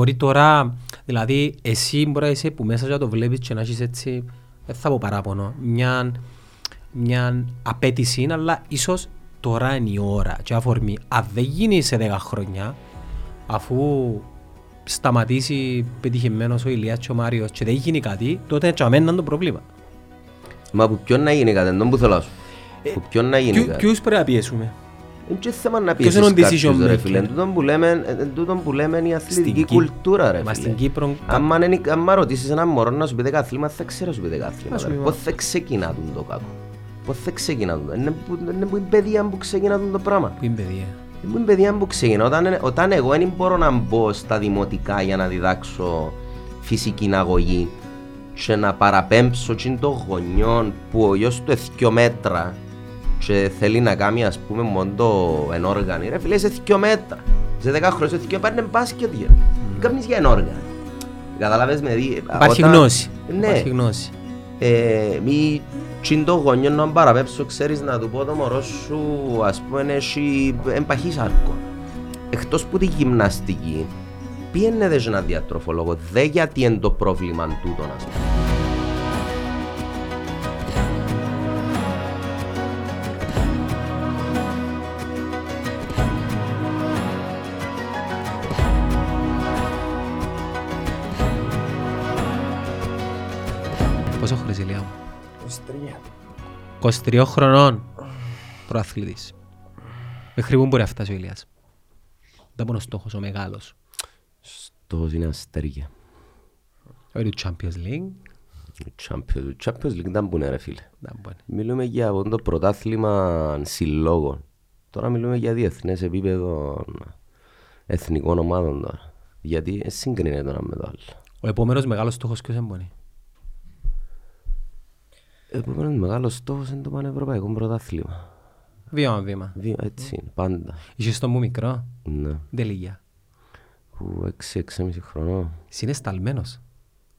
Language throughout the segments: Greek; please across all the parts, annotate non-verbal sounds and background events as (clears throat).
Μπορεί τώρα, δηλαδή εσύ μπορεί να είσαι που μέσα για το βλέπεις και να έχεις έτσι, δεν θα πω παράπονο, μια, μια απέτηση, αλλά ίσως τώρα είναι η ώρα και αφορμή. Αν δεν γίνει σε 10 χρόνια, αφού σταματήσει πετυχημένος ο Ηλίας και ο Μάριος και δεν γίνει κάτι, τότε έτσι αμέναν το πρόβλημα. Μα που ποιον να γίνει κάτι, δεν που θέλω να σου. Που ποιον να γίνει Ποιου- κάτι. Ποιους πρέπει να πιέσουμε; Είναι και θέμα να Ποιος πιέσεις είναι ο decision κάποιους ρε maker? φίλε. Εν τούτον που λέμε- εν τούτον που λέμε είναι η αθλητική Κύ- κουλτούρα ρε Μα στην φίλε. Κύπρο Άμα είναι- άμα ρωτήσεις έναν μωρό να σου πει δεκάθλημα, θα ξέρει να σου πει δεκάθλημα. Θα σου ρε. πει, Πώς θα ξεκινά τον το κακό; Πώς θα ξεκινά τον. Είναι που είναι που είναι παιδεία που ξεκινά τον το πράγμα. που είναι παιδιά. Είναι που είναι παιδεία που ξεκινά. Όταν, όταν εγώ δεν μπορώ να μπω στα δημοτικά για να διδάξω φυσική αγωγή και να παραπέμψω τσιν των γονιών που ο γιος του έχει δυο μέτρα και θέλει να κάνει ας πούμε μόνο το ενόργανη ρε φίλε είσαι δυο μέτρα σε δέκα χρόνια είσαι δυο πάρνε μπάσκετ για κάνεις για ενόργανη καταλάβες με δει Υπάρχει όταν- γνώση. ναι. Υπάρχει γνώση. ε, μη τσιν το γονιό να παραπέψω ξέρεις να του πω το μωρό σου ας πούμε έχει εμπαχή σάρκο εκτός που τη γυμναστική πιένετε σε έναν διατροφολόγο δε γιατί είναι το πρόβλημα τούτο ας πούμε 23 χρονών προαθλητής. Μέχρι πού μπορεί να φτάσει ο Ηλίας. Δεν είναι ο στόχος ο μεγάλος. το είναι αστέρια Όχι του Champions League. Champions, Champions League δεν μπουνε ρε φίλε Δεν μπορεί. Μιλούμε για αυτό το πρωτάθλημα συλλόγων. Τώρα μιλούμε για διεθνές επίπεδο εθνικών ομάδων τώρα. Γιατί δεν συγκρίνεται τώρα με το άλλο. Ο επόμενος μεγάλος στόχος ποιος είναι Επομένως μεγάλος στόχος είναι το πανευρωπαϊκό πρωτάθλημα. Βήμα βήμα. Βι- Έτσι είναι, πάντα. Είσαι στο μου μικρό. Ναι. Δεν λίγια. Που 6-6,5 χρονών. Εσύ είναι σταλμένος.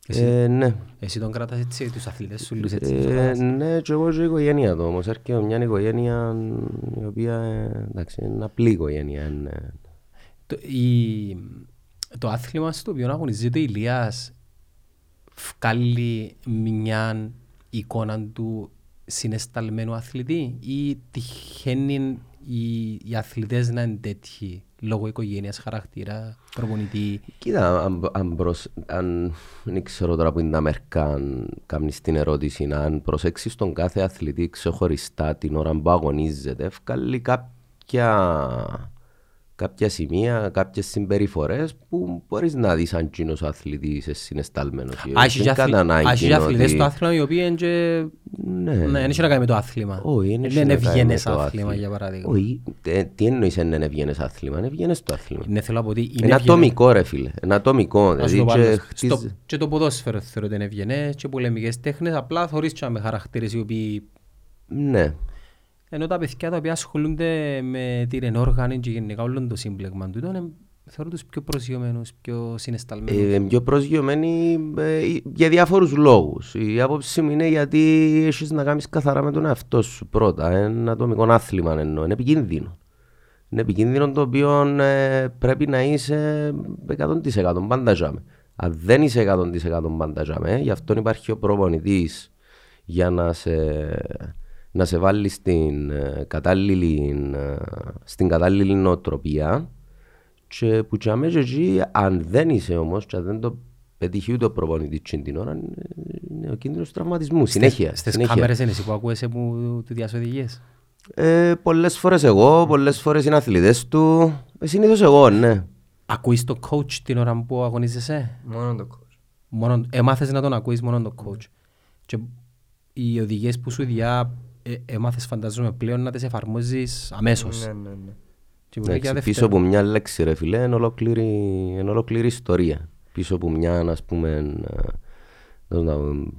Εσύ, Ε, ναι. εσύ τον κρατάς έτσι, τους αθλητές σου λούς έτσι. Ε, τους κρατάς. ναι, και εγώ και η οικογένεια του όμως. Έρχεται μια οικογένεια η οποία, ε, εντάξει, είναι απλή οικογένεια. είναι- Το, η, το άθλημα στο οποίο αγωνίζεται ο Ηλίας βγάλει μια εικόνα του συναισθαλμένου αθλητή ή τυχαίνει οι, οι αθλητές να είναι τέτοιοι λόγω οικογένειας, χαρακτήρα, προπονητή; Κοίτα, αν, αν, προσ... αν δεν ξέρω τώρα που είναι τα μερικά, αν κάνεις την ερώτηση, αν προσέξεις τον κάθε αθλητή ξεχωριστά την ώρα που αγωνίζεται, βγάλει κάποια, κάποια σημεία, κάποιες συμπεριφορές που μπορείς να δεις αν κοινός ο αθλητής είσαι συναισθαλμένος. ή όχι. Α, έχει Δεν και αθλη- κατά ανάγκη α, έχει και είναι αθλητές ότι- στο άθλημα οι οποίοι είναι και... Ναι. Ναι, δεν έχει να κάνει με το άθλημα. Όχι, δεν έχει Δεν να είναι κάνει ευγενές με το άθλημα, άθλημα. για παράδειγμα. Όχι, ε, τι εννοείς είναι ευγενές άθλημα, είναι ευγενές το άθλημα. Ναι, θέλω να πω ότι είναι Είναι ευγενές. ατομικό ρε φίλε, είναι ατομικό. Ας το Δηλαδή πω και άλλως. χτίζει- Στο- Και το ποδόσφαιρο θεωρώ ότι είναι ευγενές και πολεμικές τέχνες, απλά θωρείς και με χαρακτήρες οι οποίοι... Ναι, Ενώ τα παιδιά τα οποία ασχολούνται με την ενόργανη και γενικά όλο το σύμπλεγμα του, είναι, θεωρώ τους πιο προσγειωμένους, πιο συναισθαλμένους. Ε, πιο προσγειωμένοι ε, για διάφορους λόγους. Η άποψη μου είναι γιατί έχεις να κάνεις καθαρά με τον εαυτό σου πρώτα. Ένα ατομικό άθλημα εννοώ. Είναι επικίνδυνο. Είναι επικίνδυνο το οποίο ε, πρέπει να είσαι 100% πάντα ζάμε. Αν δεν είσαι 100% πάντα ζάμε, γι' αυτό υπάρχει ο προπονητής για να σε, να σε βάλει στην ε, κατάλληλη, ε, στην κατάλληλη νοοτροπία και που και αμέσως εκεί, αν δεν είσαι όμως και αν δεν το πετύχει ούτε ο προπονητής τσιν την ώρα, είναι- είναι ο κίνδυνος του τραυματισμού. Συνέχεια. Στις συνέχεια. κάμερες είναι εσύ που ακούεσαι που του διασοδηγίες. Ε, πολλές φορές εγώ, πολλές φορές είναι αθλητές του. Ε, συνήθως εγώ, ναι. Ακούεις το coach την ώρα που αγωνίζεσαι; Μόνο το coach. Μόνο, έμαθες να τον ακούεις μόνο το coach. Και οι οδηγίες που σου διά, ε, έμαθες φανταζόμαι πλέον να τις εφαρμόζεις αμέσως. Ναι, ναι, ναι. Και μου λέει για Εντάξει, δεύτερο. πίσω από μια λέξη ρε φίλε είναι ολόκληρη, είναι ολόκληρη ιστορία. Πίσω από μια, ας πούμε, ε, πώς να πω,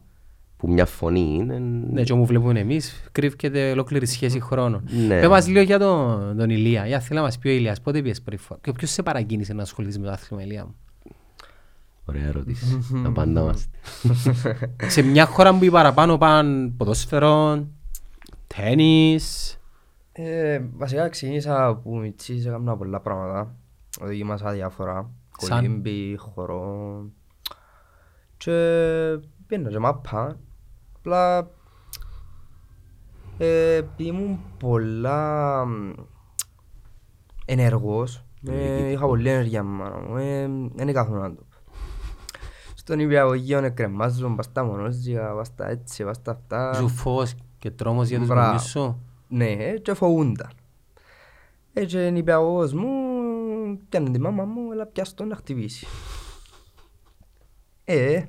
που μια φωνή είναι... Ναι, και όπου βλέπουμε εμείς, κρύβεται ολόκληρη σχέση χρόνων. Ναι. Πες μας λίγο για τον, τον Ηλία. Για θέλω να μας πει ο Ηλίας, πότε πήγες πρώτη φορά. Και ποιος σε παρακίνησε να ασχοληθείς με το άθλημα, Ηλία μου; Ωραία ερώτηση. Τα πάντα μας. σε μια χώρα που οι παραπάνω πάνε ποδόσφαιρο, τένις, Ε, βασικά ξεκίνησα από μητσής, έκανα πολλά πράγματα. Δοκίμασα διάφορα. Σαν; κολύμπι, χορό. Και πήγαινα και μάπα. Απλά ε, επειδή ήμουν πολλά μ, ενεργός, ε, είχα πολλή ενέργεια μάνα μου, ε, δεν καθόλου να το πω. Στον υπηαγωγείο εκκρεμάζω, πας τα μονόζυγα, πας τα έτσι, πας τα αυτά. Σου φως και τρόμος για τους Μπράβο. γονείς σου. Ναι, ε, και φοβούνταν. Έτσι είναι υπηαγωγός μου, πιάνε τη μάμα μου, έλα πιάσ' τον να χτυπήσει. Ε,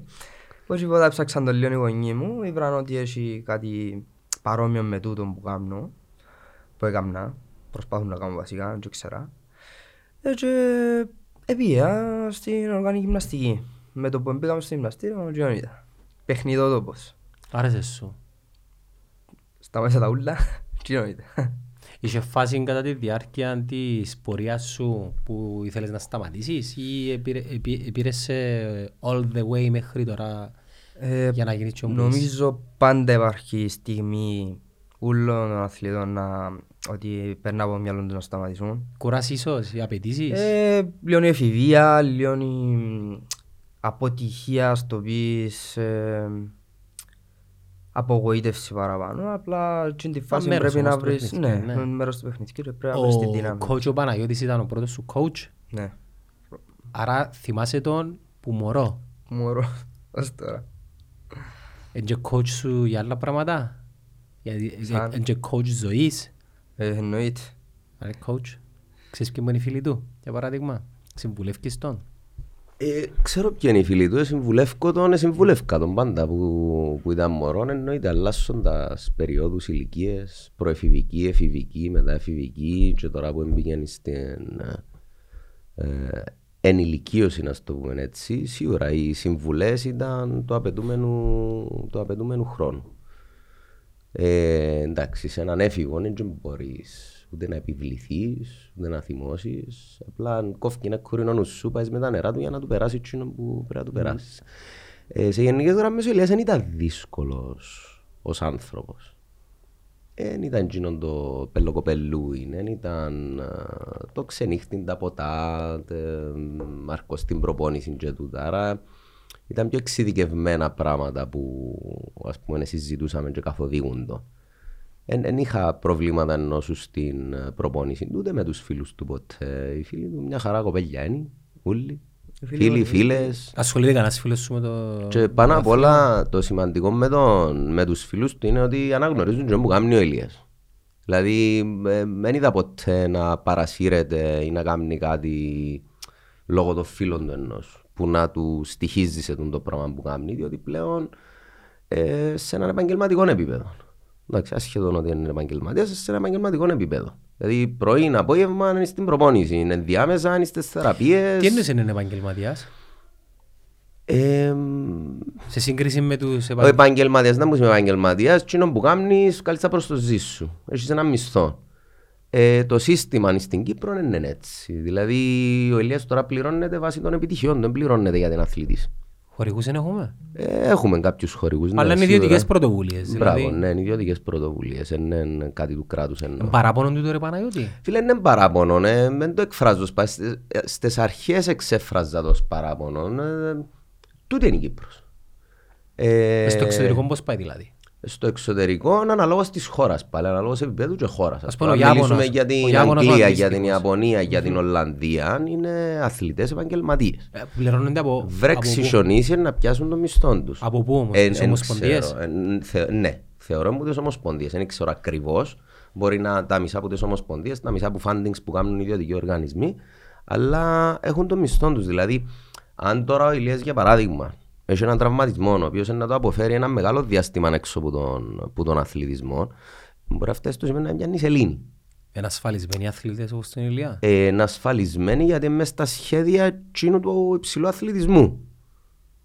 πώς είπα, ψάξαν το λίγο οι γονείς μου, είπαν ότι έχει κάτι παρόμοιο με τούτο που κάνω, που έκαμνα, προσπάθουν να κάνω βασικά, δεν το ξέρα. Ε, και επία στην οργάνη γυμναστική. Με το που πήγαμε στο γυμναστήριο, και είδα. Παιχνιδότοπος. Άρεσε σου. Στα μέσα τα ούλα, και είδα. Είχε φάση κατά τη διάρκεια της πορείας σου που ήθελες να σταματήσεις ή επήρε- επί- επήρες ε, all the way μέχρι τώρα Ε, για να γίνεις και ομπλής. Νομίζω πάντα υπάρχει στιγμή όλων των αθλητών να, ότι περνά από το μυαλό τους να σταματήσουν. Κουράς ίσως, οι απαιτήσεις; Ε, λίγο η εφηβεία, λίγο η αποτυχία στο πεις, ε, απογοήτευση παραπάνω. Απλά στην τη φάση μέρος πρέπει όμως να του βρεις, παιχνιδιού, ναι, ναι. είναι μέρος του παιχνιδιού και πρέπει να βρεις την Ο δύναμη. coach ο Παναγιώτης ήταν ο πρώτος σου coach, Ναι, άρα θυμάσαι τον που μωρό. μωρό, ως τώρα. Είναι και coach σου για άλλα πράγματα; Γιατί Σαν; είναι και coach ζωής; Ε, εννοείται. Άρα coach. Ξέρεις ποιοι είναι οι φίλοι του, για παράδειγμα; Συμβουλεύκεις τον. Ε, ξέρω ποιοι είναι οι φίλοι του, ε, συμβουλεύκω τον, ε, συμβουλεύκα τον πάντα που, που ήταν μωρό, εννοείται αλλάσσοντας περιόδους ηλικίες, προεφηβική, εφηβική, μετά εφηβική και τώρα που μπήκαν στην ε, ενηλικίωση, να το πούμε έτσι, σίγουρα οι συμβουλές ήταν το απαιτούμενο, το απαιτούμενο χρόνο. Ε, εντάξει, σε έναν έφηβο δεν μπορείς ούτε να επιβληθείς, ούτε να θυμώσεις. Απλά αν κόφει ένα κουρινό νους σου, πάεις με τα νερά του για να του περάσεις εκείνο που πρέπει να του περάσεις. Ε, σε γενικές γραμμές ο Ηλίας δεν ήταν δύσκολος ως άνθρωπος. Δεν ήταν εκείνο το πελοκοπελούιν, δεν ήταν α, το ξενύχτην τα ποτά, τε, μαρκό στην προπόνηση και τούτα. Άρα ήταν πιο εξειδικευμένα πράγματα που ας πούμε συζητούσαμε και καθοδήγουν το. Δεν είχα προβλήματα ενώ σου στην ε, προπόνηση του, ούτε με τους φίλους του ποτέ. Οι φίλοι του μια χαρά κοπέλια είναι, όλοι. φίλοι Φίλοι, μας, φίλες. Ασχολείται κανένας φίλος σου με το... Και πάνω απ' όλα το σημαντικό με, τον, με τους φίλους του είναι ότι αναγνωρίζουν και που κάνει ο Ηλίας. Δηλαδή ε, δεν είδα ποτέ να παρασύρεται ή να κάνει κάτι λόγω των φίλων του ενός που να του στοιχίζει σε τον το πράγμα που κάνει διότι πλέον ε, σε έναν επαγγελματικό επίπεδο. Εντάξει, ασχεδόν ότι είναι επαγγελματίας, σε ένα επαγγελματικό επίπεδο. Δηλαδή πρωί, απόγευμα είναι στην προπόνηση, είναι ενδιάμεσα, είναι στις θεραπείες. Τι εννοείς είναι επαγγελματίας; Ε, Σε σύγκριση με τους Ο επαγγελματίες. επαγγελματίας, δεν είσαι επαγγελματίας, εκείνο που κάνεις καλύτερα προς το ζεις σου. Έχεις ένα μισθό. Ε, το σύστημα στην Κύπρο είναι έτσι. Δηλαδή ο Ηλίας τώρα πληρώνεται βάσει των επιτυχιών, δεν πληρώνεται για την αθλητής. Χορηγούς δεν έχουμε; Ε, έχουμε κάποιους χορηγούς. ναι, Αλλά είναι σίγουρα. ιδιωτικές πρωτοβουλίες. Μπράβο, Δηλαδή, ναι, είναι ιδιωτικές πρωτοβουλίες, δεν είναι κάτι του κράτους εννοώ. παράπονο του ρε Παναγιώτη. Φίλε, είναι παράπονο, ναι, δεν το εκφράζω. σπα- Στις αρχές εξέφραζα το ως παράπονο. Ε, τούτη είναι η Κύπρος. Ε, Στο εξωτερικό πώς πάει δηλαδή; Στο εξωτερικό αναλόγως της χώρας πάλι, αναλόγως επίπεδου και χώρας. Ας πούμε, ο Αν Ιάπωνας- μιλήσουμε για ο την Ιάπωνας ο Αγγλία, για την αντίστοιχος. Ιαπωνία, για την Ολλανδία, είναι αθλητές επαγγελματίες. Ε, Πληρώνονται από... Βρέξει από πού; χιονίσει να πιάσουν το μισθό τους. Από πού όμως, τις ομοσπονδίες; ναι, θεωρώ από τις ομοσπονδίες. Δεν ξέρω ακριβώς. Μπορεί να τα μισά από τις ομοσπονδίες, τα μισά από fundings που κάνουν οι ιδιωτικοί οργανισμοί, αλλά έχουν το μισθό τους. Δηλαδή, αν τώρα ο Ηλίας για παράδειγμα έχει έναν τραυματισμό, ο οποίος να το αποφέρει ένα μεγάλο διάστημα έξω από τον, που τον αθλητισμό, μπορεί αυτά στο σημείο να πιάνει σελήνη. Είναι ασφαλισμένοι αθλητές όπως στην Ηλία. Ε, είναι ασφαλισμένοι γιατί είναι μέσα στα σχέδια τσίνου του υψηλού αθλητισμού.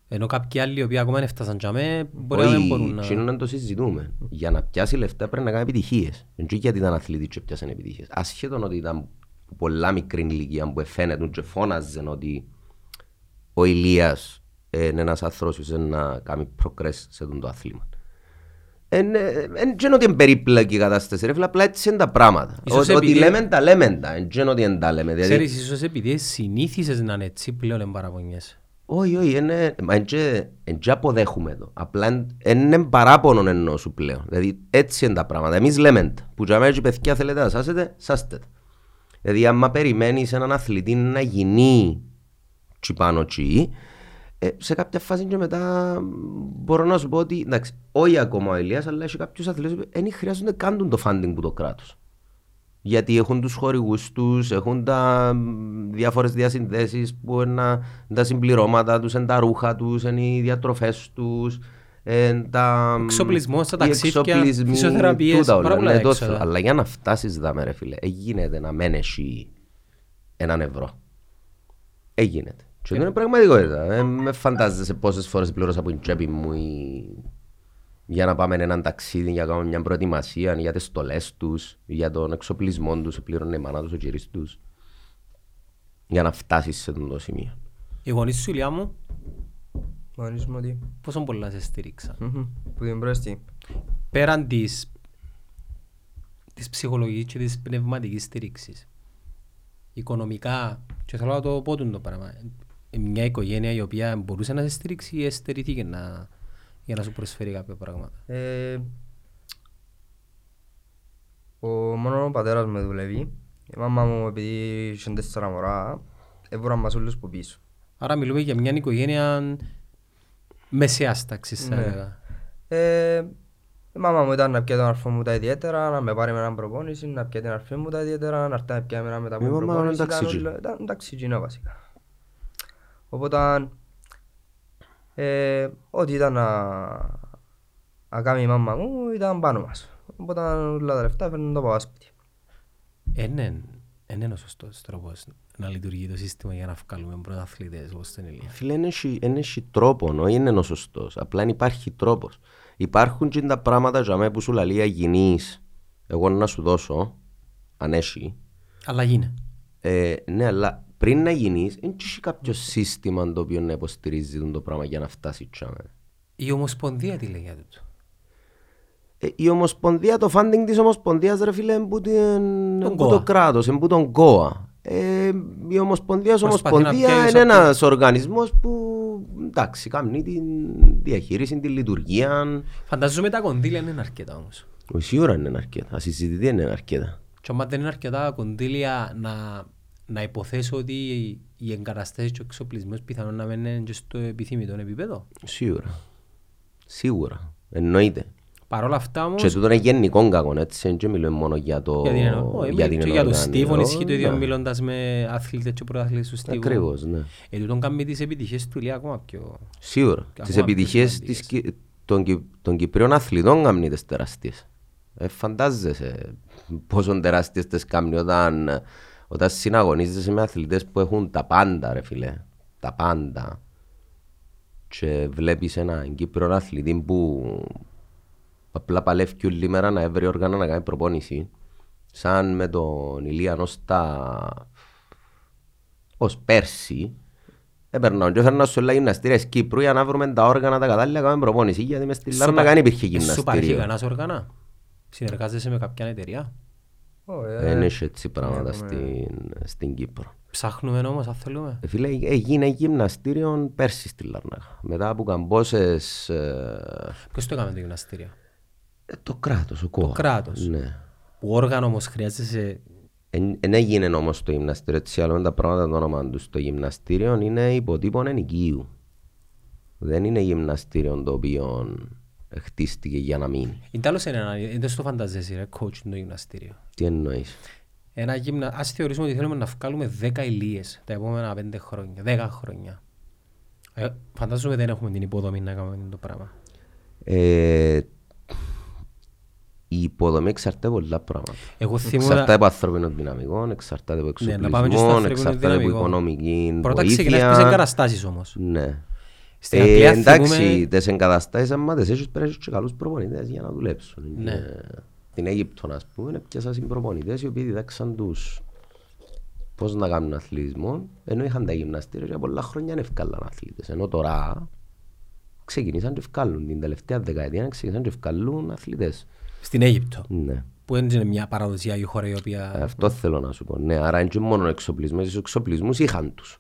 Ενώ κάποιοι άλλοι οι οποίοι ακόμα δεν έφτασαν για μέ, μπορεί να μην Όχι, μπορούν να... τσίνο να το συζητούμε. Για να πιάσει λεφτά πρέπει να κάνει επιτυχίες. Δεν είναι γιατί ήταν αθλητής και πιάσαν επιτυχίες. Ασχέτω ότι ήταν πολλά μικρή ηλικία που φαίνεται και φώναζε ότι ο Ηλίας είναι ένας άνθρωπος που θέλει να κάνει progress σε αυτό το άθλημα. Εν είναι ότι είναι περίπλοκη η κατάσταση, ρε φίλε, απλά έτσι είναι τα πράγματα. Ίσως Ό- Ότι επειδή- λέμε τα λέμε τα, εν είναι ότι δεν τα λέμε. Δηλαδή, Ξέρεις, ίσως επειδή συνήθισες να είναι έτσι πλέον εμπαραπονιέσαι. Όχι, όχι, είναι, μα εν και- εν και αποδέχουμε το. Απλά εν- εν είναι παράπονο εννοώ σου πλέον. Δηλαδή έτσι είναι τα πράγματα. Εμείς λέμε τα. Που για μένα και παιδιά θέλετε να σάσετε, σάστε τα. Δηλαδή άμα περιμένεις έναν αθλητή να γίνει τσι πάνω τσι, ε, σε κάποια φάση και μετά μπορώ να σου πω ότι εντάξει, όχι ακόμα ο Ηλίας, αλλά έχει κάποιους αθλητές που δεν χρειάζονται καν τον το funding που το κράτος. Γιατί έχουν τους χορηγούς τους, έχουν τα μ, διάφορες διασυνδέσεις που είναι να- τα συμπληρώματα τους, είναι τα ρούχα τους, είναι οι διατροφές τους, είναι τα... μ, Εξοπλισμός, τα οι ταξίδια, εξοπλισμοί, φυσιοθεραπείες, τούτα όλα, πάρα πολλά ναι, το έξοδα. θέλω. Αλλά για να φτάσεις δάμε ρε φίλε, έγινε να μένει εσύ έναν ευρώ. Έγινεται. Και αυτό είναι πραγματικότητα. Ε, με φαντάζεσαι πόσες φορές πλήρωσα από την τσέπη μου ή... για να πάμε έναν ταξίδι, για να κάνουμε μια προετοιμασία, για τις στολές τους, για τον εξοπλισμό τους, πλήρωνε η μάνα τους, ο κύρις τους. Για να φτάσεις σε αυτό το σημείο. Οι γονείς σου, Ηλιά μου, Μόνος μου ότι... πόσο πολλά σε στήριξαν; μμμ, Που την πρώτη. Πέραν της, της ψυχολογικής και της πνευματικής στήριξης. Οικονομικά, και θέλω να το πω τούτο το πράγμα. Ε, Μια οικογένεια η οποία μπορούσε να σε στηρίξει ή εστερήθηκε να, για να σου προσφέρει κάποια πράγματα; Ε, ο, μόνος ο πατέρας με δουλεύει. Η μάμα μου επειδή είχε τέσσερα μωρά, έβουραν μας όλους που πίσω. Άρα μιλούμε για μια οικογένεια μεσαίας τάξης, θα Ναι. έλεγα. Ε, η μάμα μου ήταν να πιέει τον αρφό μου τα ιδιαίτερα, να με πάρει με έναν προπόνηση, να πιέει την αρφή μου τα ιδιαίτερα, να έρθει να πιέει με έναν μετά από Η την μάμα είναι προπόνηση. Ήταν ταξιτζή. όλα- Ήταν ταξιτζίνα βασικά. Οπότε, ε, ό,τι ήταν να, να κάνει η μάμα μου ήταν πάνω μας. Οπότε όλα τα λεφτά φέρνουν το πάω σπίτι. Είναι, είναι ο σωστός τρόπος να λειτουργεί το σύστημα για να βγάλουμε πρωταθλητές όπως τον Ηλία. Φίλε, δεν έχει, εν έχει τρόπο, όχι είναι ο σωστός. Απλά δεν υπάρχει τρόπος. Υπάρχουν και τα πράγματα για μένα που σου λέει αγινείς, εγώ να σου δώσω, αν έχει. Αλλά γίνει. Ε, ναι, αλλά πριν να γίνεις, δεν έχει κάποιος σύστημα το οποίο να υποστηρίζει το πράγμα για να φτάσει τσάμε. Η Ομοσπονδία τι λέει για τούτο; Ε, η Ομοσπονδία, το funding της Ομοσπονδίας ρε φίλε είναι που, την, Τον που ΚΟΑ. το κράτος, είναι που τον ΚΟΑ. Ε, η Ομοσπονδία ως Προσπαθεί να Ομοσπονδία πιέσει είναι από- ένας οργανισμός που εντάξει, κάνει την διαχείριση, τη λειτουργία. Φανταζομαι τα κονδύλια είναι αρκετά όμως. Όχι, Σίγουρα είναι αρκετά, ασυζητητή είναι αρκετά. Και όμως δεν είναι αρκετά κονδύλια να, να υποθέσω ότι οι εγκαταστάσεις και ο εξοπλισμός πιθανόν να μένουν και στο επιθυμητό επίπεδο. Σίγουρα. Σίγουρα. Εννοείται. Παρ' όλα αυτά όμως, Και τούτο είναι γενικό κακό, έτσι, δεν μιλούμε μόνο για το... για την εννοώ, όχι, για και την για τον ενόργανη. Στίβον ισχύει το Ναι. ίδιο μιλώντας με αθλητές και πρωταθλητές του Στίβου. Ακριβώς, ναι. Ε, τούτον κάνει τις επιτυχίες του Ηλία ακόμα πιο... Σίγουρα. Και Τις ακόμα πιο επιτυχίες σημαντικές. της, Κι- των, Κι- των Κυπρίων αθλητών κάνουν τις τεράστιες. Ε, φαντάζεσαι πόσο τεράστιες τις κάνουν όταν, όταν συναγωνίζεσαι με αθλητές που έχουν τα πάντα ρε φίλε. Τα πάντα. Και βλέπεις έναν Κύπριο αθλητή που απλά παλεύει όλη μέρα να έβρει όργανα να κάνει προπόνηση. Σαν με τον Ηλία ως τα ως πέρσι έπαιρνα και έφερνα στο όλα γυμναστήρια Κύπρου για να βρούμε τα όργανα τα κατάλληλα να κάνουμε προπόνηση γιατί μες στη Σου Λάρνα πα- δεν υπήρχε Σου υπάρχει γυμναστήριο. κανένας όργανα; Συνεργάζεσαι με κάποια εταιρεία; Ω, ε, Δεν έχει έτσι πράγματα έχουμε- στην, στην Κύπρο. Ψάχνουμε όμως αν θέλουμε. Ε, Φίλε, έγινε γυμναστήριο πέρσι στη Λάρνακα. Μετά από καμπόσες... Ε, Ποιος το έκαμε το γυμναστήριο; ε, το κράτος, ο ΚΟΑ. κράτος. Ναι. Που όργανο όμως χρειάζεσαι; Δεν έγινε όμως το γυμναστήριο, έτσι άλλο τα πράγματα το όνομα τους. Το γυμναστήριο είναι υποτύπων ενοικίου. Δεν είναι γυμναστήριο το οποίο χτίστηκε για να μείνει. Είναι τέλος είναι ένα, δεν στο φανταζέσαι ρε, coach το γυμναστήριο. Τι εννοείς; Ένα γυμνα... Ας θεωρήσουμε ότι θέλουμε να βγάλουμε 10 ηλίες τα επόμενα 5 χρόνια, 10 χρόνια. Ε, φαντάζομαι δεν έχουμε την υποδομή να κάνουμε το πράγμα. Ε, η υποδομή εξαρτάται από πολλά πράγματα. Εγώ θυμούμαι... Εξαρτάται από ανθρώπινο δυναμικό, εξαρτάται από Ναι, να πάμε και στο εξοπλισμό, ανθρώπινο εξαρτάται από δυναμικό. οικονομική Πρώτα ξεκινάς με τις βοήθεια. εγκαταστάσεις όμως. Ναι. Στην Ε, Αγγλία εντάξει, θυμούμε- τις εγκαταστάσεις άμα τις έχεις πρέπει να έχεις και καλούς προπονητές για να δουλέψουν. Ναι. Και Την Αίγυπτο, ας πούμε, πιάσα συμπροπονητές οι οποίοι διδάξαν τους πώς να κάνουν αθλητισμό, ενώ είχαν τα γυμναστήρια και πολλά χρόνια δεν ευκάλαν αθλητές. Ενώ τώρα ξεκινήσαν και βγάλουν την τελευταία δεκαετία, ξεκινήσαν και βγάλουν αθλητές. Στην Αίγυπτο, Ναι. που δεν είναι μια παραδοσιακή χώρα η οποία... Αυτό θέλω να σου πω. Ναι, άρα είναι και μόνο εξοπλισμούς. Τους εξοπλισμούς είχαν τους.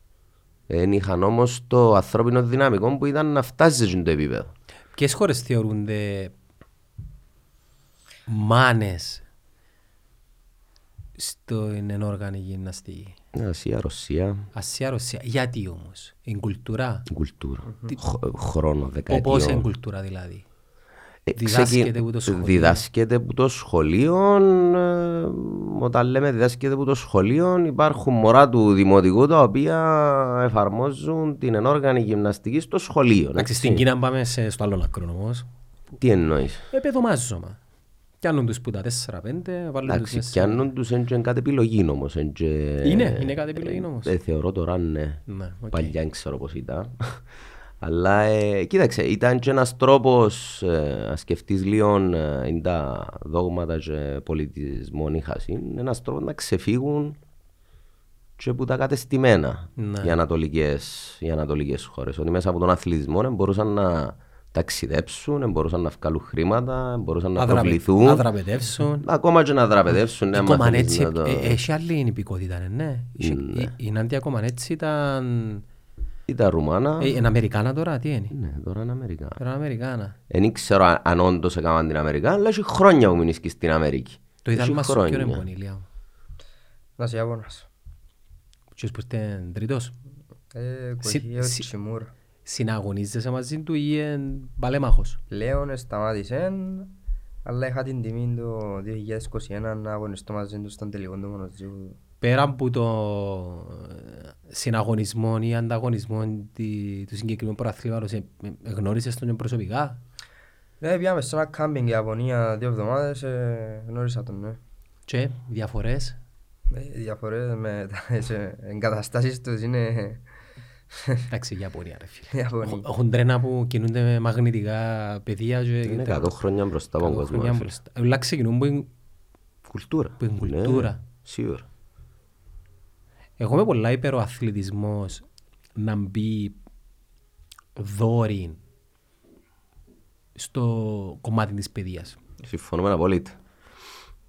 Δεν είχαν όμως το ανθρώπινο δυναμικό που ήταν να φτάσει σε αυτό το επίπεδο. Ποιες χώρες θεωρούνται μάνες στην ενόργανη γυμναστική. Ασία, Ρωσία, Ασία, Ρωσία. Γιατί όμως, η κουλτούρα; κουλτούρα. Χ- χρόνο, Πώς είναι η δεκαετιών. κουλτούρα δηλαδή; Ε, Διδάσκεται ξεκι- από το σχολείο. Διδάσκεται από το σχολείο. ε, Όταν λέμε διδάσκεται από το σχολείο, υπάρχουν μωρά του δημοτικού τα οποία εφαρμόζουν την ενόργανη γυμναστική στο σχολείο. Εντάξει, έτσι. στην Κίνα πάμε σε, στο άλλο άκρο όμως. Τι εννοείς; Ε, παιδομάζωμα. Πιάνουν τους που τα 4-5, βάλουν τους Εντάξει, μέσα. πιάνουν τους είναι και κάτι επιλογή όμως. είναι και- Είναι, είναι κάτι επιλογή όμως. Ε, θεωρώ τώρα ναι. Ναι, οκ. Παλιά δεν ξέρω πώς ήταν. Αλλά ε, κοίταξε, ήταν και ένας τρόπος ε, να σκεφτείς λίγο ε, είναι τα δόγματα και πολιτισμό είχας. Είναι ένας τρόπος να ξεφύγουν και από τα κατεστημένα Ναι. οι, ανατολικές, οι ανατολικές χώρες. Ότι μέσα από τον αθλητισμό ε, μπορούσαν να ταξιδέψουν, ε, μπορούσαν να βγάλουν χρήματα, ε, μπορούσαν να Να δραπε- προβληθούν. Να δραπετεύσουν. Ακόμα και να δραπετεύσουν. ναι, Η άμα θέλεις Κομανέτσι, να το- ε, έχει άλλη υπηκότητα, ναι, ναι. Είχε- Ναι. η- Η Νάντια Κομανέτσι ήταν... Ήταν Ρουμάνα. ε, Είναι Αμερικάνα τώρα, τι είναι; Ναι, τώρα είναι Αμερικά. Τώρα είναι Αμερικάνα. Δεν ξέρω αν- αν όντως έκαναν την Αμερικά, αλλά έχει χρόνια που μείνεις και στην Αμερική. Το Έχει είδα μας πιο χρόνια. ρεμπονή, Ηλία μου. Να είσαι Ιάπωνας. Ποιος που είστε τρίτος; Ε, Συ- Κοχείο συ- Τσιμούρα. Συναγωνίζεσαι μαζί του ή είναι παλέμαχος; Πλέον σταμάτησε, αλλά είχα την τιμή το 2021 να αγωνιστώ μαζί του στον τελικό του μονοτζίου. Πέρα από το ε, συναγωνισμό ή ανταγωνισμό τη- του συγκεκριμένου προαθλήματος, ε, ε, γνώρισες τον προσωπικά; Ναι, πήγαμε σε ένα κάμπινγκ η Ιαπωνία δύο εβδομάδες, ε, γνώρισα τον, ναι. Και διαφορές; Ε, Οι διαφορές με τις ε, εγκαταστάσεις τους είναι Εντάξει, Ιαπωνία ρε φίλε. Ιαπωνία. Έχουν- Έχουν τρένα που κινούνται με μαγνητικά πεδία και... Είναι τα- 100 χρόνια μπροστά από τον εκατό κόσμο. χρόνια ρε φίλε. μπροστά. Όλα ξεκινούν που είναι- Κουλτούρα. Που είναι Ναι, κουλτούρα. Σίγουρα. Εγώ είμαι πολλά υπέρ ο αθλητισμός να μπει δόρυ στο κομμάτι της παιδείας. Συμφωνούμε απολύτω.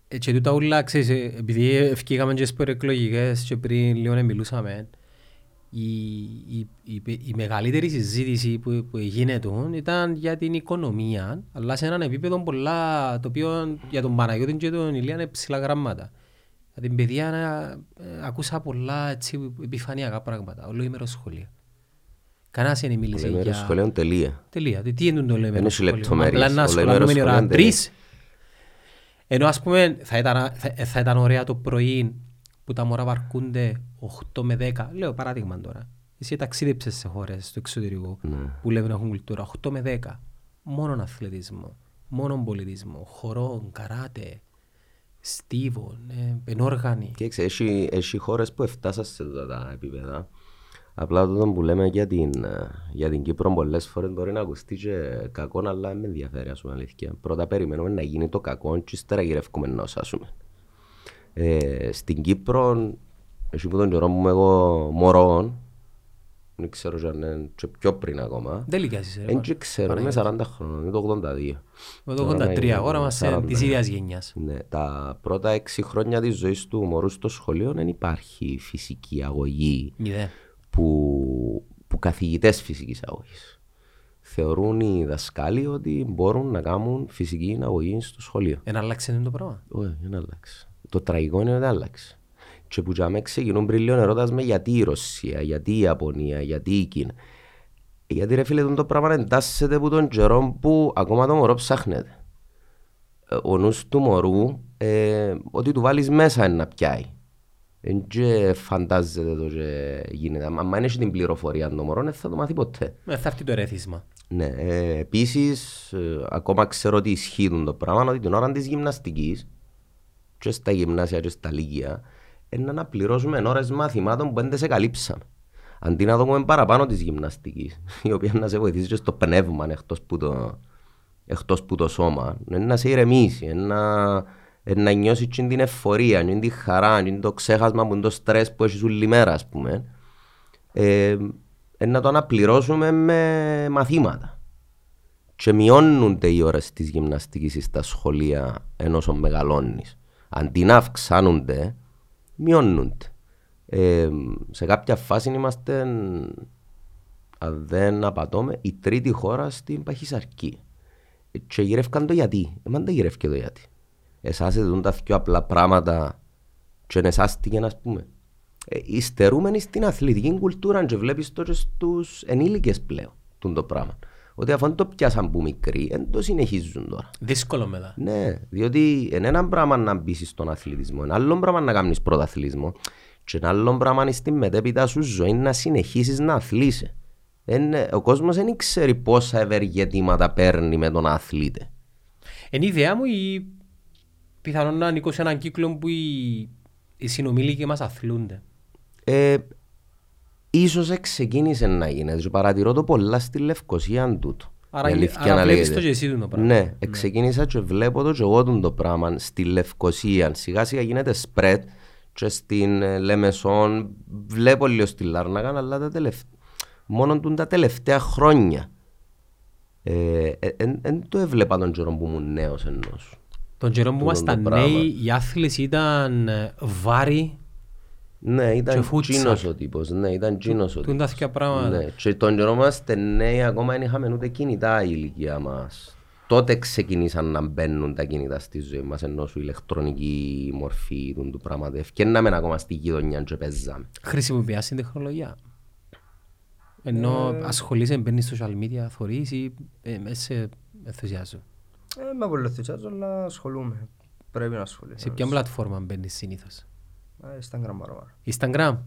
Ε, Και τούτα ούλα, ξέρεις, ε, επειδή ευκήγαμε και στις προεκλογικές και πριν λίγο να μιλούσαμε, η, η, η, η μεγαλύτερη συζήτηση που, που γίνεται ήταν για την οικονομία, αλλά σε έναν επίπεδο πολλά, το οποίο για τον Παναγιώτη και τον Ηλία είναι ψηλά γραμμάτα. Για την παιδεία ε, ακούσα πολλά έτσι, επιφανειακά πράγματα, ολοήμερο σχολείο. Κανένας δεν μίλησε Λέμε για... σχολείο τελεία. Τελεία. Τι- Τι είναι το ολοήμερο Δεν έχει σχολείο; λεπτομέρειες. Απλά να Ολοήμερο σχολιάζουμε η ώρα σχολείο τρεις ενώ ας πούμε θα ήταν, θα, θα ήταν ωραία το πρωί που τα μωρά βαρκούνται 8 με 10, λέω παράδειγμα τώρα. Εσύ ταξίδεψες σε χώρες στο εξωτερικό Ναι. που λέμε να έχουν κουλτούρα 8 με 10. Μόνον αθλητισμό, μόνον πολιτισμό, χορό, καράτε, στίβο, ε, ενόργανη. Και ξέρεις, έχει, έχει χώρες που έφτασαν σε αυτά τα επίπεδα. Απλά το που λέμε για την, ε, για την Κύπρο πολλές φορές μπορεί να ακουστεί και κακό, αλλά δεν με ενδιαφέρει ας πούμε αλήθεια. Πρώτα περιμένουμε να γίνει το κακό και ύστερα γυρεύουμε να σάσουμε. Ε, στην Κύπρο, εσύ που τον καιρό μου είμαι εγώ μωρό, δεν ξέρω και αν είναι και πιο πριν ακόμα, Δεν λυκιάζεις ρε. δεν και ξέρω, είμαι 40 χρόνων, είναι το 82. Με το Τώρα 83, είναι ώρα μας ε, 40. της ίδιας γενιάς. Ναι, τα πρώτα έξι χρόνια της ζωής του μωρού στο σχολείο δεν υπάρχει φυσική αγωγή Μηδέν. που, που καθηγητές φυσικής αγωγής. Θεωρούν οι δασκάλοι ότι μπορούν να κάνουν φυσική αγωγή στο σχολείο. Εν άλλαξε το πράγμα. Όχι, δεν άλλαξε. Το τραγικό είναι ότι άλλαξε. Και που για μένα ξεκινούν πριν λίγο ερώτας με γιατί η Ρωσία, γιατί η Ιαπωνία, γιατί η Κίνα. Γιατί ρε φίλε τον το πράγμα εντάσσεται από τον καιρό που ακόμα το μωρό ψάχνεται. Ε, Ο νους του μωρού, ε, ότι του βάλεις μέσα είναι να πιάει. Εν και φαντάζεται το και γίνεται. Αν αν έχει την πληροφορία το μωρό, δεν θα το μάθει ποτέ. Ε, Θα έρθει το ερέθισμα. Ναι, ε, επίσης, ε, ακόμα ξέρω ότι ισχύει το πράγμα, ότι την ώρα της γυμναστικής και στα γυμνάσια και στα λύκεια, είναι να αναπληρώσουμε ώρες μαθημάτων που δεν σε καλύψαν. Αντί να δούμε παραπάνω της γυμναστικής, η οποία να σε βοηθήσει και στο πνεύμα εκτός που το, εκτός που το σώμα, είναι να σε ηρεμήσει, είναι να, είναι να νιώσεις και την ευφορία, και την χαρά, και το ξέχασμα που είναι το στρες που έχεις όλη μέρα, ας πούμε. Ε, ε, να το αναπληρώσουμε με μαθήματα. και μειώνονται οι ώρες της γυμναστικής στα σχολεία ενώ όσο μεγαλώνεις. Αντί να αυξάνονται, μειώνονται. Ε, σε κάποια φάση είμαστε, αν δεν απατώμε, η τρίτη χώρα στην Παχυσαρκή. Και γυρεύκαν το γιατί. Εμάς δεν γυρεύκε το γιατί. Εσάς δουν τα πιο απλά πράγματα και εσάς τι να πούμε. Ε, υστερούμενοι στην αθλητική κουλτούρα και βλέπεις το και στους ενήλικες πλέον το πράγμα. Ότι αφού το πιάσαν που μικροί, δεν το συνεχίζουν τώρα. Δύσκολο μετά. Ναι, διότι είναι ένα πράγμα να μπεις στον αθλητισμό, ένα άλλο πράγμα να κάνεις πρωταθλητισμό και ένα άλλο πράγμα είναι στην μετέπειτα σου ζωή να συνεχίσεις να αθλείσαι. Είναι, ο κόσμος δεν ξέρει πόσα ευεργετήματα παίρνει με τον αθλήτη. Είναι η ιδέα μου ή πιθανόν να ανήκω σε έναν κύκλο που οι, οι συνομήλικοι μας αθλούνται. Ε, ίσως ξεκίνησε να γίνει. Και παρατηρώ το πολλά στη Λευκοσία τούτο. Άρα, άρα βλέπεις το και εσύ το πράγμα. Ναι, ναι. ξεκίνησα και βλέπω το και εγώ το πράγμα στη Λευκοσία. Σιγά σιγά γίνεται spread και στην ε, Λεμεσόν βλέπω λίγο στη Λάρναγα, αλλά τα τελευταία, μόνο τα τελευταία χρόνια. Δεν ε, ε, το έβλεπα τον καιρό που ήμουν νέος ενός. Τον καιρό που ήμασταν νέοι, οι άθλες ήταν βάρη ναι, ήταν τζίνος ο τύπος, ναι, ήταν τζίνος ο τύπος. Τούν τα πράγματα. Ναι, και τον καιρό μας νέοι ακόμα δεν είχαμε ούτε κινητά η ηλικία μας. Τότε ξεκινήσαν να μπαίνουν τα κινητά στη ζωή μας ενώ σου ηλεκτρονική μορφή του πράγματα. Ευκαιρνάμε ακόμα στη γειτονιά και παίζαμε. Χρησιμοποιάς την τεχνολογία. Ενώ ε... ασχολείσαι, μπαίνεις στο social media, θωρείς ή ε, σε ενθουσιάζω. Ε, με πολύ ενθουσιάζω, αλλά ασχολούμαι. Πρέπει να ασχολείσαι. Σε ποια πλατφόρμα μπαίνεις συνήθως; Instagram παρόμονα. Instagram.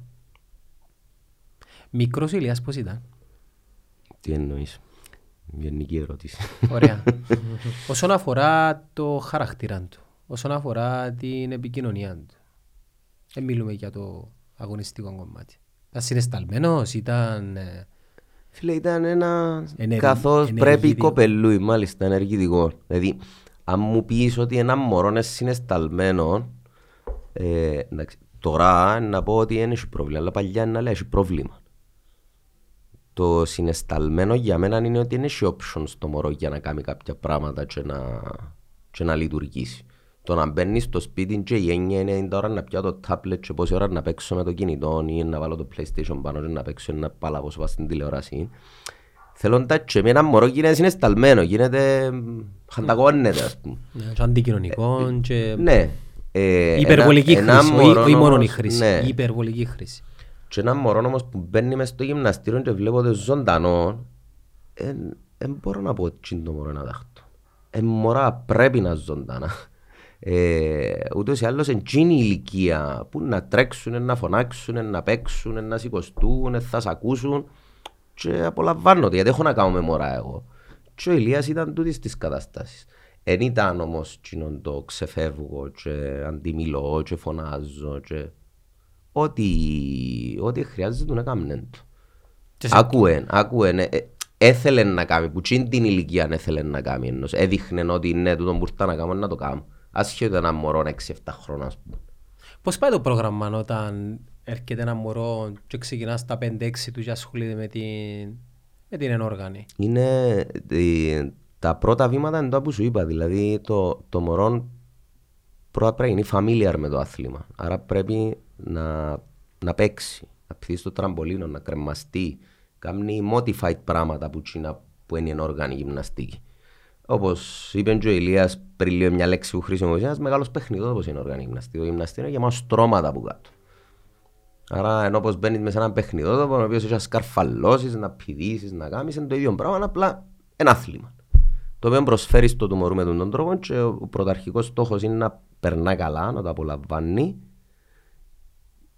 Μικρός Ηλίας πώς ήταν; Τι εννοείς; Γενική ερώτηση. Ωραία. (laughs) όσον αφορά το χαρακτήρα του, όσον αφορά την επικοινωνία του, δεν μιλούμε για το αγωνιστικό κομμάτι. Ήταν συναισθαλμένος, ήταν... Ε, Φίλε, ήταν ένα ενεργ... καθώς πρέπει κοπελούι, μάλιστα, ενεργητικό. Δηλαδή, αν μου πεις ότι ένα μωρό είναι συναισθαλμένο, ε, Τώρα να πω ότι δεν έχει πρόβλημα, αλλά παλιά είναι να έχει πρόβλημα. Το συναισθαλμένο για μένα είναι ότι δεν έχει option στο μωρό για να κάνει κάποια πράγματα και να, και να λειτουργήσει. Το να μπαίνεις στο σπίτι και η έννοια είναι τώρα να πιάω το tablet και πόση ώρα να παίξω με το κινητό ή να βάλω το playstation πάνω και να παίξω ένα παλαβό σου στην τηλεόραση. Θέλω να και με ένα μωρό γίνεται συναισθαλμένο, γίνεται χανταγώνεται ας πούμε. Ναι, αντικοινωνικό και... Ναι, ε, υπερβολική ένα, χρήση, ένα όχι μόνο η χρήση, ναι. η υπερβολική χρήση. Και ένα μωρό όμως που μπαίνει μες στο γυμναστήριο και βλέπω το ζωντανό, δεν μπορώ να πω τι το μωρό να δάχτω. Ε, μωρά πρέπει να ζωντανά. Ε, ούτως ή άλλως εκείνη η ηλικία που να τρέξουν, να φωνάξουν, να παίξουν, να σηκωστούν, θα σ' ακούσουν και απολαμβάνονται γιατί έχω να κάνω με μωρά εγώ. Και ο Ηλίας ήταν τούτης της καταστάσεις. Εν ήταν όμως το ξεφεύγω και αντιμιλώ και φωνάζω και ό,τι, ό,τι χρειάζεται να κάνει το. Ακούεν, ακούεν, ε, έθελε να κάνει, που τσιν την ηλικία έθελε να κάνει, ενός, έδειχνε ότι ναι, τούτο μπορούσα να κάνω, να το κάνω. Ασχέτω ένα μωρό 6-7 χρόνια, ας πούμε. Πώς πάει το πρόγραμμα όταν έρχεται ένα μωρό και ξεκινάς στα 5-6 του και ασχολείται με την, με την ενόργανη; Είναι, ε, τα πρώτα βήματα είναι το που σου είπα. Δηλαδή το, το μωρό πρώτα πρέπει να είναι familiar με το άθλημα. Άρα πρέπει να, να παίξει, να πηθεί στο τραμπολίνο, να κρεμαστεί. Κάνει modified πράγματα που, τσίνα, που είναι ενόργανη γυμναστική. Όπως είπε και ο Ηλίας πριν λίγο μια λέξη που χρησιμοποιούσε, ένας μεγάλος παιχνιδός όπως είναι οργανική γυμναστική. Το γυμναστή είναι γεμάτος στρώματα που κάτω. Άρα ενώ πως μπαίνεις μέσα σε ένα παιχνιδό, το οποίος έχει να σκαρφαλώσεις, να πηδήσεις, να κάνεις, είναι το ίδιο πράγμα, απλά ένα άθλημα το οποίο προσφέρει στο του μωρού με τον τρόπο και ο πρωταρχικός στόχος είναι να περνά καλά, να το απολαμβάνει.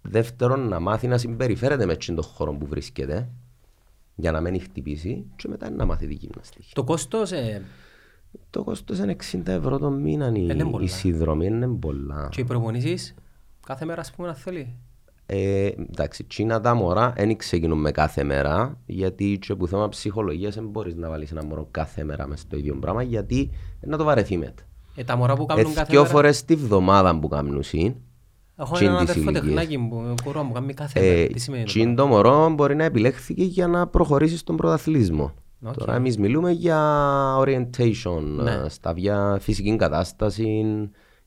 Δεύτερον, να μάθει να συμπεριφέρεται με τον χώρο που βρίσκεται για να μην χτυπήσει και μετά να μάθει τη γυμναστική. Το κόστος. Ε... Το κόστος είναι 60 ευρώ το μήνα η, η συνδρομή, είναι πολλά. Και οι προπονήσεις κάθε μέρα, ας πούμε, να θέλει. Ε, εντάξει, τσίνα τα μωρά δεν ξεκινούμε κάθε μέρα, γιατί και που θέμα ψυχολογίας δεν μπορείς να βάλεις ένα μωρό κάθε μέρα μες στο ίδιο πράγμα, γιατί να το βαρεθεί μετά. Ε, τα μωρά που κάνουν ε, κάθε μέρα... φορές τη βδομάδα που κάνουν συν, Έχω ένα αδερφοτεχνάκι που μπορώ να κάνει κάθε μέρα. Τι σημαίνει το το μωρό μπορεί να επιλέχθηκε για να προχωρήσει στον πρωταθλισμό. Οκ. Τώρα εμείς μιλούμε για orientation, Ναι. ε, στα για φυσική κατάσταση,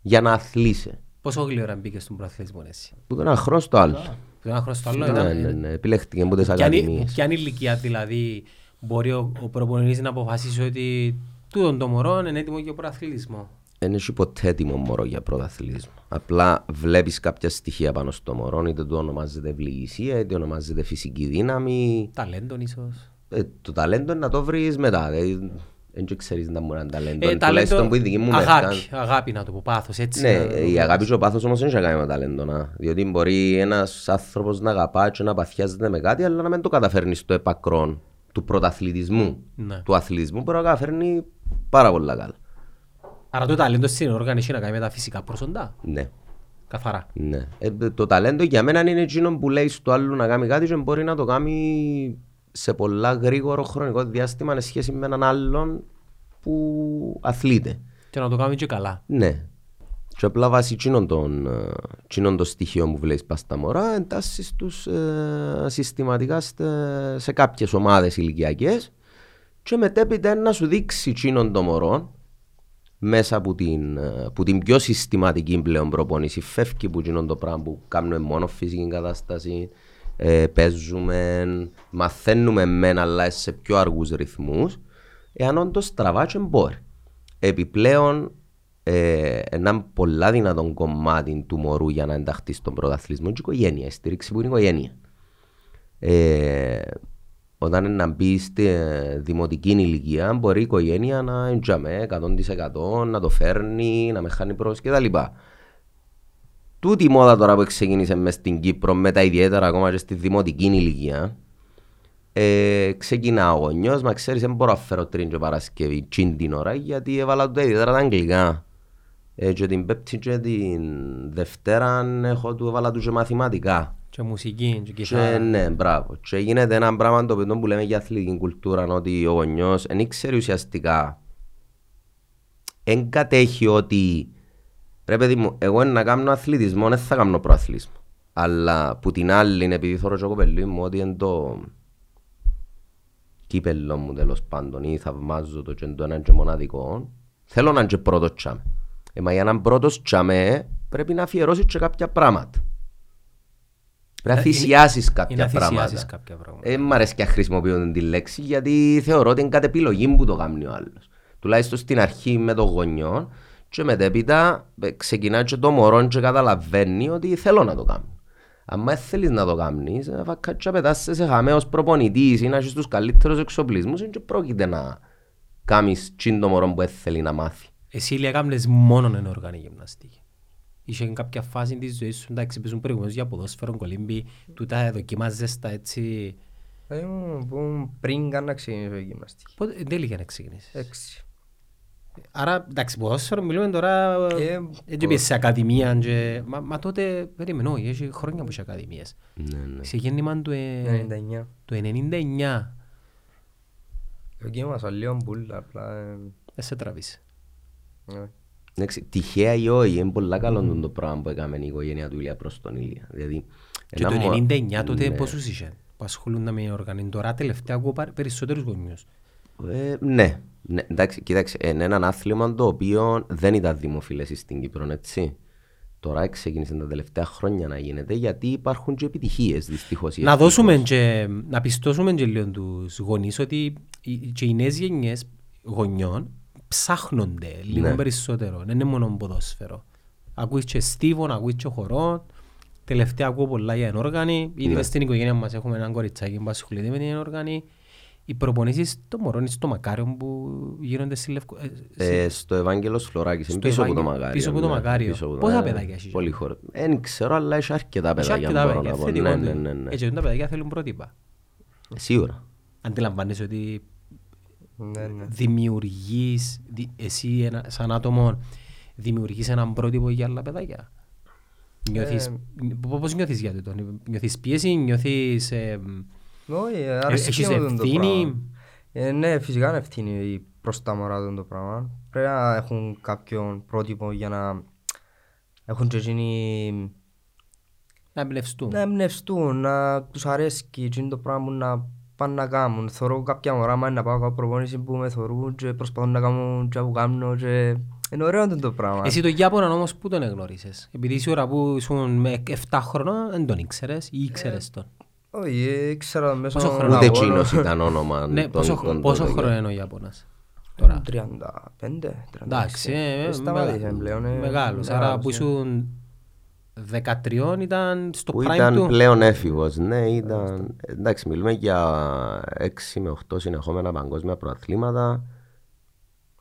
για να αθλείσαι. Πόσο γλυόρα μπήκε στον πρωταθλητισμό εσύ. Που το ένα χρόνο στο άλλο. Το ένα χρόνο στο άλλο Ναι, ήταν... ναι, ναι. Επιλέχτηκε από τις Ποια είναι- ακαδημίες. Ποια είναι η ηλικία δηλαδή μπορεί ο, ο προπονητής να αποφασίσει ότι τούτον το μωρό είναι έτοιμο για προαθλητισμό. Δεν έχει ποτέ έτοιμο μωρό για πρωταθλητισμό. Απλά βλέπεις κάποια στοιχεία πάνω στο μωρό, είτε το ονομάζεται ευληγησία, είτε ονομάζεται φυσική δύναμη. Ταλέντον ίσως. Ε, το ταλέντο είναι να το βρεις μετά. Δηλαδή, δεν και ξέρεις να μου είναι ταλέντο. Ε, Τουλάχιστον που η δική μου αγάπη, μερικά- αγάπη να το πω, πάθος, έτσι. Ναι, να το η πω. αγάπη και ο πάθος όμως δεν έχει να κάνει με ταλέντο. Να. Διότι μπορεί ένας άνθρωπος να αγαπά και να παθιάζεται με κάτι, αλλά να μην το καταφέρνει στο επακρόν του πρωταθλητισμού. Ναι. Του αθλητισμού μπορεί να καταφέρνει πάρα πολύ καλά. Άρα το ταλέντο στην όργανη έχει να κάνει με τα φυσικά προσοντά. Ναι. Καθαρά. Ναι. Ε, το ταλέντο για μένα είναι εκείνο που λέει στο άλλο να κάνει κάτι και μπορεί να το κάνει σε πολλά γρήγορο χρονικό διάστημα σε σχέση με έναν άλλον που αθλείται. Και να το κάνουμε και καλά. Ναι. Και απλά βάσει εκείνων των, ε, εκείνων των στοιχείων που βλέπεις πας στα μωρά εντάσσεις τους ε, συστηματικά στε- σε κάποιες ομάδες ηλικιακές και μετέπειτα να σου δείξει εκείνον το μωρό μέσα από την, ε, που την πιο συστηματική πλέον προπόνηση φεύγει από εκείνον το πράγμα που κάνουμε μόνο φυσική κατάσταση ε, παίζουμε, μαθαίνουμε μεν αλλά σε πιο αργούς ρυθμούς εάν όντως τραβά και μπορεί. Επιπλέον ε, ένα πολλά δυνατόν κομμάτι του μωρού για να ενταχθεί στον πρωταθλητισμό είναι η οικογένεια, η στήριξη που είναι η οικογένεια. Ε, όταν είναι να μπει στη ε, δημοτική ηλικία, μπορεί η οικογένεια να εντζαμέ 100% να το φέρνει, να με χάνει πρόσφυγε κτλ. Τούτη η μόδα τώρα που ξεκίνησε μες στην Κύπρο, μετά ιδιαίτερα ακόμα και στη δημοτική ηλικία, ε, ξεκινά ο γονιός, μα ξέρεις δεν μπορώ να φέρω τρίντζο Παρασκευή τσιν την ώρα γιατί έβαλα του ιδιαίτερα τα αγγλικά. Ε, και την Πέμπτη και την Δευτέρα έχω του έβαλα τους και μαθηματικά. Και μουσική, και Και κιθάρα. ναι, μπράβο. Και γίνεται ένα πράγμα το οποίο που λέμε για αθλητική κουλτούρα, ότι ο γονιός δεν ξέρει ουσιαστικά, δεν κατέχει ότι ρε παιδί μου, εγώ να κάνω αθλητισμό, δεν θα κάνω προαθλητισμό. Αλλά που την άλλη, είναι επειδή θέλω και κοπελί μου ότι είναι το κύπελλο μου τέλος πάντων ή θαυμάζω το και είναι το έναν και μοναδικό, θέλω να είναι και πρώτος τσάμε. Ε, μα για να είναι πρώτος τσάμε πρέπει να αφιερώσεις και κάποια πράγματα. Πρέπει να Ε, είναι- θυσιάσεις Ή κάποια να θυσιάσεις πράγματα. κάποια πράγματα. Δεν μ' αρέσει και να χρησιμοποιώ τη λέξη γιατί θεωρώ ότι είναι κάτι επιλογή που το κάνει ο άλλος. Τουλάχιστον στην αρχή με τον γονιό και μετέπειτα ε, ξεκινά και το μωρό και καταλαβαίνει ότι θέλω να το κάνω. Αν δεν θέλεις να το κάνεις, ε, θα κάτσεις να πετάσαι σε χαμές ως προπονητής ή να έχεις τους καλύτερους εξοπλισμούς και πρόκειται να κάνεις τσιν το μωρό που δεν θέλει να μάθει. Εσύ λέει έκαμνες μόνο εν οργανική γυμναστική. Είχε κάποια φάση της ζωής σου, εντάξει, παίζουν προηγουμένως για ποδόσφαιρο, κολύμπι, τούτα δοκιμάζες τα έτσι. Δηλαδή μου που πριν καν να ξεκινήσω η γυμναστική. Πότε, δεν λίγα να ξεκινήσεις. Έξι. Άρα, εντάξει, ποδόσφαιρο μιλούμε τώρα, Ε, έτσι πήγες σε ακαδημία και... Μα, μα τότε, περίμενε, όχι, έχει χρόνια που είσαι ακαδημίες. Ναι, ναι. Σε γέννημα του, ε, 99. του 99, Εκεί ήμασταν λίγο μπουλ, απλά... ε, δεν σε τραβήσε. ε, Εντάξει, τυχαία ή όχι, είναι πολύ καλό το πράγμα που έκαμε η οικογένεια του Ηλία προς τον Ηλία. Δηλαδή, Και ένα το μω- 99 τότε Ναι. πόσους είσαι; Που ασχολούνται με οργανή. Τώρα τελευταία ακούω παρ- περισσότερους γονιούς. Ε, ναι. ναι, εντάξει, κοίταξε, είναι ένα άθλημα το οποίο δεν ήταν δημοφιλές στην Κύπρο, έτσι. Τώρα ξεκίνησε τα τελευταία χρόνια να γίνεται γιατί υπάρχουν και επιτυχίες δυστυχώς. ή Να ευτυχώς. δώσουμε και, να πιστώσουμε και λίγο τους γονείς ότι οι- και οι νέες γενιές γονιών ψάχνονται λίγο Ναι. περισσότερο. Δεν είναι μόνο ποδόσφαιρο. Ακούεις και στίβον, ακούεις και χορό. Τελευταία ακούω πολλά για ενόργανη. Ήδη Ναι. μες στην οικογένεια μας έχουμε έναν κοριτσάκι που ασχολείται με την ενόργανη. Οι προπονήσεις των μωρών είναι στο Μακάριο που γίνονται στη Λευκο... ε, σε- Ε, στο Ευάγγελος Φλωράκης, είναι Στο πίσω από το Ευάγγελο- Μακάριο. πίσω από το ναι, Μακάριο. πίσω από το- Πόσα ε, παιδάκια έχεις; Πολύ χώρο. Δεν ξέρω, αλλά έχει αρκετά Έχει παιδάκια. αρκετά μπορώ παιδιά, να πω. θετικό Ναι, είναι. ναι, ναι, ναι. Έτσι, τα παιδάκια θέλουν πρότυπα. Ε, Σίγουρα. Αντιλαμβάνεσαι ότι Ναι, ναι. δημιουργείς, δι- εσύ ένα, σαν άτομο, δημιουργείς έναν πρότυπο για άλλα παιδάκια. Νιώθεις, Ε, πο- πώς νιώθεις για το, νιώθεις πίεση, νιώθεις... Ε, Όχι, ε, αρέσκει έχεις μου το ευθύνη; πράγμα. Ε, ναι, φυσικά είναι ευθύνη προς τα μωρά του το πράγμα. Πρέπει να έχουν κάποιον πρότυπο για να έχουν και εκείνοι να εμπνευστούν. να εμπνευστούν, να τους αρέσκει εκείνο το πράγμα που να πάνε να κάνουν. Θωρώ κάποια μωρά μάνα να πάω κάνω προπόνηση που με θωρούν και προσπαθούν να κάνουν και που κάνουν και... Είναι ωραίο αυτό το πράγμα. Εσύ το Ιάπωνα όμως πού τον εγνώρισες; Επειδή η ώρα που ήσουν με 7 χρονών δεν τον ήξερες ή ήξερες τον; Όχι, ε, ήξερα το μέσω Πόσο χρόνο Ούτε αγώνων. εκείνος ήταν όνομα. Ναι, των- πόσο, των- πόσο των- χρόνο είναι ο Ιάπωνας τώρα; 35, 36. Εντάξει, ε, Ε, σταμάτησε μεγα- πλέον. ε, μεγάλος. Άρα που μεγάλος, ε. ήσουν 13 ήταν στο Που prime ήταν του. πλέον έφηβος, ναι, ήταν... Εντάξει, μιλούμε για 6 με 8 συνεχόμενα παγκόσμια προαθλήματα.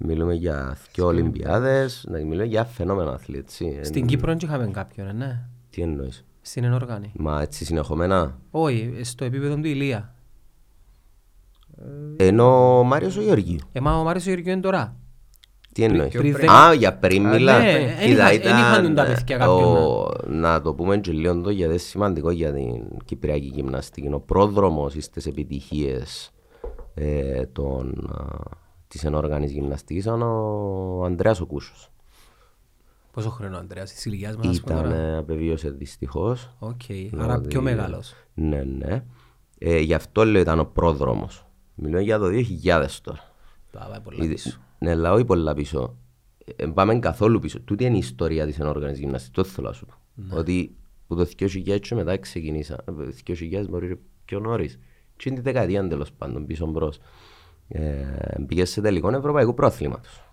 Μιλούμε για δύο Ολυμπιάδες, ναι, μιλούμε για φαινόμενο αθλή, έτσι. Στην Ε, Κύπρο δεν είχαμε κάποιον, ε, ναι. Τι εννοείς; Στην ενόργανη. Μα έτσι συνεχόμενα. Όχι, στο επίπεδο του Ηλία. Ενώ ο Μάριος ο Γεωργίου. Ε, μα ο Μάριος ο Γεωργίου είναι τώρα. Τι εννοείς; πριν Α, δέκα- για πριν Α, μιλά. ναι, εν Κοίτα, είχα- εν είχαν τα παιδιά κάποιον, ο- Να το πούμε και λίγο το γιατί είναι σημαντικό για την Κυπριακή γυμναστική. Είναι ο πρόδρομος στις επιτυχίες ε, των, α, της ενόργανης γυμναστικής ήταν ο Ανδρέας ο Κούσος. Πόσο χρόνο ο Ανδρέας, της ηλικίας μας, ας πούμε Ήταν, τώρα. ε, απεβίωσε δυστυχώς. Οκ, Ναι, άρα δηλαδή, πιο μεγάλος. Ναι, ναι. Ε, γι' αυτό λέω ήταν ο πρόδρομος. Μιλούμε για το 2000 τώρα. Τα πάει πολλά Ήδη- πίσω. Ναι, αλλά όχι πολλά πίσω. Ε, πάμε καθόλου πίσω. Τούτη είναι η ιστορία της ενόργανης γυμναστικής. Το θέλω να σου πω. Ναι. Ότι που το 2000 και μετά ξεκινήσα. ε, 2000 μπορεί και πιο νωρίς. Και είναι τη δεκαετία τέλος πάντων πίσω μπρος. Ε, πήγε σε τελικό ευρωπαϊκού πρόθληματος.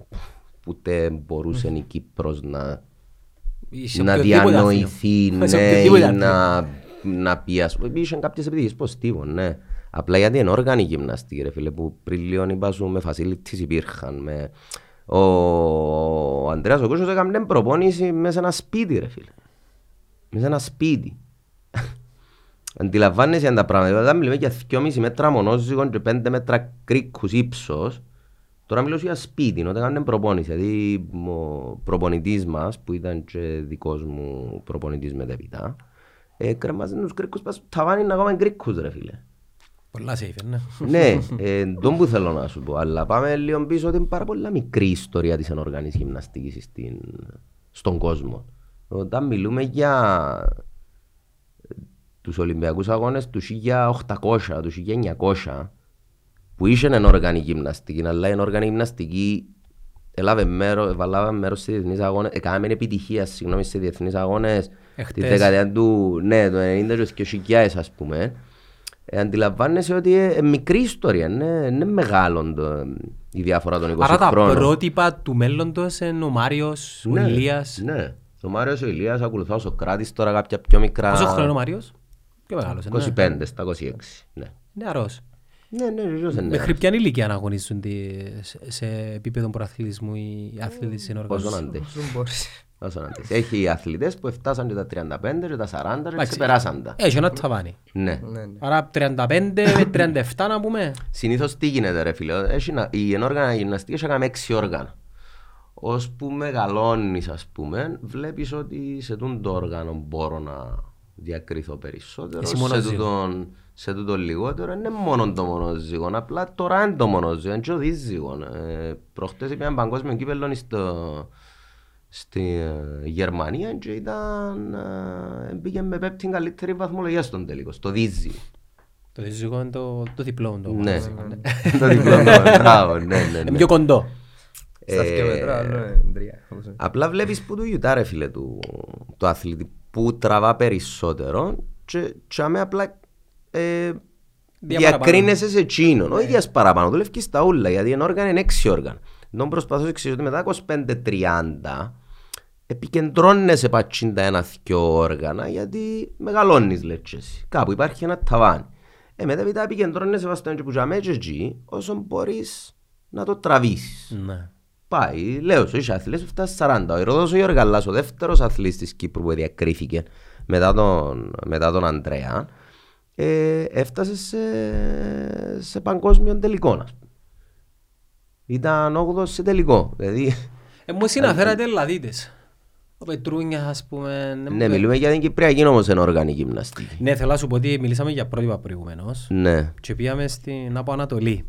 Ούτε μπορούσε η Κύπρος να Ή σε να οποιοδήποτε διανοηθεί, άθλημα. (laughs) Σε ναι, οποιοδήποτε ή άθλημα. να, να πει, ας πούμε, είχαν κάποιες επιτυχίες πως τύπων, ναι. Απλά γιατί είναι όργανη γυμναστική, ρε φίλε, που πριν λίγο είπα σου με facilities υπήρχαν, με... Ο, ο Ανδρέας ο Κούσος έκανε προπόνηση μέσα σε ένα σπίτι, ρε φίλε. Μέσα σε ένα σπίτι. (laughs) Αντιλαμβάνεσαι αν τα πράγματα. Όταν μιλούμε για 2,5 μέτρα μονόζυγων και 5 μέτρα κρίκους ύψος, τώρα μιλώ για σπίτι, όταν κάνουν προπόνηση. Δηλαδή, ο προπονητής μας, που ήταν και δικός μου προπονητής μετέπειτα, ε, κρεμάζαν τους κρίκους πας στο ταβάνι να κάνουμε κρίκους, ρε φίλε. Πολλά safe, ναι. ναι, ε, τον που θέλω να σου πω. Αλλά πάμε λίγο πίσω ότι είναι πάρα πολύ μικρή η ιστορία της ενόργανης γυμναστικής στην, στον κόσμο. Όταν μιλούμε για τους Ολυμπιακούς Αγώνες του 1800, του 1900, που είχε ενόργανη γυμναστική, αλλά η ενόργανη γυμναστική έλαβε μέρο, έβαλαβε μέρος σε διεθνείς αγώνες, έκαναμε επιτυχία, συγγνώμη, σε διεθνείς αγώνες, τη Εχθές. δεκαετία του, ναι, το 90 και 2000 ας πούμε. Ε, αντιλαμβάνεσαι ότι είναι μικρή ιστορία, είναι, είναι μεγάλο το, η διάφορα των 20 Άρα τα χρόνων. πρότυπα του μέλλοντος είναι ο Μάριος, ο Ναι, Ηλίας. Ναι, ο Μάριος ο Ηλίας, ακολουθά ο Σοκράτης, τώρα κάποια πιο μικρά... Πόσο χρόνο είναι ο Μάριος; Πιο μεγάλος, ε, ναι. 25 στα 26, ναι. Νεαρός. Ναι, ναι, ζω σε Μέχρι ποια ηλικία να αγωνίζονται σε- σε επίπεδο προαθλητισμού οι άθλητες της Πόσο να ενόργανωσης. αντέχει. Όσο μπορείς. Όσο να αντέχει. Έχει αθλητές που φτάσαν και τα 35 και τα 40 και ξεπεράσαν τα. Έχει ένα ταβάνι. Ναι. Ναι, ναι. Άρα 35 με 37 να πούμε. Συνήθως τι γίνεται ρε φίλε, έχει, να- η ενόργανα γυμναστική έχει να κάνει έξι όργανα. Ως που μεγαλώνεις ας πούμε, βλέπεις ότι σε τούν το όργανο μπορώ να διακριθώ περισσότερο, Εσύ σε μονοζύγο. τούτον, σε τούτον λιγότερο, είναι μόνο το μονοζύγο, απλά τώρα είναι το μονοζύγο, είναι και ο δίζυγο. Ε, προχτές είπαμε παγκόσμιο κύπελλο στο, στη ε, Γερμανία και ήταν, ε, πήγε με πέπτην καλύτερη βαθμολογία στον τελικό, στο δίζυγο. Το δυζυγό είναι το, το διπλό. Το Ναι, μονοζύγο, ναι. (laughs) το διπλό το μπράβο, ναι, ναι, Είναι ναι. πιο κοντό. Στα Ε, δύο μέτρα, άλλο είναι τρία. όπως είναι. Απλά βλέπεις που του γιουτά ρε φίλε του, του αθλητή που τραβά περισσότερο και, και αμέ απλά ε, Δια διακρίνεσαι σε εκείνον. Όχι διας παραπάνω, δουλεύεις στα ούλα γιατί ένα όργανο είναι έξι όργανα. Τον προσπαθώ να εξηγήσω ότι μετά 25-30 επικεντρώνεσαι πατσίντα ένα-δυο όργανα γιατί μεγαλώνεις λέτσες. Κάπου υπάρχει ένα ταβάνι. Ε, μετά μετά επικεντρώνεσαι βαστόν και που τζαμέ και εκεί όσο μπορείς να το τραβήσεις. Ναι. Πάει, λέω σου, είσαι αθλητές που φτάσει 40. Ο Ηρώδος ο Γιώργαλας, ο δεύτερος αθλητής της Κύπρου που διακρίθηκε μετά τον, μετά τον Αντρέα, ε, έφτασε σε, σε παγκόσμιο τελικό. ας πούμε. Ήταν 8 σε τελικό. Δηλαδή, Ε, μου συναφέρατε (laughs) Ελλαδίτες. Ο Πετρούνιας ας πούμε. ναι, μιλούμε για την Κυπριακή όμως ενόργανη γυμναστική. Ναι, θέλω να σου πω ότι μιλήσαμε για πρότυπα προηγουμένως Ναι, και πήγαμε στην από Ανατολή.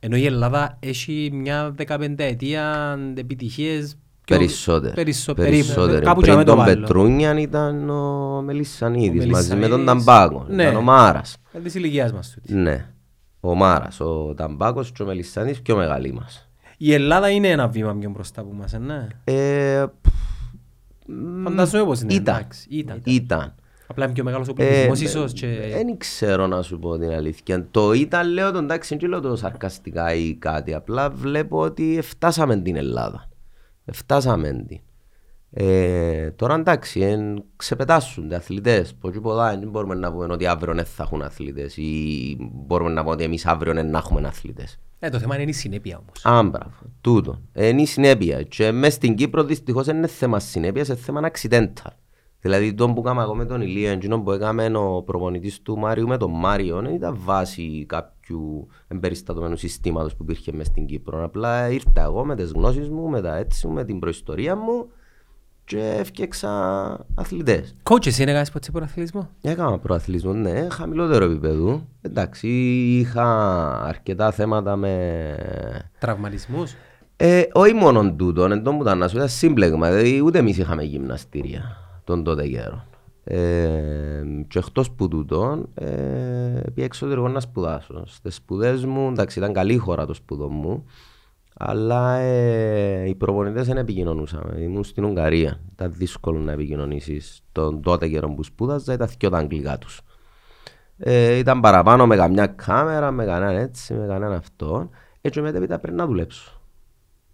Ενώ η Ελλάδα έχει μια 15 ετία επιτυχίες πιο- περισσότερο. Περισσο, Περισσότερο. περίπου. Κάπου και να Πριν με το τον βάλω. Πετρούνιαν ήταν ο Μελισσανίδης Ο μαζί με τον Μελισσανίδης. Ταμπάκο. Ναι. Ήταν ο Μάρας. Ε, Της ηλικίας μας τούτης. Ναι. Ο Μάρας, ο Ταμπάκος και ο Μελισσάνης πιο μεγάλοι μας. Η Ελλάδα είναι ένα βήμα πιο μπροστά από μας, ε, ναι. Ε, Φαντάζομαι πως είναι, Ήταν. εντάξει, ήταν. Ήταν. Απλά είναι πιο μεγάλος ο Ε, πληθυσμός ίσως και... Δεν ξέρω να σου πω την αλήθεια. Το ήταν λέω το εντάξει, δεν λέω το σαρκαστικά ή κάτι. Απλά βλέπω ότι φτάσαμε την Ελλάδα. Φτάσαμε την. Ε, τώρα εντάξει, εν, ξεπετάσσονται αθλητές. Πω και πολλά, δεν μπορούμε να πούμε ότι αύριο δεν θα έχουν αθλητές ή μπορούμε να πούμε ότι εμείς αύριο δεν να έχουμε αθλητές. Ε, το θέμα είναι η συνέπεια όμως. Α, μπράβο, τούτο. Ε, Είναι η συνέπεια. Και μέσα στην Κύπρο δυστυχώς δεν είναι θέμα συνέπειας, είναι θέμα accidental. Δηλαδή το που έκαμε εγώ με τον Ηλία, εκείνο που έκαμε ο προπονητής του Μάριου με τον Μάριο, δεν ήταν βάση κάποιου εμπεριστατωμένου συστήματος που υπήρχε μέσα στην Κύπρο. Απλά ήρθα εγώ με τις γνώσεις μου, με τα έτσι μου, με την προϊστορία μου και έφτιαξα αθλητές. Coach, εσύ είναι κάνεις ποτέ προαθλητισμό; Έκανα προαθλισμό, ναι, χαμηλότερο επίπεδο. Εντάξει, είχα αρκετά θέματα με Τραυματισμούς; ε, όχι μόνο τούτο, εν τω που ήταν να σου ήταν σύμπλεγμα, δηλαδή ούτε εμείς είχαμε γυμναστήρια τον τότε καιρό. Ε, και εκτός που τούτο, ε, πήγα εξωτερικό να σπουδάσω. Στις σπουδές μου, εντάξει ήταν καλή η χώρα το σπουδό μου, αλλά ε, οι προπονητές δεν επικοινωνούσαμε. Ήμουν στην Ουγγαρία. Ήταν δύσκολο να επικοινωνήσεις τον τότε καιρό που σπούδαζα, ήταν και τα αγγλικά τους. Ε, ήταν παραπάνω με καμιά κάμερα, με κανέναν έτσι, με κανέναν αυτό. Έτσι μετέπειτα πρέπει να δουλέψω.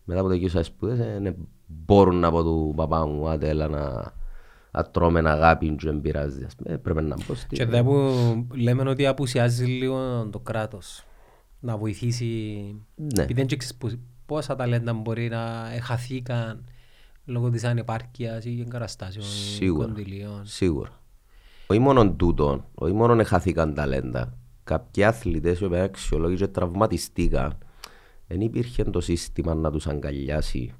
Μετά από το κύριο σπουδές, ε, δεν μπορούν να πω του παπά μου, άντε έλα να, να τρώμε αγάπη και δεν πειράζει. Ας πούμε, Ε, πρέπει να πω στη... Και εδώ που λέμε ότι απουσιάζει λίγο το κράτος να βοηθήσει. Ναι. Επειδή δεν ξέρεις πώς- πόσα ταλέντα μπορεί να χαθήκαν λόγω της ανεπάρκειας ή εγκαταστάσεων ή Σίγουρα. κονδυλίων. Σίγουρα. Όχι μόνο τούτο, όχι μόνο χαθήκαν ταλέντα. Κάποιοι αθλητές οι οποίοι αξιολόγοι και τραυματιστήκαν, δεν υπήρχε το σύστημα να τους αγκαλιάσει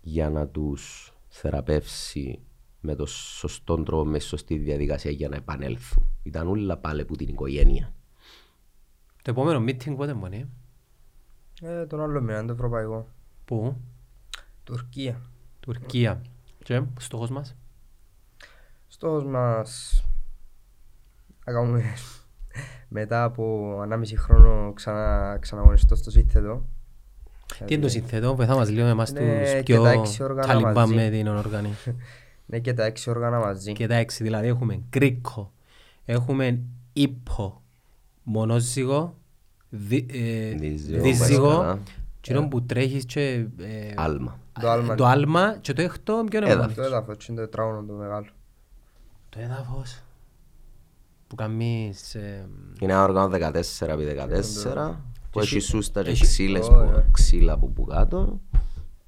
για να τους θεραπεύσει με το σωστό τρόπο, με σωστή διαδικασία για να επανέλθουν. Ήταν όλα πάλι που την οικογένεια. Το επόμενο meeting πότε μπορεί. Ε, τον άλλο μήνα, το ευρωπαϊκό. Πού; Τουρκία. Τουρκία. Και στόχος μας; Στόχος μας να κάνουμε μετά από 1,5 χρόνο ξανα, ξαναγωνιστώ στο σύνθετο. Τι είναι το συνθέτω, βοηθά μας λίγο με εμάς Ναι, τους και πιο τα έξι όργανα ταλιμπάν μαζί. με την οργανή. Ναι και τα έξι όργανα μαζί. Και τα έξι, δηλαδή έχουμε γκρίκο, έχουμε ύπο, μονόζυγο, δι, ε, Δίζυγο, δίζυγο, βασικά. κοινό που τρέχεις και ε, Άλμα. Το άλμα. το άλμα και το έκτο ποιο είναι Έδαφος. Το έδαφος, είναι το τετράγωνο το μεγάλο. Το έδαφος που κάνεις ε, Είναι ένα όργανο 14x14 που έχει σούστα και έχει- ξύλες Ωραία. που, ξύλα που που κάτω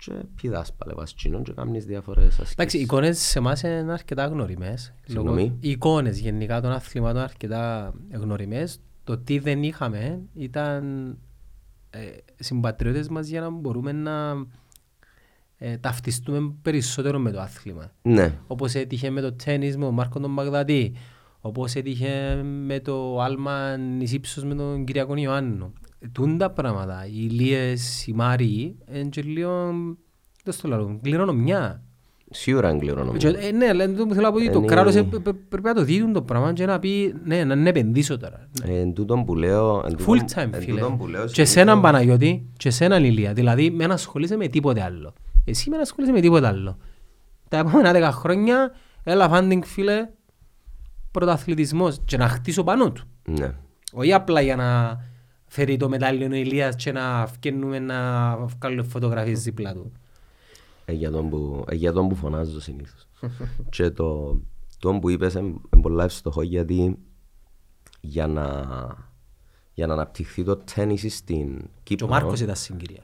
και πηδάς πάλι πας κοινών και κάνεις διάφορες ασκήσεις. Εντάξει, οι εικόνες σε εμάς είναι αρκετά γνωριμές. Συγγνώμη. Λόγω- Οι εικόνες γενικά των αθλημάτων αρκετά γνωριμές. Το τι δεν είχαμε ήταν ε, συμπατριώτες μας για να μπορούμε να ε, ταυτιστούμε περισσότερο με το άθλημα. Ναι, Όπως έτυχε με το τένις με τον Μάρκο τον Μπαγδατή. Όπως έτυχε με το άλμα εις ύψος με τον Κυριακό Ιωάννου. Τούν τα πράγματα, οι Ηλίες, οι Μάριοι, είναι και λίγο, δεν στο λέω, κληρονομιά. σίγουρα είναι κληρονομία. Και, ε, ναι, αλλά το που θέλω να πω ότι το Είναι- κράτος ε, πε- πε- πρέπει να το δει το πράγμα και να πει ναι, να είναι επενδύσω τώρα. Εν τούτον που λέω... εν τούτον- Full time εν φίλε. τούτον που λέω Και συνήθως- σέναν Παναγιώτη και σέναν Ηλία. Δηλαδή με να ασχολείσαι με τίποτε άλλο. Εσύ με να ασχολείσαι με τίποτε άλλο. Τα επόμενα δέκα χρόνια έλα funding φίλε πρωταθλητισμός και να χτίσω πάνω του. Ναι. Όχι απλά για να φέρει το μετάλλιο ο Ηλίας και να φκαινούμε να βγάλουμε φωτογραφίες δίπλα του. Ε, για τον που, ε, για τον που φωνάζω συνήθως. (laughs) και το, το που είπες είναι είναι πολλά ευστοχό γιατί για να, για να αναπτυχθεί το τένις στην Και Κύπρο ο Μάρκος ήταν συγκυρία.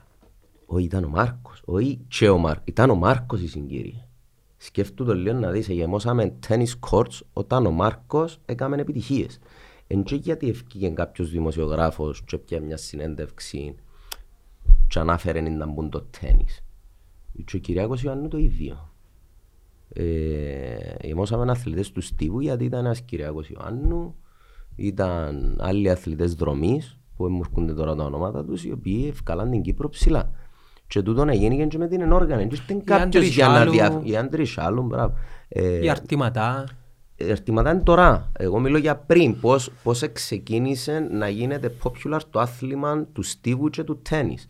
Όχι, ήταν ο Μάρκος. Όχι και ο Μάρκος. Ήταν ο Μάρκος η συγκύρια. Σκέφτου το λίγο να δεις, γεμώσαμε tennis courts όταν ο Μάρκος έκαμε επιτυχίες. Εν και γιατί ευκήγε κάποιος δημοσιογράφος και πια μια συνέντευξη και ανάφερε να μπουν το τένις. Και ο Κυριάκος Ιωάννου το ίδιο. Ε, γεμώσαμε αθλητές του Στίβου γιατί ήταν ένας Κυριάκος Ιωάννου, ήταν άλλοι αθλητές δρομής που μου έρχονται τώρα τα ονόματα τους οι οποίοι ευκάλαν την Κύπρο ψηλά. Και τούτο να γίνει και με την ενόργανη. Και ήρθε κάποιος Άντρης για να Σάλου. δια... Οι άντροι Σάλου, μπράβο. Ε, Η αρτήματά. Ερτήματα είναι τώρα. Εγώ μιλώ για πριν. Πώς, πώς ξεκίνησε να γίνεται popular το άθλημα του στίβου και του τέννις.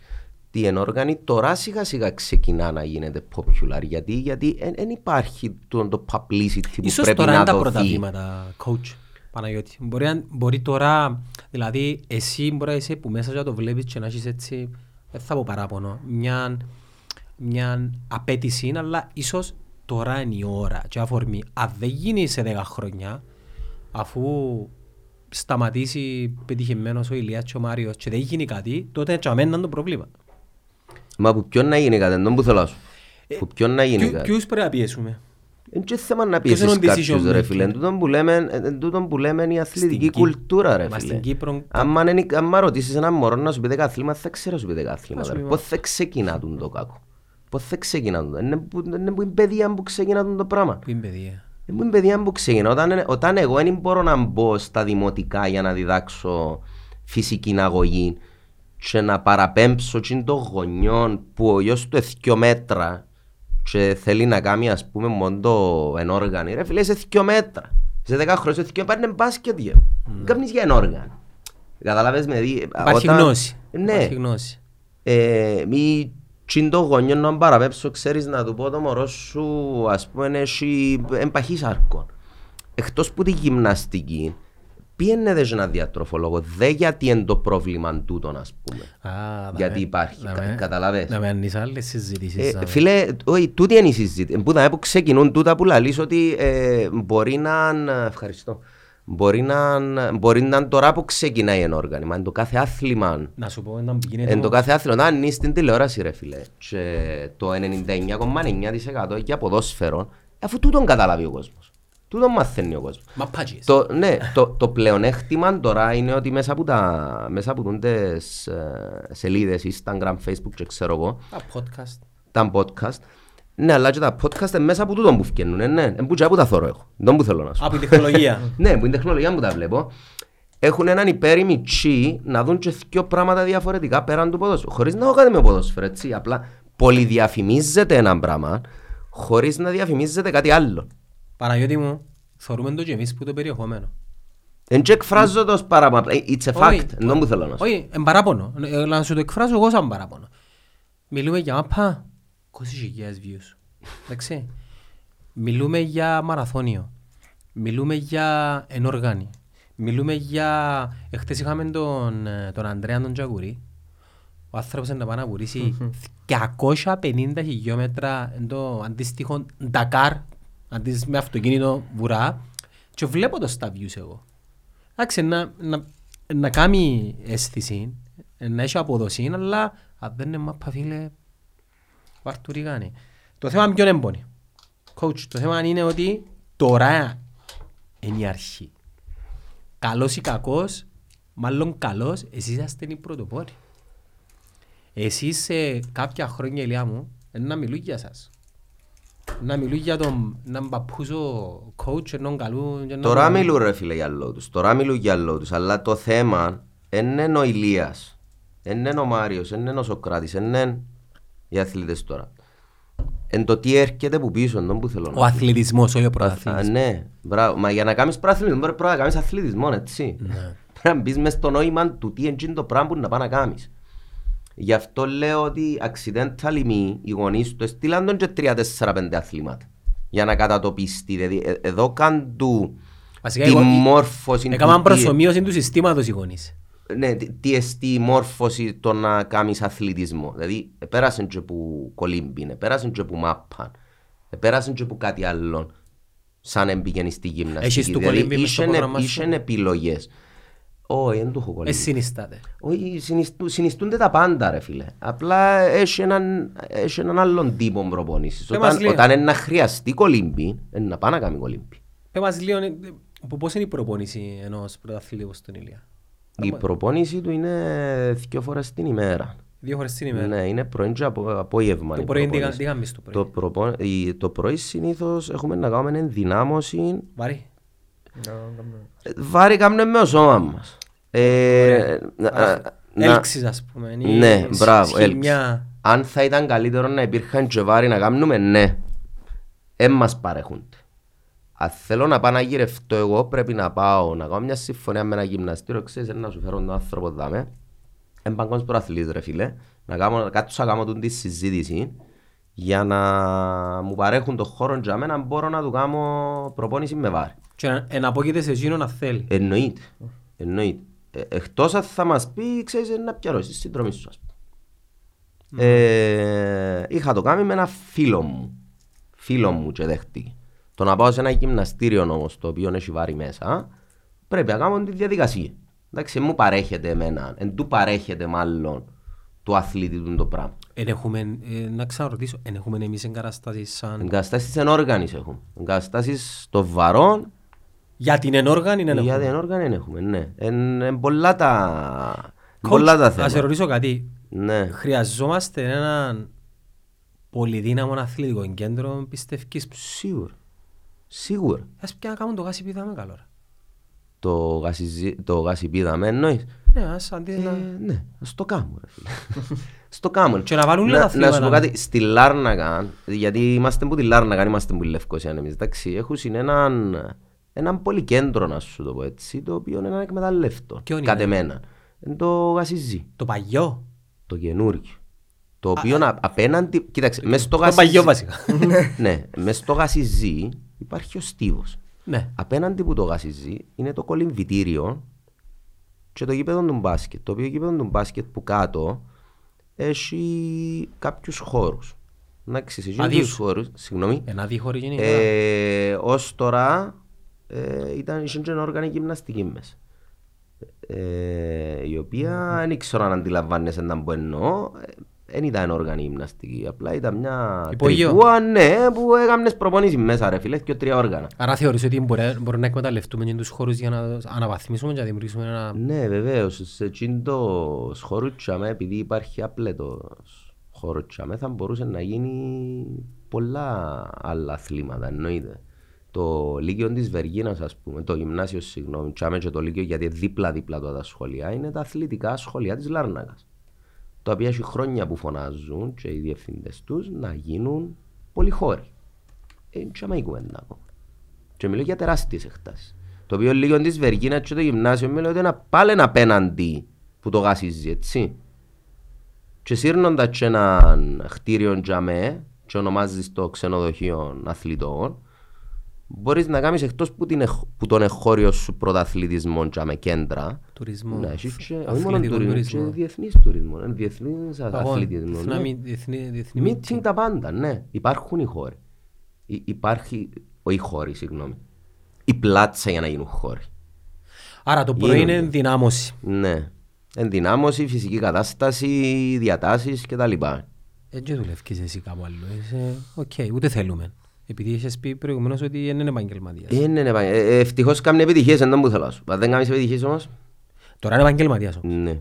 Τι ενόργανη τώρα σιγά σιγά ξεκινά να γίνεται popular. Γιατί, γιατί δεν υπάρχει το, το publicity που Ίσως πρέπει τώρα να είναι τα δοθεί. πρώτα βήματα, coach, Παναγιώτη. Μπορεί, αν- μπορεί τώρα, δηλαδή εσύ μπορεί να είσαι που μέσα και το βλέπεις και να έχεις έτσι, δεν θα πω παράπονο, μια, μια απέτηση, αλλά ίσως τώρα είναι η ώρα και αφορμή. Αν δεν γίνει σε 10 χρόνια, αφού σταματήσει πετυχημένος ο Ηλίας και ο Μάριος και δεν γίνει κάτι, τότε για μένα είναι το πρόβλημα. Μα που ποιον να γίνει κάτι, δεν που θέλω να σου. Ε, Που ποιον να γίνει Ποιου- κάτι. Ποιους πρέπει να πιέσουμε; Είναι και θέμα να Ποιος είναι πιέσεις ο κάποιους decision ρε maker? φίλε. Εν τούτον που λέμε- εν τούτον που λέμε είναι η αθλητική Κύ- κουλτούρα ρε Μα φίλε. στην Κύπρο- Άμα είναι- άμα ρωτήσεις έναν μωρό να σου πει δέκα αθλήματα, θα ξέρει να σου πει δέκα αθλήματα. σου ρε. πει, Πώς θα ξεκινά τούτο το κακό; Πώς θα ξεκινά τούτο. Είναι που είναι που είναι παιδεία που ξεκινά τούτο το πράγμα. Πού είναι παιδεία. Δεν μου είναι παιδιά που ξεκινά. Όταν, όταν εγώ δεν μπορώ να μπω στα δημοτικά για να διδάξω φυσική αγωγή και να παραπέμψω τσιν των γονιών που ο γιος του έχει δυο μέτρα και θέλει να κάνει ας πούμε μόνο το ενόργανη. Ρε φίλε είσαι δυο μέτρα. Σε δέκα χρόνια είσαι δυο μέτρα είναι μπάσκετ γε. Δεν κάνεις για ενόργανη. Καταλάβες με δει. Υπάρχει όταν- γνώση. Ναι. Υπάρχει γνώση. Ε, μη τσιν το γονιό να παραπέψω, ξέρεις να του πω το μωρό σου, ας πούμε, έχει εμπαχή σάρκων. Εκτός που τη γυμναστική, πιένετε σε έναν διατροφολόγο, δεν γιατί είναι το πρόβλημα τούτον, ας πούμε. Α, Γιατί δαμε- υπάρχει, κα- δαμε- καταλαβες. Να με ανείς άλλες συζητήσεις. Ε, δαμε. φίλε, όχι, τούτη είναι η συζήτηση. Που, δαμε που ξεκινούν τούτα που λαλείς ότι ε, μπορεί να... είναι- Ευχαριστώ. Μπορεί να, είναι- μπορεί να είναι τώρα που ξεκινάει ένα όργανημα. Είναι το κάθε άθλημα Να σου πω έναν που γίνεται Εν το όμως- κάθε άθλο, να είναι στην τηλεόραση ρε φίλε και το 99,9% για ποδόσφαιρο αφού τούτον καταλάβει ο κόσμος. Τούτον μαθαίνει ο κόσμος. Μα πάτσες. Το, ναι, το, το πλεονέκτημα τώρα είναι ότι μέσα από, τα, μέσα από τούντες ε, σελίδες, Instagram, Facebook και ξέρω εγώ, Τα podcast. τα podcast, ναι, αλλά και τα podcast είναι μέσα από τούτον που φκαινούν, ε, ναι, είναι που και από τα θωρώ έχω, δεν που θέλω να σου πω. Από η τεχνολογία. (laughs) Ναι, που είναι τεχνολογία που τα βλέπω. Έχουν έναν υπέρημι τσι να δουν και δύο πράγματα διαφορετικά πέραν του ποδόσφαιρου. Χωρίς να έχω κάτι με ποδόσφαιρο, έτσι. Απλά πολυδιαφημίζεται ένα πράγμα χωρίς να διαφημίζεται κάτι άλλο. Παναγιώτη μου, θεωρούμε το και εμείς που το περιεχόμενο. Δεν και εκφράζω το ως παράπονο. απλά It's a fact. Όχι. Δεν που θέλω να σου. Όχι, εν παράπονο. Ε, Να σου το εκφράσω εγώ σαν παράπονο. Μιλούμε για μάπα 20.000 views. Εντάξει. Μιλούμε για μαραθώνιο. Μιλούμε για ενόργανη. Μιλούμε για... Εχθές είχαμε τον, ε, τον Ανδρέα τον Τζαγουρί. Ο άνθρωπος είναι να πάει να βουρήσει 250 χιλιόμετρα εν το αντίστοιχο Ντακάρ αντί με αυτοκίνητο βουρά και βλέπω το στα views εγώ. Εντάξει, να, να, να κάνει αίσθηση, να έχει αποδοσή, αλλά αν δεν είναι μάπα φίλε, βαρτούρι κάνει. Το θέμα ποιον έμπονε. Coach, το θέμα είναι ότι τώρα είναι η αρχή. Καλός ή κακός, μάλλον καλός, εσείς είσαστε οι πρωτοπόροι. Εσείς σε κάποια χρόνια, ηλιά μου, είναι να μιλούν για σας. Να μιλούν για τον έναν παππούσο coach, έναν καλού... και έναν- Τώρα μιλούν ρε φίλε για λόγω τους. Τώρα μιλούν για λόγω τους. Αλλά το θέμα είναι ο Ηλίας. Είναι ο Μάριος, είναι ο Σοκράτης, είναι οι αθλητές τώρα. Εν το τι έρχεται που πίσω, είναι που θέλω να Ο πω. αθλητισμός, όχι ο Α, πρωταθλητισμός. ναι, μπράβο. Μα για να κάνεις προαθλητισμό πρέπει να κάνεις αθλητισμό, έτσι. Ναι. Πρέπει να μπεις μες στο νόημα του τι είναι το πράγμα που να πάει να κάνεις. Γι' αυτό λέω ότι accidentally μη, οι γονείς του έστειλαν τον και τρία, τέσσερα, πέντε αθλήματα. Για να κατατοπιστεί. Δηλαδή, ε- εδώ κάνουν του Βασικά, τη εγώ- μόρφωση του Έκαναν τι- προσωμείωση του συστήματος οι γονείς. Ναι, τι- τι εστί η μόρφωση το να κάνεις αθλητισμό. Δηλαδή, πέρασαν και που κολύμπιν, πέρασαν και που μάπαν, πέρασαν και που κάτι άλλο σαν εμπηγαίνει στη γυμναστική. Έχεις του Δηλαδή, κολύμπι μες στο είσ̆εν- πρόγραμμα σου; είσ̆εν επιλογές. Όχι, δεν του έχω Ε, κολύμπι. συνιστάται. Όχι, συνιστού- συνιστούνται τα πάντα ρε φίλε. Απλά έχεις έναν, έχεις έναν άλλον τύπο προπονήσεις. Πες μας Όταν, λίγο. όταν είναι να χρειαστεί κολύμπι, είναι να πάει να κάνει κολύμπι. Πες μας λίγο, ε, που πώς είναι η προπόνηση ενός πρωταθλητή όπως τον Ηλία. Η προπόνηση του είναι δύο φορές την ημέρα. Δύο φορές την ημέρα. Ναι, είναι πρωί και απο, απόγευμα. Το η πρωί τι προπόνηση. κα- τι κάνεις το πρωί; Το, προπο... η- το πρωί συνήθως έχουμε να κάνουμε ενδυνάμωση. Βαρύ. Ε, Βάρη κάνουμε με το σώμα μας. Ε, να- να- να- Έλξεις ας πούμε. είναι Ναι, η μπράβο, σχοιμιά. έλξεις. Αν θα ήταν καλύτερο να υπήρχαν και βάρη να κάνουμε, ναι. Εν μας παρέχονται. Αν θέλω να πάω να γυρευτώ εγώ, πρέπει να πάω να κάνω μια συμφωνία με ένα γυμναστήριο, ξέρεις, να σου φέρω τον άνθρωπο δάμε. Εν παγκόσμιος προαθλής ρε φίλε, να κάνω, να κάτσω να κάνω τον τη συζήτηση για να μου παρέχουν τον χώρο για μένα να μπορώ να του κάνω προπόνηση με βάρη. Και να εναπόκειται σε εκείνο να θέλει. Εννοείται. Εννοείται. Ε, εκτός αν θα μας πει, ξέρεις, να πιαρώσεις τη συνδρομή σου, ας πούμε. Ε, είχα το κάνει με ένα φίλο μου. Φίλο μου και δέχτηκε. Το να πάω σε ένα γυμναστήριο όμως, το οποίο έχει βάρη μέσα, πρέπει να κάνω τη διαδικασία. Εντάξει, μου παρέχεται εμένα, εν του παρέχεται μάλλον του αθλήτη του το πράγμα. Εν έχουμε, ε, να ξαναρωτήσω, εν έχουμε εμείς εγκαταστάσεις σαν... Εγκαταστάσεις ενόργανης έχουμε. Εγκαταστάσεις των βαρών, Για την ενόργανη εν για έχουμε. την ενόργανη δεν έχουμε, ναι. Εν, εν πολλά τα, πολλά τα Coach, Να σε θέματα. ρωτήσω κάτι. Ναι. Χρειαζόμαστε έναν πολυδύναμο αθλητικό κέντρο, πιστεύεις; Σίγουρα. Σίγουρα. Ας πια να κάνουν το γάσι πίδαμε καλό. ρε. Το, γασιζι... το γασιπίδαμε εννοείς; Ναι, ας αντί Ε, να... ναι, ας το κάνω ρε φίλε. Στο κάνω. Και να βάλουν να, τα να σου πω αθλήματα. κάτι, στη Λάρνακα, γιατί είμαστε που τη Λάρνακα, είμαστε που Λευκοσία εμείς, εντάξει, έχουν έναν, έναν πολυκέντρο να σου το πω έτσι, το οποίο είναι ένα εκμεταλλεύτο, Ποιον κατ' είναι; εμένα. Είναι το γασιζί, Το παγιό. το καινούργιο. Το οποίο α, απέναντι, κοίταξε, μες στο Το γασιζί, παγιό βασικά. ναι, μες στο γασιζί υπάρχει ο στίβος. Ναι. Απέναντι που το γασιζί είναι το κολυμβητήριο και το γήπεδο του μπάσκετ. Το οποίο γήπεδο του μπάσκετ που κάτω έχει κάποιους χώρους. Εντάξει, σε εκείνους Αδίους. τους χώρους, συγγνώμη, Ένα διχωρή γενικά. ε, ως τώρα ε, ήταν είχε και ένα όργανο γυμναστικής μέσα. Ε, η οποία δεν ήξερα αν αντιλαμβάνεσαι να που εννοώ. Δεν ήταν ένα όργανο γυμναστική. Απλά ήταν μια Υπογείο. τρυπούα, ναι, που έκανες προπονήσεις μέσα ρε φίλε, και τρία όργανα. Άρα θεωρείς ότι μπορεί- μπορούμε να εκμεταλλευτούμε και τους χώρους για να αναβαθμίσουμε και να δημιουργήσουμε ένα... Ναι, βεβαίως. Σε εκείνο χώρο τσάμε, επειδή υπάρχει απλέτος χώρο τσάμε, θα μπορούσε να γίνει πολλά άλλα αθλήματα, εννοείται. Το Λύκειο της Βεργίνας, ας πούμε, το γυμνάσιο, συγγνώμη, τσάμε και το Λύκειο, γιατί δίπλα-δίπλα το τα σχολεία, είναι τα αθλητικά σχολεία της Λάρνακας. Τα οποία έχει χρόνια που φωνάζουν και οι διευθυντές τους να γίνουν πολυχώροι. Ε, τσάμε η κουβέντα ακόμα. Και μιλώ για τεράστιες εκτάσεις. Το οποίο λίγο της Βεργίνας και το γυμνάσιο μιλώ ότι είναι πάλι απέναντι που το γασίζει, έτσι. Και σύρνοντας και έναν χτίριο τζαμέ και ονομάζεις το ξενοδοχείο αθλητών, μπορείς να κάνεις εκτός που, την, εχ- που τον εχώριο σου πρωταθλητισμό τζαμέ κέντρα, Τουρισμό. να έχεις και, όχι Αθλητικό μόνο τουρισμό, και τουρισμό. διεθνής τουρισμό, ε, διεθνής Αγώ, αθλητισμό. διεθνά ναι. μη- διεθνή- διεθνή Meeting τα πάντα, ναι. Υπάρχουν οι χώροι. Υ- υπάρχει, όχι οι χώροι, συγγνώμη. Η πλάτσα για να γίνουν χώροι. Άρα το πρωί Γίνονται. είναι ενδυνάμωση. Ναι. Ενδυνάμωση, φυσική κατάσταση, διατάσεις κτλ. Έτσι δουλεύεις εσύ κάπου άλλο. Είσαι... Οκ, ούτε θέλουμε. Επειδή είχες πει προηγουμένως ότι δεν είναι επαγγελματίας. Ε, ναι, ναι, πα- ε, ε, ευτυχώς κάνει επιτυχίες, δεν που θέλω να σου. πω. Αν δεν κάνεις επιτυχίες όμως, Τώρα είναι επαγγελματίας όμως. ναι.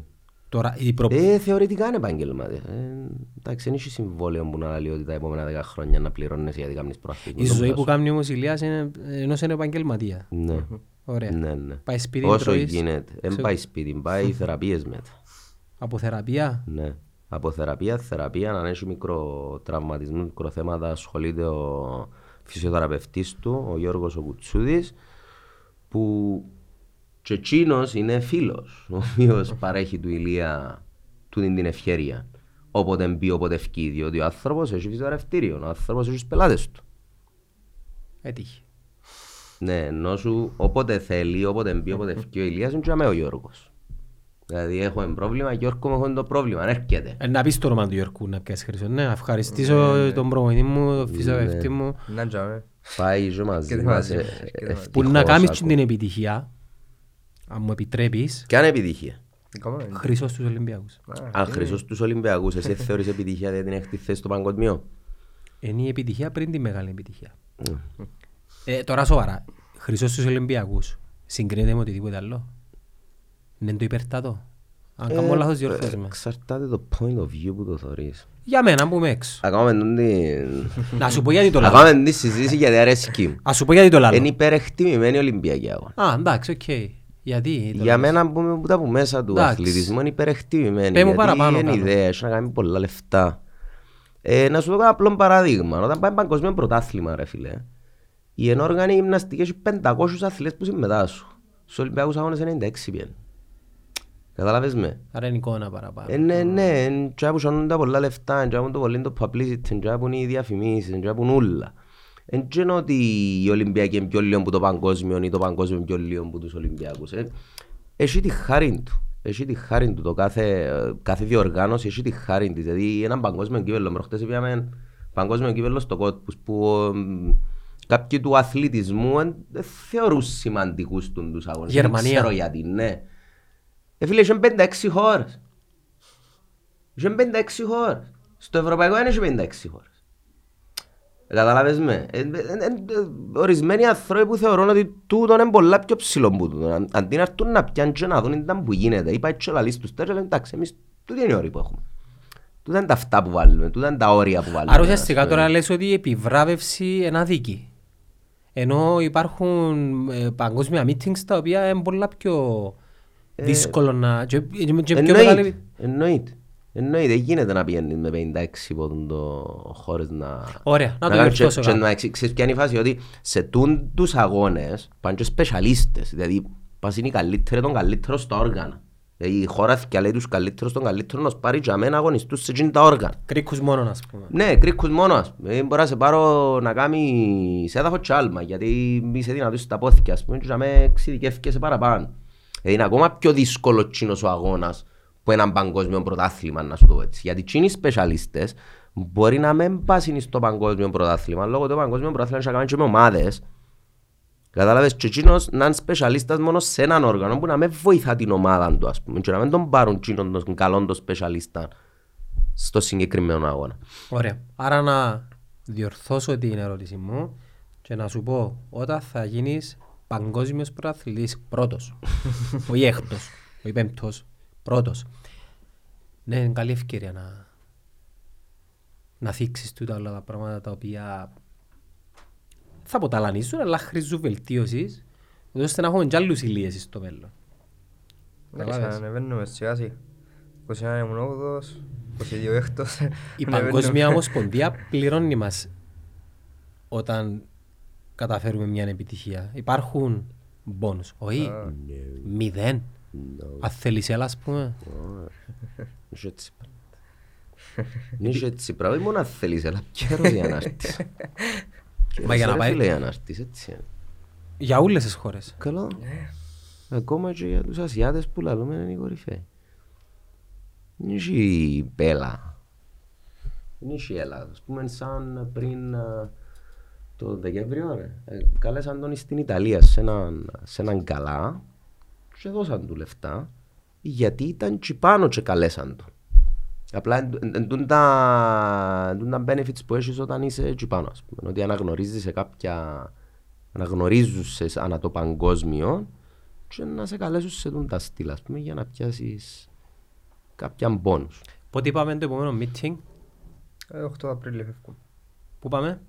Τώρα η προ... Ε, θεωρητικά είναι επαγγελματίας. Ε, εντάξει, δεν έχει συμβόλαιο που να λέει ότι τα επόμενα δέκα χρόνια να πληρώνεις γιατί κάνεις προαθλητισμό. Η τον ζωή πλάσο. που κάνει όμως η Ηλίας είναι ενός είναι επαγγελματία. Ναι. Ωραία. Ναι, ναι. Πάει σπίτι, Όσο τρώεις, γίνεται. Δεν ξέρω- πάει σπίτι, πάει θεραπείες μετά. Από θεραπεία; Ναι. Από θεραπεία, θεραπεία, αν έχει μικροτραυματισμό, μικροθέματα, ασχολείται ο φυσιοθεραπευτής του, ο Γιώργος ο Κουτσούδης, που και εκείνος είναι φίλος, ο οποίος παρέχει του Ηλία του την ευχαίρεια. Όποτε μπει, όποτε ευκεί, διότι ο άνθρωπος έχει φυσιοθεραπευτήριο, ο άνθρωπος έχει τους πελάτες του. Έτυχε. Ναι, ενώ σου όποτε θέλει, όποτε μπει, όποτε ευκεί ο Ηλίας, είναι και αμέ ο Γιώργος. Δηλαδή έχουμε πρόβλημα, Γιώργο μου έχουμε το πρόβλημα, αν έρχεται. Ε, Να πεις το όνομα του Γιώργου να πιάσεις χρυσό. Ναι, να ευχαριστήσω τον προπονητή μου, τον φυσιοθεραπευτή μου. Να τζάμε. Πάει και μαζί Και μας, μαζί, ε, και μαζί. ευτυχώς Που να κάνεις ακόμα. την επιτυχία, αν μου επιτρέπεις, Ποια είναι επιτυχία. Ακόμα είναι. χρυσός στους Ολυμπιακούς. Αν χρυσός τους Ολυμπιακούς, εσύ (laughs) θεωρείς επιτυχία γιατί την έχεις τη θέση στο παγκοσμίο. Είναι η επιτυχία πριν τη μεγάλη επιτυχία. Ε, τώρα σοβαρά, χρυσός στους Ολυμπιακούς συγκρίνεται με οτιδήποτε άλλο. Είναι το υπερτάτο. Αν κάνω λάθος διορθώσαι με. Εξαρτάται το point of view που το θεωρείς. Για μένα που είμαι έξω. Ακόμα τον την... Να σου πω γιατί το λάλλω. Ακόμα την συζήτηση γιατί αρέσκει μου. Ας σου πω γιατί το Είναι λάλλω. υπερεκτιμημένη η Ολυμπιακή αγώνα. Α, εντάξει, οκ. Γιατί το Για λάλλεις. μένα που που τα που μέσα του Εντάξει. αθλητισμού είναι υπερεκτιμημένη. Πες μου γιατί παραπάνω είναι κάτω. ιδέα, έχει να κάνει πολλά λεφτά. Ε, να σου δω ένα απλό παράδειγμα. Όταν πάει παγκοσμίο πρωτάθλημα, ρε φίλε, Η ενόργανη γυμναστική έχει 500 αθλητές που συμμετάσχουν. Στους Ολυμπιακούς Αγώνες 96 πιένουν. Καταλάβες με; Άρα είναι εικόνα παραπάνω. Ε, ναι, ναι, εν τζά που σώνουν τα πολλά λεφτά, εν τζά που το πολύ το publicity, εν τζά που είναι οι διαφημίσεις, εν τζά που είναι ούλα. Εν τζά είναι ότι οι Ολυμπιακοί είναι πιο λίγο που το παγκόσμιο ή το παγκόσμιο είναι πιο λίγο που τους Ολυμπιακούς. Ε, Έχει τη χάρη του. Έχει τη χάρη του το κάθε, κάθε διοργάνωση, έχει τη χάρη της. Δηλαδή έναν παγκόσμιο κύπελλο, προχτές πήγαμε παγκόσμιο κύπελλο στο Κότπους που εμ, κάποιοι του αθλητισμού εν- δεν θεωρούν σημαντικούς τους τους αγώνες. Γερμανία. Δεν ξέρω γιατί, ναι. Ε, φίλε, είχε 56 χώρες. Είχε 56 χώρες. Στο ευρωπαϊκό δεν είχε 56 χώρες. Ε, Καταλάβες με. Ε, ε, ε, ε, Ορισμένοι άνθρωποι που θεωρούν ότι τούτο είναι πολλά πιο ψηλό που τούτο. Αν- Αντί να έρθουν να πιάνουν και να δουν ήταν που γίνεται. Είπα έτσι όλα λίστους τέρια, λένε εντάξει, εμείς τούτοι είναι οι όροι που έχουμε. Τούτα είναι τα αυτά που βάλουμε, τούτα είναι τα όρια που βάλουμε. Άρα ουσιαστικά ας πούμε. τώρα λες ότι η επιβράβευση είναι αδίκη. Ενώ υπάρχουν ε, παγκόσμια meetings τα οποία είναι πολλά πιο δύσκολο να... και, και, και πιο Εννοείται, μεγάλη... εννοείται. Εννοείται, δεν γίνεται να πιένει με 56 πόντων το χώρες να... Ωραία, να το κάνεις διορθώσω και- και κάπου. να εξ- Ξέρεις ποια είναι η φάση, ότι σε τούν τους αγώνες πάνε και σπεσιαλίστες. Δηλαδή, πας είναι οι καλύτεροι των καλύτερων στα όργανα. Δηλαδή, η χώρα θυκιαλεί τους καλύτερους των καλύτερων να σπάρει για μένα αγωνιστούς σε εκείνα τα όργανα. Κρίκους μόνο, ας πούμε. Ναι, κρίκους μόνο. ας πούμε. Ε, Μπορεί να σε πάρω να κάνεις έδαφος και άλμα, γιατί είσαι δυνατός στα πόθηκια, ας πούμε, και να με εξειδικεύκεσαι παραπάνω. Ε, είναι ακόμα πιο δύσκολο τσίνος ο αγώνας που έναν παγκόσμιο πρωτάθλημα, να σου το πω έτσι. Γιατί τσίνοι οι σπεσιαλίστες μπορεί να μην πάσουν στο παγκόσμιο πρωτάθλημα, λόγω του παγκόσμιο πρωτάθλημα έχει να κάνεις και με ομάδες. Κατάλαβες; Και εκείνος να είναι σπεσιαλίστας μόνο σε έναν όργανο που να μην βοηθά την ομάδα του, ας πούμε, και να μην τον πάρουν εκείνον τον καλόν τον σπεσιαλίστα στο συγκεκριμένο αγώνα. Ωραία. Άρα να διορθώσω την ερώτηση μου και να σου πω όταν θα γίνεις παγκόσμιος πρωταθλητής πρώτος, όχι έκτος, όχι πέμπτος, πρώτος. Ναι, είναι καλή ευκαιρία να, να θίξεις τούτα όλα τα πράγματα τα οποία θα αποταλανίσουν αλλά χρήζουν βελτίωσης ούτως ώστε να έχουμε κι άλλους ηλίες στο μέλλον. Εντάξει, Καταλάβες; ανεβαίνουμε σιγά σιγά. 21 ήμουν 8ος, 22 έκτος. Η Παγκόσμια Ομοσπονδία πληρώνει μας όταν καταφέρουμε μια επιτυχία. Υπάρχουν μπόνους. Όχι, μηδέν. Αν θέλεις έλα, ας πούμε. Είσαι έτσι πράγμα. Είσαι έτσι πράγμα. Ήμουν αν θέλεις, αλλά καιρός για να έρθεις. (laughs) Μα για να Καιρός, ρε πάει- φίλε, για να έρθεις, έτσι είναι. Για όλες τις χώρες. Καλό. Ακόμα και για τους Ασιάτες που λαλούμε είναι οι κορυφαίοι. Δεν έχει η Μπέλα. Δεν έχει η Ελλάδα. Ας πούμε σαν πριν α, το Δεκέμβριο, ρε. Ε, Κάλεσαν τον στην Ιταλία σε έναν, σε έναν καλά και δώσαν του λεφτά γιατί ήταν και πάνω και καλέσαν τον. Απλά εν- εν- εν τούν τα εν τούν τα benefits που έχεις όταν είσαι εκεί πάνω, ας πούμε. Ότι αναγνωρίζεις σε κάποια... αναγνωρίζουν σε ανά το παγκόσμιο και να σε καλέσουν σε τούν τα στυλ, ας πούμε, για να πιάσεις κάποια μπόνους. Πότε είπαμε το επόμενο meeting, Ε, 8 Απρίλη φεύγουμε. πού πάμε,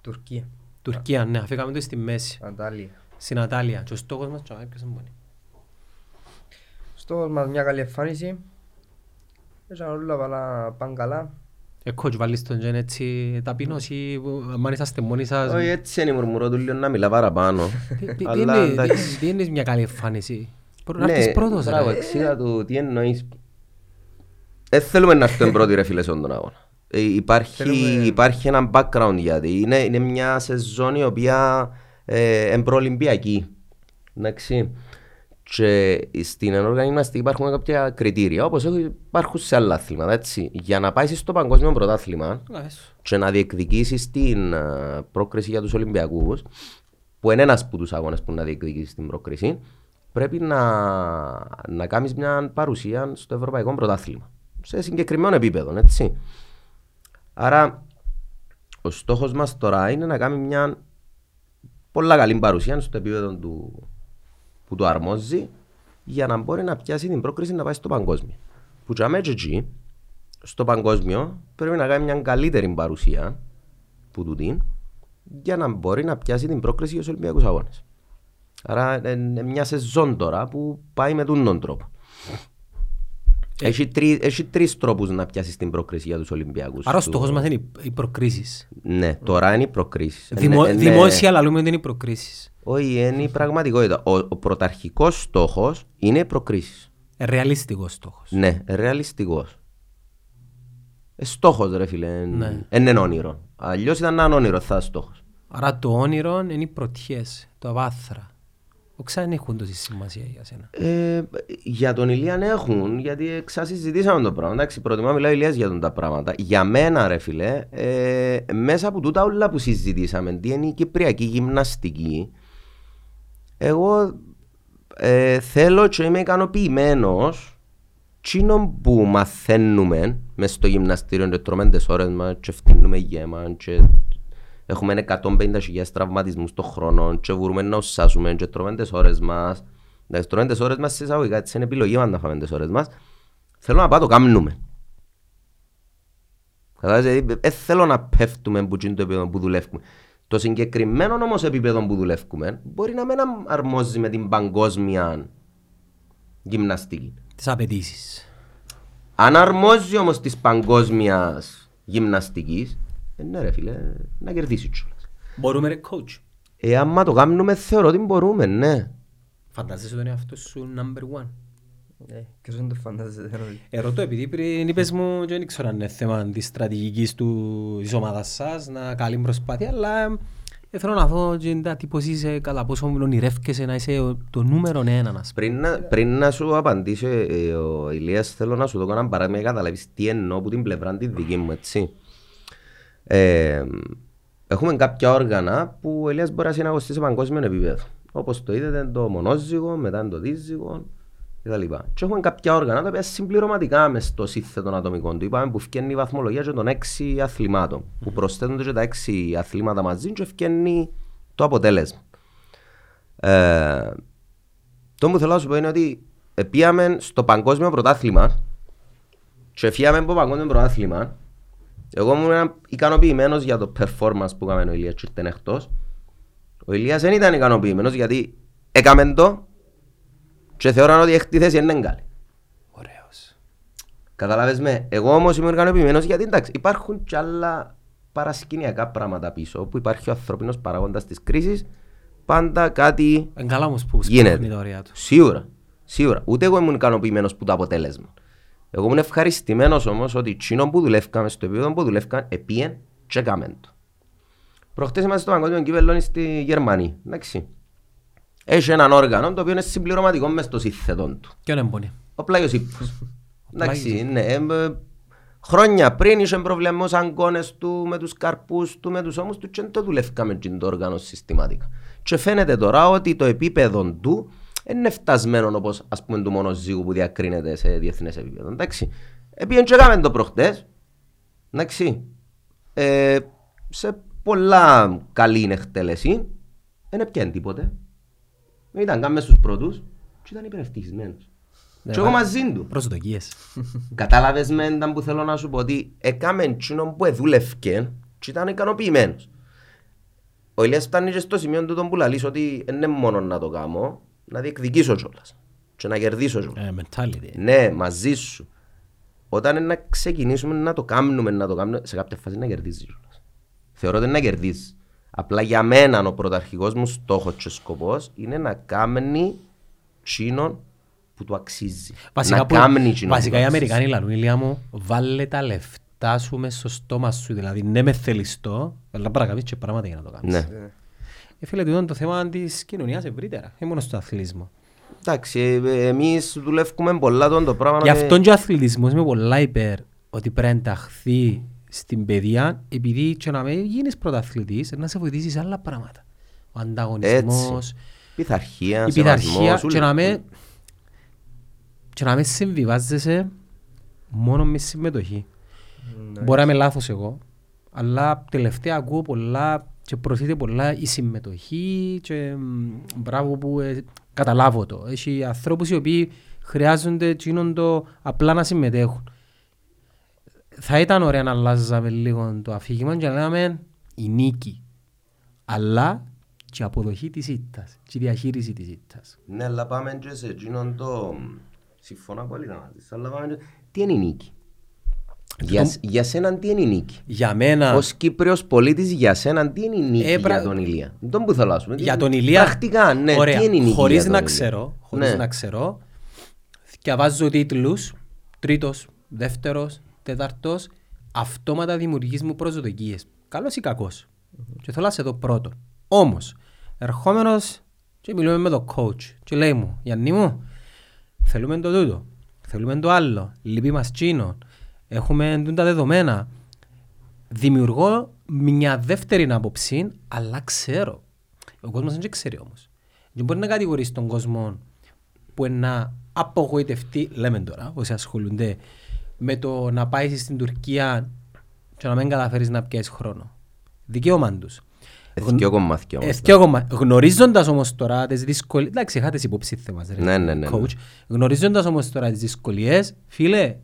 Τουρκία, Τουρκία, ναι, αφήκαμε το στη μέση, Αντάλια. στην Ατάλια. Και ο στόχος μας, τσάμε, ποιος είναι μόνοι. Στόχος μας μια καλή εμφάνιση. Έτσι αν όλα πάνε πάνε καλά. Ε, coach, βάλεις τον τζεν έτσι ταπεινός ή που- αν είσαστε μόνοι σας. Όχι, έτσι είναι η μουρμουρό του λίγο να μιλά παραπάνω. Τι- τι- τι Αλλά είναι- εντάξει. τι- Τι είναι μια καλή εμφάνιση; Προ- Να Ναι, έρθεις πρώτος, μπράβο, ρε. εξήγα του τι εννοείς. Δεν θέλουμε να έρθουμε πρώτοι ρε φίλε σε αυτόν τον αγώνα. Ε, υπάρχει, Θέλουμε- υπάρχει ένα background γιατί είναι, είναι μια σεζόν η οποία ε, είναι προολυμπιακή. Εντάξει. Και στην ενόργανη γυμναστική υπάρχουν κάποια κριτήρια όπως έχουν- υπάρχουν σε άλλα αθλήματα. Έτσι. Για να πάεις στο παγκόσμιο πρωτάθλημα Λες. και να διεκδικήσεις την α, πρόκριση για τους Ολυμπιακούς που είναι ένας από τους αγώνες που να διεκδικήσεις την πρόκριση πρέπει να, να κάνεις μια παρουσία στο Ευρωπαϊκό Πρωτάθλημα σε συγκεκριμένο επίπεδο, έτσι. Άρα ο στόχος μας τώρα είναι να κάνει μια πολλά καλή παρουσία στο επίπεδο του, που το αρμόζει για να μπορεί να πιάσει την πρόκριση να πάει στο παγκόσμιο. Που για μένα και εκεί, στο παγκόσμιο πρέπει να κάνει μια καλύτερη παρουσία που τούτη για να μπορεί να πιάσει την πρόκριση για τους Ολυμπιακούς Αγώνες. Άρα είναι μια σεζόν τώρα που πάει με τον τρόπο. Έχει, τρει, έχει τρεις τρόπους να πιάσεις την πρόκριση για τους Ολυμπιακούς. Άρα ο του- στόχος μας είναι οι- οι προκρίσεις. Ναι, τώρα είναι οι προκρίσεις. Δημο- Είναι- είναι- Δημόσια λαλούμε ότι είναι οι προκρίσεις. Όχι, είναι η πραγματικότητα. Ο, ο πρωταρχικός στόχος είναι οι προκρίσεις. Ε, Ρεαλιστικός στόχος. Ναι, ρεαλιστικός. Ε, στόχος ρε φίλε, Ναι. δεν είναι όνειρο. Αλλιώς ήταν ένα όνειρο, θα είναι στόχος. Άρα το όνειρο είναι οι πρωτιές, το αβάθρα. Όχι δεν έχουν τόση σημασία για σένα. Ε, για τον Ηλίαν έχουν, γιατί ξασυζητήσαμε το πράγμα. Εντάξει, προτιμά μιλάει ο Ηλίας για τον τα πράγματα. Για μένα, ρε φίλε, ε, μέσα από τούτα όλα που συζητήσαμε, τι είναι η κυπριακή γυμναστική, εγώ ε, θέλω και είμαι ικανοποιημένος τσίνο που μαθαίνουμε μες στο γυμναστήριο και τρώμε τις ώρες μας και φτύνουμε γέμα και έχουμε 150.000 τραυματισμούς το χρόνο και μπορούμε να ουσάσουμε και τρώμε τις ώρες μας Εντάξει, τρώμε τις ώρες μας σε εισαγωγικά, έτσι είναι επιλογή μας να φάμε τις ώρες μας θέλω να πάω το κάνουμε Κατάλαβες, δηλαδή, δεν θέλω να πέφτουμε που είναι το επίπεδο που δουλεύουμε. Το συγκεκριμένο όμως επίπεδο που δουλεύουμε μπορεί να μην αρμόζει με την παγκόσμια γυμναστική. Τις απαιτήσεις. Αν αρμόζει όμως της παγκόσμιας γυμναστικής, ε, ναι ρε φίλε, να κερδίσεις κιόλας. Μπορούμε ρε coach. Ε, άμα το κάνουμε θεωρώ ότι μπορούμε, ναι. Φαντάζεσαι τον εαυτό σου number one. Ε, Ποιος δεν το φαντάζεται. Ρόλι. Ερωτώ, επειδή πριν είπες μου και δεν ξέρω αν είναι θέμα της στρατηγικής του, της ομάδας σας να καλή προσπάθεια, αλλά ε, θέλω να δω και τα πώς είσαι, κατά πόσο ονειρεύκεσαι να είσαι ο- το νούμερο ένα, ας πούμε. Πριν να, πριν να σου απαντήσει ε, ο Ηλίας, θέλω να σου δω ένα παράδειγμα για να καταλάβεις τι εννοώ από την πλευρά τη δική μου, έτσι. Ε, έχουμε κάποια όργανα που ο Ηλίας μπορεί να συναγωστεί σε παγκόσμιο επίπεδο. Όπως το είδατε, το μονόζυγο, μετά είναι το δίζυγο κτλ. Και έχουμε κάποια όργανα τα οποία συμπληρωματικά μες στο σύνθετο ατομικό του. Είπαμε που φτιάχνει η βαθμολογία και των έξι αθλημάτων. Που προσθέτονται και τα έξι αθλήματα μαζί και φτιάχνει το αποτέλεσμα. Ε, το που θέλω να σου πω είναι ότι πήγαμε στο παγκόσμιο πρωτάθλημα και φύγαμε από το παγκόσμιο πρωτάθλημα εγώ ήμουν ικανοποιημένος για το performance που έκαμε ο Ηλίας και ήρθε εκτός. Ο Ηλίας δεν ήταν ικανοποιημένος γιατί έκαμε το και θεωρώ ότι έκτη θέση είναι καλή. Ωραίος. Καταλάβες με, εγώ όμως είμαι ικανοποιημένος γιατί εντάξει υπάρχουν και άλλα παρασκηνιακά πράγματα πίσω που υπάρχει ο ανθρώπινος παράγοντας της κρίσης πάντα κάτι Είναι καλά όμως που Γίνεται. σπρώχνει τα ωριά του. Σίγουρα. Σίγουρα. Ούτε εγώ ήμουν ικανοποιημένος που το αποτέλεσμα. Εγώ ήμουν ευχαριστημένος όμως ότι τσίνο που δουλεύκαμε στο επίπεδο που δουλεύκαν επίεν και το. Προχτές είμαστε στο παγκόσμιο κύπελο στη Γερμανία. Εντάξει. Έχει έναν όργανο το οποίο είναι συμπληρωματικό μες στο σύνθετο του. Και είναι εμπονή. Ο πλάγιος ύπο. Εντάξει, ναι. Ε, χρόνια πριν είχε προβλεμό αγκώνες του με τους καρπούς του, με τους ώμους του, και δεν το δουλεύκαμε το όργανο συστηματικά. Και φαίνεται τώρα ότι το επίπεδο του είναι φτασμένο όπως ας πούμε του μονοζύγου που διακρίνεται σε διεθνές επίπεδο. Εντάξει. Επίεν και έκαμε το προχτές. Εντάξει. Ε, σε πολλά καλή εκτέλεση. Δεν έπιανε τίποτε. Ήταν κάμε στους πρώτους και ήταν υπερευτυχισμένος. Ναι, Και εγώ μα- μαζί του. Προσδοκίες. Κατάλαβες με ήταν που θέλω να σου πω ότι έκαμε εκείνο που εδούλευκε και ήταν ικανοποιημένος. Ο Ηλίας φτάνει και στο σημείο του τον που λαλείς ότι δεν είναι μόνο να το κάνω, να διεκδικήσω κιόλας και να κερδίσω κιόλας. Ε, mentality. Ναι, μαζί σου. Όταν είναι να ξεκινήσουμε να το κάνουμε, να το κάνουμε, σε κάποια φάση να κερδίζεις κιόλας. Θεωρώ ότι είναι να κερδίζεις. Απλά για μένα ο πρωταρχικός μου στόχος και σκοπός είναι να κάνει τσίνον που του αξίζει. Βασικά, να που, κάνει τσίνον βασικά που οι του αξίζει. Αμερικάνοι λαλούν, Ηλία μου, βάλε τα λεφτά σου μες στο στόμα σου. Δηλαδή, ναι μες θέλεις το, αλλά πρέπει να κάνεις και πράγματα για να το κάνεις. Ναι. Ε, φίλε, τούτο είναι το θέμα της κοινωνίας ευρύτερα, όχι μόνο στο αθλητισμό. Εντάξει, ε, εμείς δουλεύουμε πολλά τον το πράγμα. Γι' ε, αυτόν και ο αθλητισμός είμαι πολλά υπέρ ότι πρέπει να ενταχθεί στην παιδεία επειδή και να μην γίνεις πρωταθλητής να σε βοηθήσεις σε άλλα πράγματα. Ο ανταγωνισμός, Πειθαρχία, η πειθαρχία σεβασμός, και ούλα. να μην και να μην συμβιβάζεσαι μόνο με συμμετοχή. Μπορεί να είμαι λάθος εγώ, αλλά τελευταία ακούω πολλά και προωθείται πολλά η συμμετοχή και μ, μπράβο που ε, καταλάβω το. Έχει ανθρώπους οι οποίοι χρειάζονται εκείνον το απλά να συμμετέχουν. Θα ήταν ωραία να αλλάζαμε λίγο το αφήγημα και να λέμε η νίκη. Αλλά και η αποδοχή της ήττας και η διαχείριση της ήττας. Ναι, αλλά πάμε και σε εκείνον το... Συμφωνώ απόλυτα μαζί σου, αλλά πάμε... Τι είναι η νίκη; Για, σ- για σένα τι είναι η νίκη; Για μένα, Ως Κύπριος πολίτης για σένα τι είναι η νίκη Ε, πρα- για τον Ηλία; Τον που θέλω να σου πω. για τον Ηλία, Πρακτικά, ναι. ωραία, τι είναι η νίκη χωρίς για τον να Ηλία; ξέρω, χωρίς Ναι. να ξέρω, διαβάζω τίτλους, τρίτος, δεύτερος, τέταρτος, αυτόματα δημιουργείς μου προσδοκίες. Καλός ή κακός. Και θέλω να σε δω πρώτο. Όμως, ερχόμενος και μιλούμε με τον coach και λέει μου, Γιάννη μου, θέλουμε το τούτο, θέλουμε το άλλο, λείπει μας τσίνο, έχουμε τούν τα δεδομένα. Δημιουργώ μια δεύτερη άποψη, αλλά ξέρω. Ο κόσμος δεν ξέρει όμως. Δεν μπορεί να κατηγορήσει τον κόσμο που είναι να απογοητευτεί, λέμε τώρα, όσοι ασχολούνται με το να πάει στην Τουρκία και να μην καταφέρεις να πιάσεις χρόνο. Δικαίωμα τους. Εθκιό κομμάτια όμως. Εθκιό κομμά- Γνωρίζοντας όμως τώρα τις δυσκολίες, εντάξει είχατε υπόψη θέμα, ρε, Ναι, ναι, ναι, ναι. coach. Γνωρίζοντας όμως τώρα τις δυσκολίες, φίλε,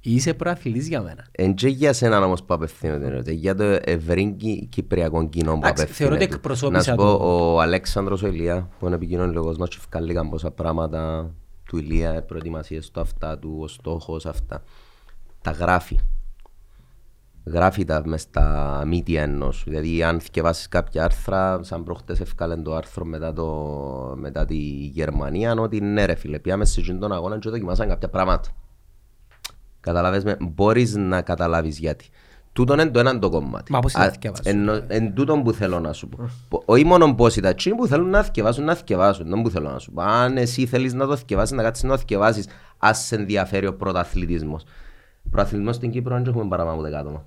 είσαι προαθλητής για μένα. Εν και για σένα όμως που απευθύνεται, ρε, για το ευρύ κι- κυπριακό κοινό που Εντάξει, θεωρώ ότι απευθύνεται. εκπροσώπησα Να σου πω, το. ο Αλέξανδρος ο Ηλία, που είναι επικοινωνικός μας και ευκαλήκαν πόσα πράγματα του Ηλία, προετοιμασίες του αυτά, του ο στόχος αυτά. Τα γράφει. Γράφει τα μες στα μύτια ενός. Δηλαδή αν θυκευάσεις κάποια άρθρα, σαν προχτές ευκάλεν το άρθρο μετά, το, μετά τη Γερμανία, ότι ναι ρε φίλε, πιάμε σε εκείνον τον αγώνα και δοκιμάσαν κάποια πράγματα. Καταλάβες με, μπορείς να καταλάβεις γιατί. Τούτον είναι το έναν το κομμάτι. Μα πώς Α, να θυκευάσουν, εννο- Εν τούτον που θέλω να σου πω. Πο- Όχι μόνο πώς ήταν, εκείνοι που θέλουν να θυκευάσουν, να θυκευάσουν. Δεν που θέλω να σου πω. Αν εσύ θέλεις να το θυκευάσεις, να κάτσεις να το θυκευάσεις, ας σε ενδιαφέρει ο πρωταθλητισμός. Πρωταθλητισμός στην Κύπρο δεν έχουμε παραπάνω από δεκάτομα.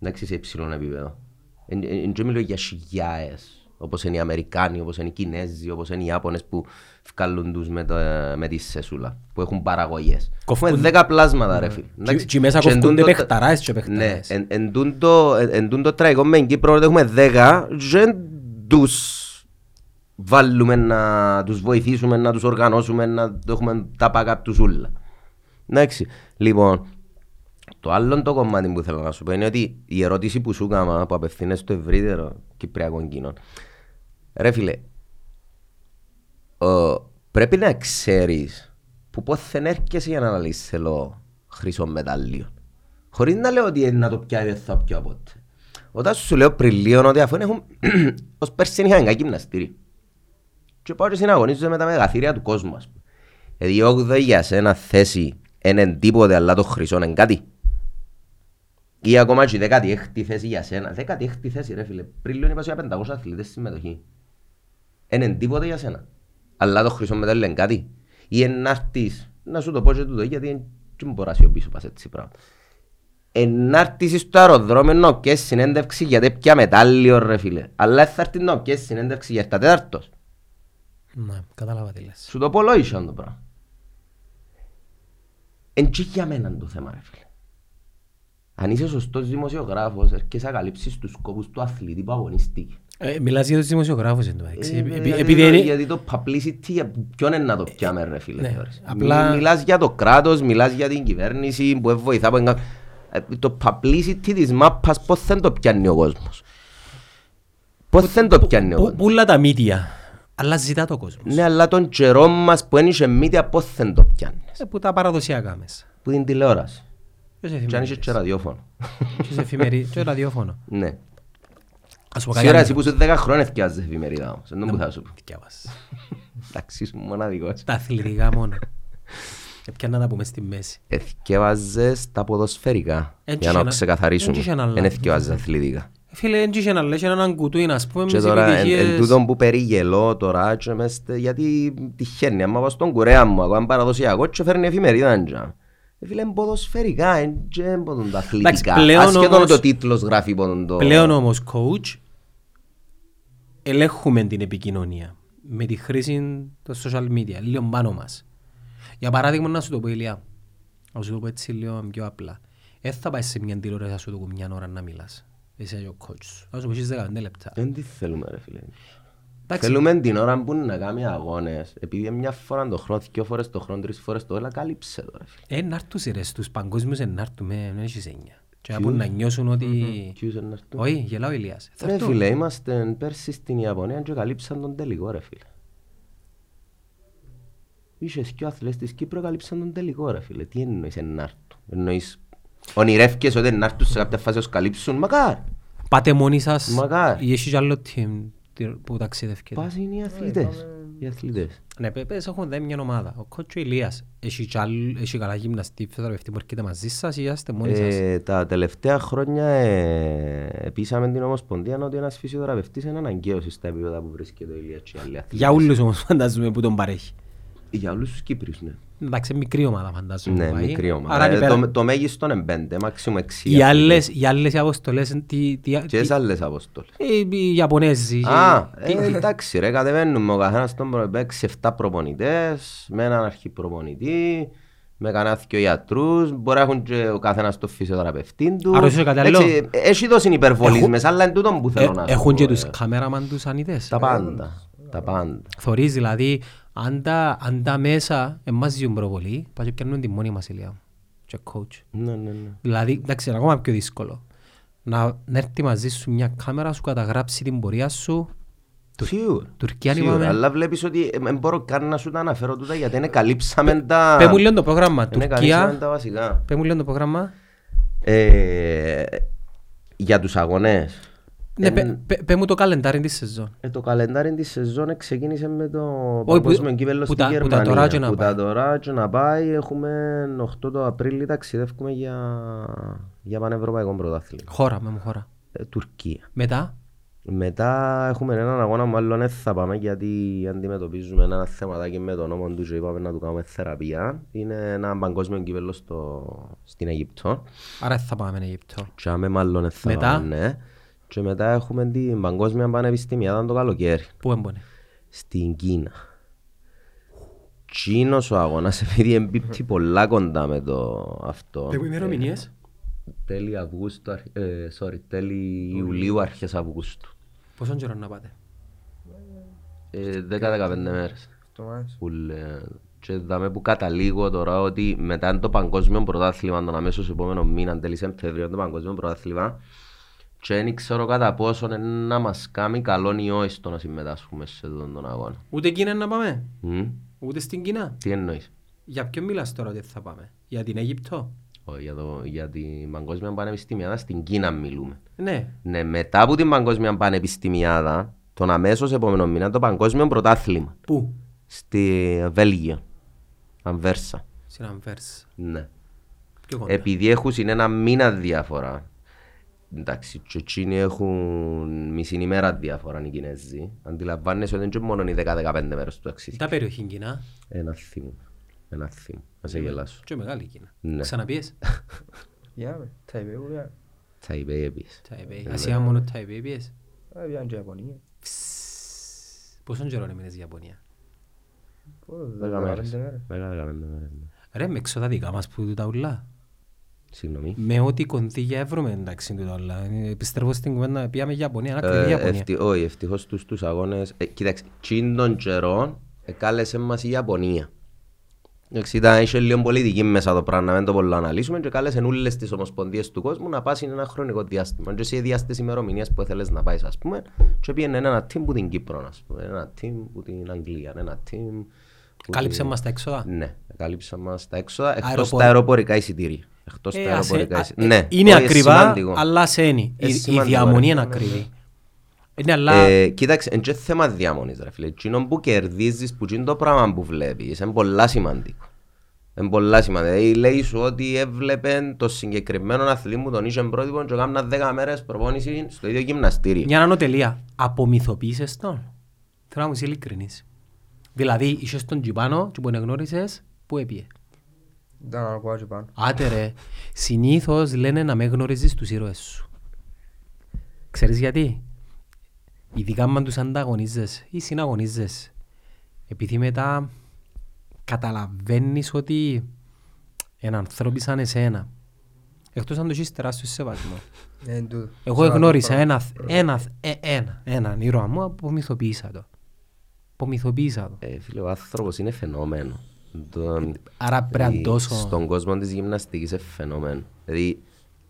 Εντάξει, σε υψηλό επίπεδο. Δεν μιλώ για χιλιάες, όπως είναι οι Αμερικάνοι, όπως είναι οι Κινέζοι, όπως είναι οι Ιάπωνες που βγάλουν τους με, το, με τη σεσούλα, που έχουν παραγωγές. Κοφκούν- Έχουμε δέκα πλάσματα ρε φίλε. Εντάξει, Και μέσα και εν κοφκούνται τούτο- παιχταράες και Ναι, παιχταράες. εν- εν τούτο- εν- εν τούτο τραγικό με την Κύπρο ότι έχουμε δέκα, δεν τους βάλουμε να τους βοηθήσουμε, να τους οργανώσουμε, να το έχουμε τα backup τους ούλα. Εντάξει, λοιπόν, το άλλο το κομμάτι που θέλω να σου πω είναι ότι η ερώτηση που σου έκανα που απευθύνεται στο ευρύτερο κυπριακό κοινό. Ρε φίλε, ο, πρέπει να ξέρεις που πόθεν έρχεσαι για να αναλύσεις θέλω χρυσό μετάλλιο. Χωρίς να λέω ότι να το πιάει δεν θα πιω ποτέ. Όταν σου λέω πριν λίγο ότι αφού έχουν (clears throat) ως πέρσι είχαν κακή γυμναστήρι. Και πάω και συναγωνίζονται με τα μεγαθύρια του κόσμου ας πούμε. Δηλαδή η όγδοη για σένα θέση είναι τίποτε αλλά το χρυσό είναι κάτι. Ή ακόμα και η δέκατη έκτη θέση για σένα. Δέκατη έκτη θέση ρε φίλε. Πριν λίγο είπα σου για 500 αθλητές συμμετοχή. Είναι τίποτε για σένα. Αλλά το χρυσό μετάλλιο είναι κάτι. Ή να έρθεις, να σου το πω και τούτο, γιατί δεν μπορώ να σιωπήσω πας έτσι πράγμα. Ενάρτηση στο αεροδρόμιο να πιέσεις συνέντευξη γιατί πια μετάλλιο ρε φίλε. Αλλά θα έρθει να πιέσεις συνέντευξη για τα τέταρτος. Ναι, κατάλαβα τι λες. Σου το πω λόγισαν το πράγμα. Εν και για μένα το θέμα ρε φίλε. Αν είσαι σωστός δημοσιογράφος, έρχεσαι να καλύψεις τους σκόπους του αθλητή που αγωνίστηκε. Ε, Μιλάς για τους δημοσιογράφους εν τω μεταξύ. Ε, Επει- γιατί Επειδή το- είναι... Γιατί το publicity, για ποιον είναι να το πιάμε ρε φίλε. ναι, θεωρείς. απλά- Μι- Μιλάς για το κράτος, μιλάς για την κυβέρνηση που βοηθά. που εγκα- Ε, Το publicity της μάπας πώς δεν το πιάνει ο κόσμος; Πώς δεν το πιάνει ο Πού- κόσμος; Πουλά τα μύτια. Αλλά ζητά το κόσμος. Ναι, αλλά τον καιρό μας που ένιξε μύτια πώς δεν το πιάνεις; Ε, Που τα παραδοσιακά μέσα. Που την τηλεόραση. Και σε Και αν είσαι εφημερίδες. και ραδιόφωνο. Και σε εφημερίδες. Και ραδιόφωνο. Ναι. Ας πω κάτι Σίγουρα άλλο. εσύ που είσαι 10 χρόνια ευκαιάζεις εφημερίδα όμως. Δεν που θα σου πω. Διάβασα. Εντάξει, είσαι μοναδικός. Τα αθλητικά μόνο. Και πια να τα πούμε στη μέση. Εθκεύαζες τα ποδοσφαιρικά. Εν Για να είχε ξεκαθαρίσουμε. εν είχε ένα Εν λάθος. εθκεύαζες αθλητικά. Φίλε, δεν είχε να λες έναν κουτούι, ας πούμε, με Και τις τώρα εν, εν επιτυχίες. τούτον που περιγελώ τώρα και μες στε- γιατί τυχαίνει άμα πάω στον κουρέα μου ακόμα παραδοσιακό και φέρνει εφημερίδα εντζά. Ε, Φίλε, είναι ποδοσφαιρικά, εν και εν ποδον τα αθλητικά. πλέον Ασχέτον όμως- το τίτλος γράφει ποδον το... Πλέον όμως, coach, ελέγχουμε την επικοινωνία με τη χρήση των social media, λίγο πάνω μας. Για παράδειγμα, να σου το πω, Ηλία, να σου το πω έτσι λίγο πιο απλά. Δεν θα πάει σε μια τηλεόραση να σου το πω μια ώρα να μιλάς. Εσύ και ο coach σου. Θα σου πω εσείς 15 λεπτά. Δεν τι θέλουμε ρε φίλε. Εντάξει, Θέλουμε την ώρα που είναι να κάνει αγώνες. Επειδή μια φορά το χρόνο, δυο φορές το χρόνο, τρεις φορές το έλα, κάλυψε το ρε φίλε. Ε, να έρθουν ρε, στους παγκόσμιους ε, να έρθουν, ε, δεν έχεις έννοια. Και από να νιώσουν ότι... Ποιους είναι να έρθουν. Όχι, γελάω Ηλίας. Θα Ρε έρθουν. φίλε, είμαστε πέρσι στην Ιαπωνία και καλύψαν τον τελικό ρε φίλε. Είχε και ο αθλητές της Κύπρου καλύψαν τον τελικό ρε φίλε. Τι εννοείς να έρθουν. Εννοείς ονειρεύκες ότι να έρθουν σε κάποια φάση να τους καλύψουν; Μακάρι. Πάτε μόνοι σας Μακάρι. ή έχεις κι άλλο team τι- που ταξιδεύκετε. Πας είναι οι αθλητές. Οι αθλητές. Ναι, πε- πες έχουν δε μια ομάδα. Ο κότσο Ηλίας έχει, κι άλλ- έχει καλά γυμναστή φυσιοθεραπευτή που έρχεται μαζί σας ή είστε μόνοι σας; Ε, τα τελευταία χρόνια ε, πείσαμε την Ομοσπονδία ότι ένας φυσιοθεραπευτής είναι αναγκαίος στα επίπεδα που βρίσκεται ο Ηλίας και οι άλλοι αθλητές. Για όλους όμως φαντάζομαι που τον παρέχει. Για όλους τους Κύπριους, ναι. Εντάξει, μικρή ομάδα φαντάζομαι. Ναι, πάει. μικρή ομάδα. Άρα Ε, είναι πέρα. το, το μέγιστο είναι πέντε, μάξιμο έξι. Οι αθλητές. άλλες, οι άλλες οι αποστολές, τι, τι, Και τι, τις άλλες αποστόλες. ε, οι Ιαπωνέζοι. Α, τι- ε, εντάξει ρε, κατεβαίνουμε ο καθένας τον προ- παίξει 7 προπονητές, με έναν αρχιπροπονητή, με κανένα δυο γιατρούς, μπορεί να έχουν και ο καθένας τον φυσιοθεραπευτή του. Άρα είσαι κάτι άλλο; Έτσι, Έχει δώσει υπερβολής Έχουν- μέσα, αλλά είναι τούτο που ε, θέλω να σου Έχουν πω, και ε. τους κάμεραμαν τους ανητές. Τα πάντα, τα πάντα. Θωρείς δηλαδή, αν τα, αν τα μέσα εμάς ζουν προβολή, πάει και πιάνουν τη μόνη μας ηλιά μου. Και coach. Ναι, ναι, ναι. Δηλαδή, εντάξει, είναι ακόμα πιο δύσκολο. Να, να έρθει μαζί σου μια κάμερα, σου καταγράψει την πορεία σου. Σίγουρα. Τουρκία Σίγουρα, είπαμε. Αλλά βλέπεις ότι δεν μπορώ καν να σου τα αναφέρω τούτα γιατί είναι καλύψαμε τα... Πες μου λίγο το πρόγραμμα. είναι καλύψαμε Τουρκία. τα βασικά. Πες μου λίγο το πρόγραμμα. Ε, για τους αγωνές. Ναι, Ε, πε- πε- πες μου το καλεντάρι της σεζόν. Ε, το καλεντάρι της σεζόν ξεκίνησε με το που- παγκόσμιο κύπελλο που στη τα- που τα Γερμανία. τώρα και να Που πάει. τα τώρα και να πάει. Έχουμε 8 το Απρίλιο ταξιδεύουμε για, για πανευρωπαϊκό πρωτάθλημα. Χώρα, με μου χώρα. Ε, Τουρκία. Μετά, Μετά έχουμε έναν αγώνα που μάλλον δεν θα πάμε γιατί αντιμετωπίζουμε ένα θεματάκι με τον νόμο του και είπαμε να του κάνουμε θεραπεία. Είναι ένα παγκόσμιο κύπελλο στο, στην Αιγυπτό. άρα θα πάμε Αιγύπτο. Και άμε μάλλον δεν θα Μετά; πάμε, ναι. Και μετά έχουμε την παγκόσμια πανεπιστημιάδα το καλοκαίρι. Πού έμπονε; στην Κίνα. Κίνος ο αγώνας (laughs) επειδή εμπίπτει πολλά κοντά με το αυτό. Πες μου ημερομηνίες; Τέλη Αυγούστου, αρχ- ε, sorry, τέλη Ιουλίου, αρχές Αυγούστου. Πόσον καιρό να πάτε; Ε, 10-15 μέρες. Το μάτς. Που λέ- Και δάμε που καταλήγω τώρα ότι μετά το παγκόσμιο πρωτάθλημα, τον αμέσως επόμενο μήνα, τέλη Σεπτεμβρίου, το παγκόσμιο πρωτάθλημα, και δεν ξέρω κατά πόσο είναι να μας κάνει καλό ή όχι στο να συμμετάσχουμε σε αυτόν τον αγώνα. Ούτε Κίνα να πάμε; Μμ. Ούτε στην Κίνα; Τι εννοείς; Για ποιον μιλάς τώρα ότι θα πάμε; Για την Αίγυπτο; Όχι, για, το, για την Παγκόσμια Πανεπιστημιάδα στην Κίνα μιλούμε. Ναι. Ναι, μετά από την Παγκόσμια Πανεπιστημιάδα, τον αμέσως επόμενο μήνα, το Παγκόσμιο Πρωτάθλημα. Πού; Στη Βέλγιο. Αμβέρσα. Στην Αμβέρς. Ναι. Πιο κοντά. Επειδή έχουν είναι ένα μήνα διαφορά. Εντάξει, και εκείνοι έχουν μισή ημέρα διαφορά οι Κινέζοι. Αντιλαμβάνεσαι ότι είναι και μόνο οι 10-15 μέρες του ταξίδι. Τα περιοχή Κίνα. Ένα θύμο. Ένα θύμο. Να σε γελάσω. Και μεγάλη Κίνα. Ναι. Ξαναπιες; (laughs) Για με, Ταϊπέ, ουριά. Θα είπε επίσης. Ταϊπέι. Ασία μόνο Ταϊπέι πιες. Ε, πιάνε και Ιαπωνία. Πόσον καιρό έμεινες στη Ιαπωνία. Πω, Δέκα μέρες. 15 μέρες. Δέκα, δεκαπέντε μέρες. ναι. Ρε με έξω τα δικά μας που τα ουλά. Συγγνώμη. Με ό,τι κονδύλια έβρουμε εντάξει τούτα όλα. Ε, Επιστρέφω στην κουβέντα, πήγαμε για Ιαπωνία, είναι Ε, ακριβή Ιαπωνία. ευτυ- Όχι, ευτυχώς τους, τους αγώνες... Ε, κοίταξε, τσιν των καιρών εκάλεσε μας η Ιαπωνία. Εντάξει, ήταν, είχε λίγο πολιτική μέσα το πράγμα, να μην το πολύ αναλύσουμε και κάλεσε όλες τις ομοσπονδίες του κόσμου να πάσουν ένα χρονικό διάστημα. Και εσύ διάστες ημερομηνίες που θέλεις να πάεις, ας πούμε, και πήγαινε ένα team που την Κύπρο, ας πούμε, ένα team που την Αγγλία, ένα team... που Κάλυψε την- μας τα έξοδα; Ναι, κάλυψε μας τα έξοδα, εκτός Αεροπορ- τα αεροπορικά εισιτήρια. Εκτός Ε, τα ας- αεροπορικά ε, εισιτήρια. ε, Ναι, Είναι όχι, ακριβά, σημαντικό. αλλά σένει. Ε, Η- Η σημαντικό, διαμονή ρε. είναι ακριβή. Είναι αλλά... Ε, κοίταξε, είναι και θέμα διάμονης ρε φίλε. Εκείνο που κερδίζεις, που είναι το πράγμα που βλέπεις, είναι πολλά σημαντικό. Είναι πολλά σημαντικό. Δηλαδή, λέει σου ότι έβλεπε το συγκεκριμένο αθλή μου, τον είχε πρότυπο και έκανα 10 μέρες προπόνηση στο ίδιο γυμναστήριο. Μια ανωτελεία. Απομυθοποίησες τον. Θέλω να μου είσαι ειλικρινής. Δηλαδή, είχες τον Τζιπάνο και που γνώρισες, πού έπιε. Ήταν να ακούω και πάνω. Άτε ρε, συνήθως λένε να με γνωρίζεις τους ήρωες σου. Ξέρεις γιατί; Ειδικά αν τους ανταγωνίζεσαι ή συναγωνίζεσαι. Επειδή μετά καταλαβαίνεις ότι είναι ανθρώποι σαν εσένα. Εκτός αν το έχεις τεράστιο σεβασμό. Ε, είναι τούτο. Εγώ Σαν γνώρισα άλλο ένας, ένας, ε, ένα, έναν ήρωα μου, απομυθοποίησα το. Απομυθοποίησα το. Ε, φίλε, ο άνθρωπος είναι φαινόμενο. Το- Άρα πρέπει να η- δώσω... Στον κόσμο της γυμναστικής είναι φαινόμενο. Δηλαδή,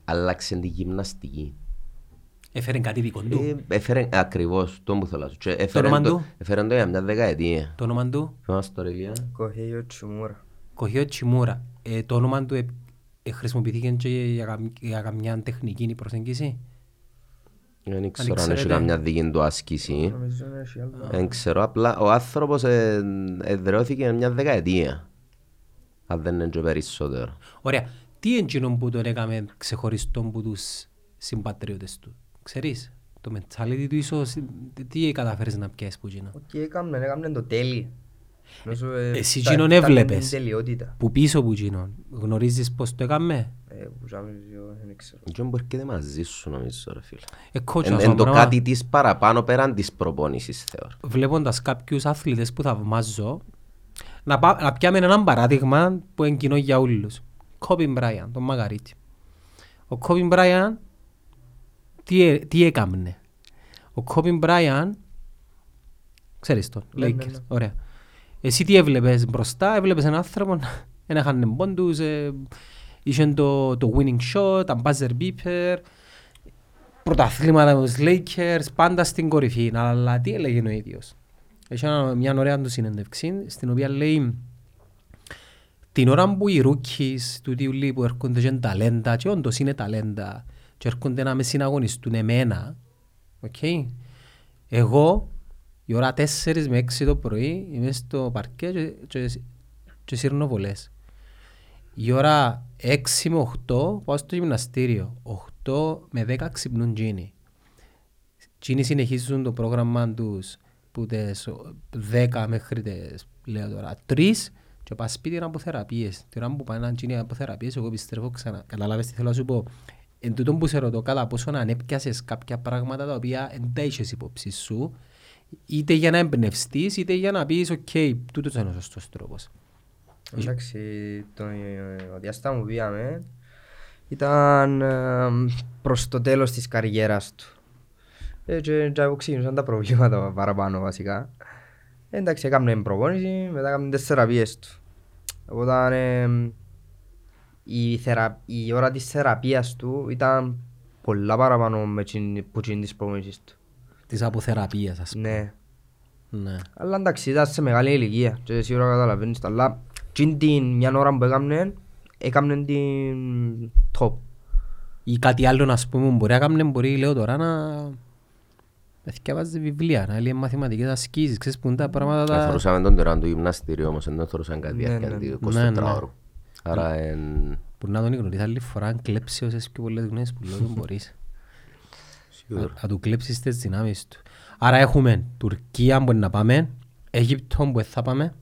άλλαξε τη γυμναστική. Έφερε κάτι δικό του. Ε, Έφερε ακριβώς το που θέλω να σου. Και όνομα Έφερε του; το, έφερε το για μια δεκαετία. Το όνομα του, Θυμάσαι το ρε Ηλία. Κοχέιο Τσιμούρα. Κοχείο Τσιμούρα. Ε, το όνομα του ε, ε, χρησιμοποιήθηκε και για, καμ- για καμιά τεχνική προσέγγιση; Δεν ξέρω αν ξέρετε. έχει καμιά δική του άσκηση. Νομίζω είναι έχει άλλο. Δεν ξέρω, απλά ο άνθρωπος ε, εδραιώθηκε μια δεκαετία. Αν δεν είναι και περισσότερο. Ωραία. Τι είναι που τον έκαμε ξεχωριστό από τους συμπατριώτες του; Ξέρεις, το mentality του ίσως, τι- τι καταφέρεις να πιάσεις που εκείνο. Ό,τι έκαμνε, έκαμνε το τέλειο. Νομίζω, ε, Εσύ τα- εκείνον ήταν έβλεπες. την τελειότητα. Που πίσω που εκείνο, γνωρίζεις πώς το έκαμε; Ε, που ζάμε δύο, δεν ξέρω. Και που έρχεται μαζί σου νομίζω ρε φίλε. Ε, coach, Εν, ας εν πούμε, το πράγμα. κάτι της παραπάνω πέραν της προπόνησης θεωρώ. βλέποντας κάποιους αθλητές που θαυμάζω, να, πά, να πιάμε έναν παράδειγμα που είναι κοινό για όλους. Κόμπι Μπράιαν, τον Μαγαρίτη. Ο Κόμπι Μπράιαν τι, ε- τι έκαμνε; Ο Κόμπι Μπράιαν, ξέρεις τον, Ναι, ναι, Lakers, ναι. ωραία. Εσύ τι έβλεπες μπροστά, έβλεπες έναν άνθρωπο, δεν έχανε πόντους, ε, είχε το, το winning shot, τα buzzer beeper, πρωταθλήματα με τους Lakers, πάντα στην κορυφή. Αλλά τι έλεγε ο ίδιος. Έχει ένα- μια ωραία του συνέντευξη, στην οποία λέει την ώρα που οι rookies του Τιουλί που έρχονται και είναι ταλέντα και όντως είναι ταλέντα και έρχονται να με συναγωνιστούν εμένα, οκ, εγώ η ώρα 4 με 6 το πρωί είμαι στο παρκέ και, και, και σύρνω βολές. Η ώρα 6 με 8 πάω στο γυμναστήριο. 8 με 10 ξυπνούν τζείνοι. Τζείνοι συνεχίζουν το πρόγραμμα τους που τις 10 μέχρι τις λέω τώρα 3 και πας σπίτι να από θεραπείες. Την ώρα που πάνε να τζείνοι από θεραπείες εγώ πιστεύω ξανά. Καταλάβες τι θέλω να σου πω; Εν τούτον που σε ρωτώ κατά πόσο να ανέπιασες κάποια πράγματα τα οποία δεν τα είχες υπόψη σου είτε για να εμπνευστείς είτε για να πεις οκ, τούτος είναι ο σωστός τρόπος. Εντάξει, το, ο διάστημα που πήγαμε ήταν ε, προς το τέλος της καριέρας του. Ε, και, και ξεκίνησαν τα προβλήματα παραπάνω βασικά. Ε, εντάξει, έκαμε προπόνηση, μετά έκαμε τις θεραπείες του. Οπότε ε, η, θερα... η ώρα της θεραπείας του ήταν πολλά παραπάνω με την, που την της προπόνησης του. Της αποθεραπείας ας πούμε. Ναι. Ναι. Αλλά εντάξει, ήταν σε μεγάλη ηλικία και σίγουρα καταλαβαίνεις το. Αλλά την την μια ώρα που έκαμνε, έκαμνε την top. Ή κάτι άλλο να πούμε που μπορεί να κάνει, μπορεί λέω τώρα να θυκεύάζει βιβλία, να λέει μαθηματικές ασκήσεις, ξέρεις που είναι τα πράγματα τα... Θεωρούσαμε τον τεράν του γυμναστήριο όμως, δεν θεωρούσαν κάτι Ναι, διάρκεια ναι. του Ναι, 24 ναι. ώρου. Άρα εν... Μπορεί να τον γνωρίζει άλλη φορά, αν κλέψεις όσες πιο πολλές γνώσεις που λέω δεν μπορείς. (laughs) Σίγουρα. Να του κλέψεις τις δυνάμεις του. Άρα έχουμε Τουρκία που είναι να πάμε, Αίγυπτο που δεν θα πάμε,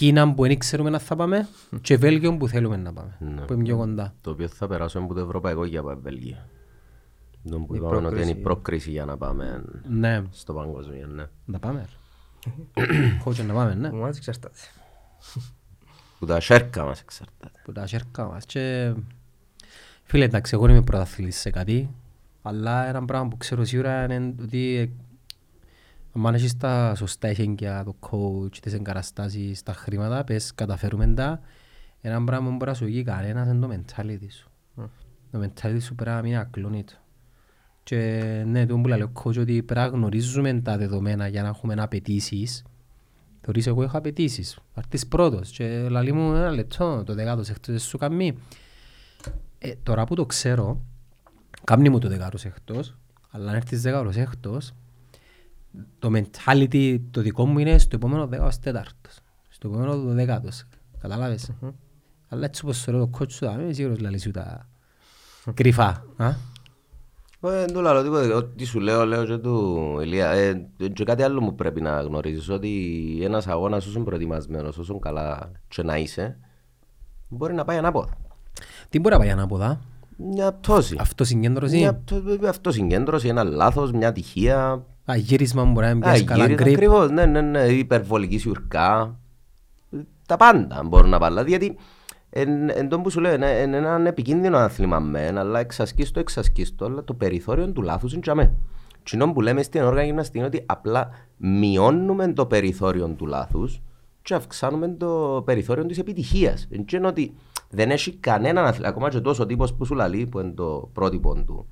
Κίνα που δεν ξέρουμε να θα πάμε και Βέλγιο που θέλουμε να πάμε, Ναι. που είναι πιο κοντά. Το οποίο θα περάσουμε από το ευρωπαϊκό για πάμε Βέλγιο. Τον που Η είπαμε ότι είναι η πρόκριση. πρόκριση για να πάμε Ναι, στο παγκόσμιο, ναι. να πάμε. Κότσο (coughs) να πάμε, ναι. Μου άρεσε εξαρτάται. Που τα σέρκα μας εξαρτάται. που τα σέρκα μας και φίλε εντάξει εγώ είμαι πρωταθλητής σε κάτι αλλά ένα πράγμα που ξέρω σίγουρα είναι ότι αν έχεις τα σωστά εχέγγυα, το coach, τις εγκαταστάσεις, τα χρήματα, πες καταφέρουμε τα ένα πράγμα που μπορεί να σου βγει κανένας είναι το mentality σου. Το mentality σου πρέπει να μην ακλόνητο. Και ναι, το που λέει ο coach ότι πρέπει να γνωρίζουμε τα δεδομένα για να έχουμε απαιτήσεις Θεωρείς εγώ έχω απαιτήσεις. Αρτής πρώτος και λαλεί μου ένα λεπτό, το δεκάτος εκτός σου καμί. Ε, τώρα που το ξέρω, κάμνει μου το δεκάτος εκτός, αλλά αν έρθεις δεκάτος εκτός, το mentality το δικό μου είναι στο επόμενο δεκάτος τέταρτος. Στο επόμενο το δεκάτος. Καταλάβες. Αλλά έτσι όπως θέλω το coach σου, θα είμαι σίγουρος λαλείς σου τα κρυφά. α. Δεν του λέω τίποτα, ό,τι σου λέω, λέω και του Ηλία. Ε, και κάτι άλλο μου πρέπει να γνωρίζεις, ότι ένας αγώνας όσο προετοιμασμένος, όσο καλά και να είσαι, μπορεί να πάει ανάποδα. Τι μπορεί να πάει ανάποδα; Μια πτώση. Αυτοσυγκέντρωση. Μια πτω- αυτοσυγκέντρωση, ένα λάθος, μια τυχεία. Α, γύρισμα μπορεί να Α, πιάσει καλά γύρι- γκριπ. Ακριβώς, ναι, ναι, ναι, υπερβολική σιουρκά. Τα πάντα μπορούν να πάνε. Γιατί εν, εν τω που σου λέω, είναι, είναι ένα επικίνδυνο άθλημα μεν, αλλά εξασκίστο, εξασκίστο, αλλά το περιθώριο του λάθους είναι τζαμέ. Τι που λέμε στην όργα γυμναστική είναι ότι απλά μειώνουμε το περιθώριο του λάθους και αυξάνουμε το περιθώριο της επιτυχίας. Δεν είναι ότι δεν έχει κανέναν αθλητή, ακόμα και τόσο τύπος που σου λαλεί, που είναι το πρότυπο του,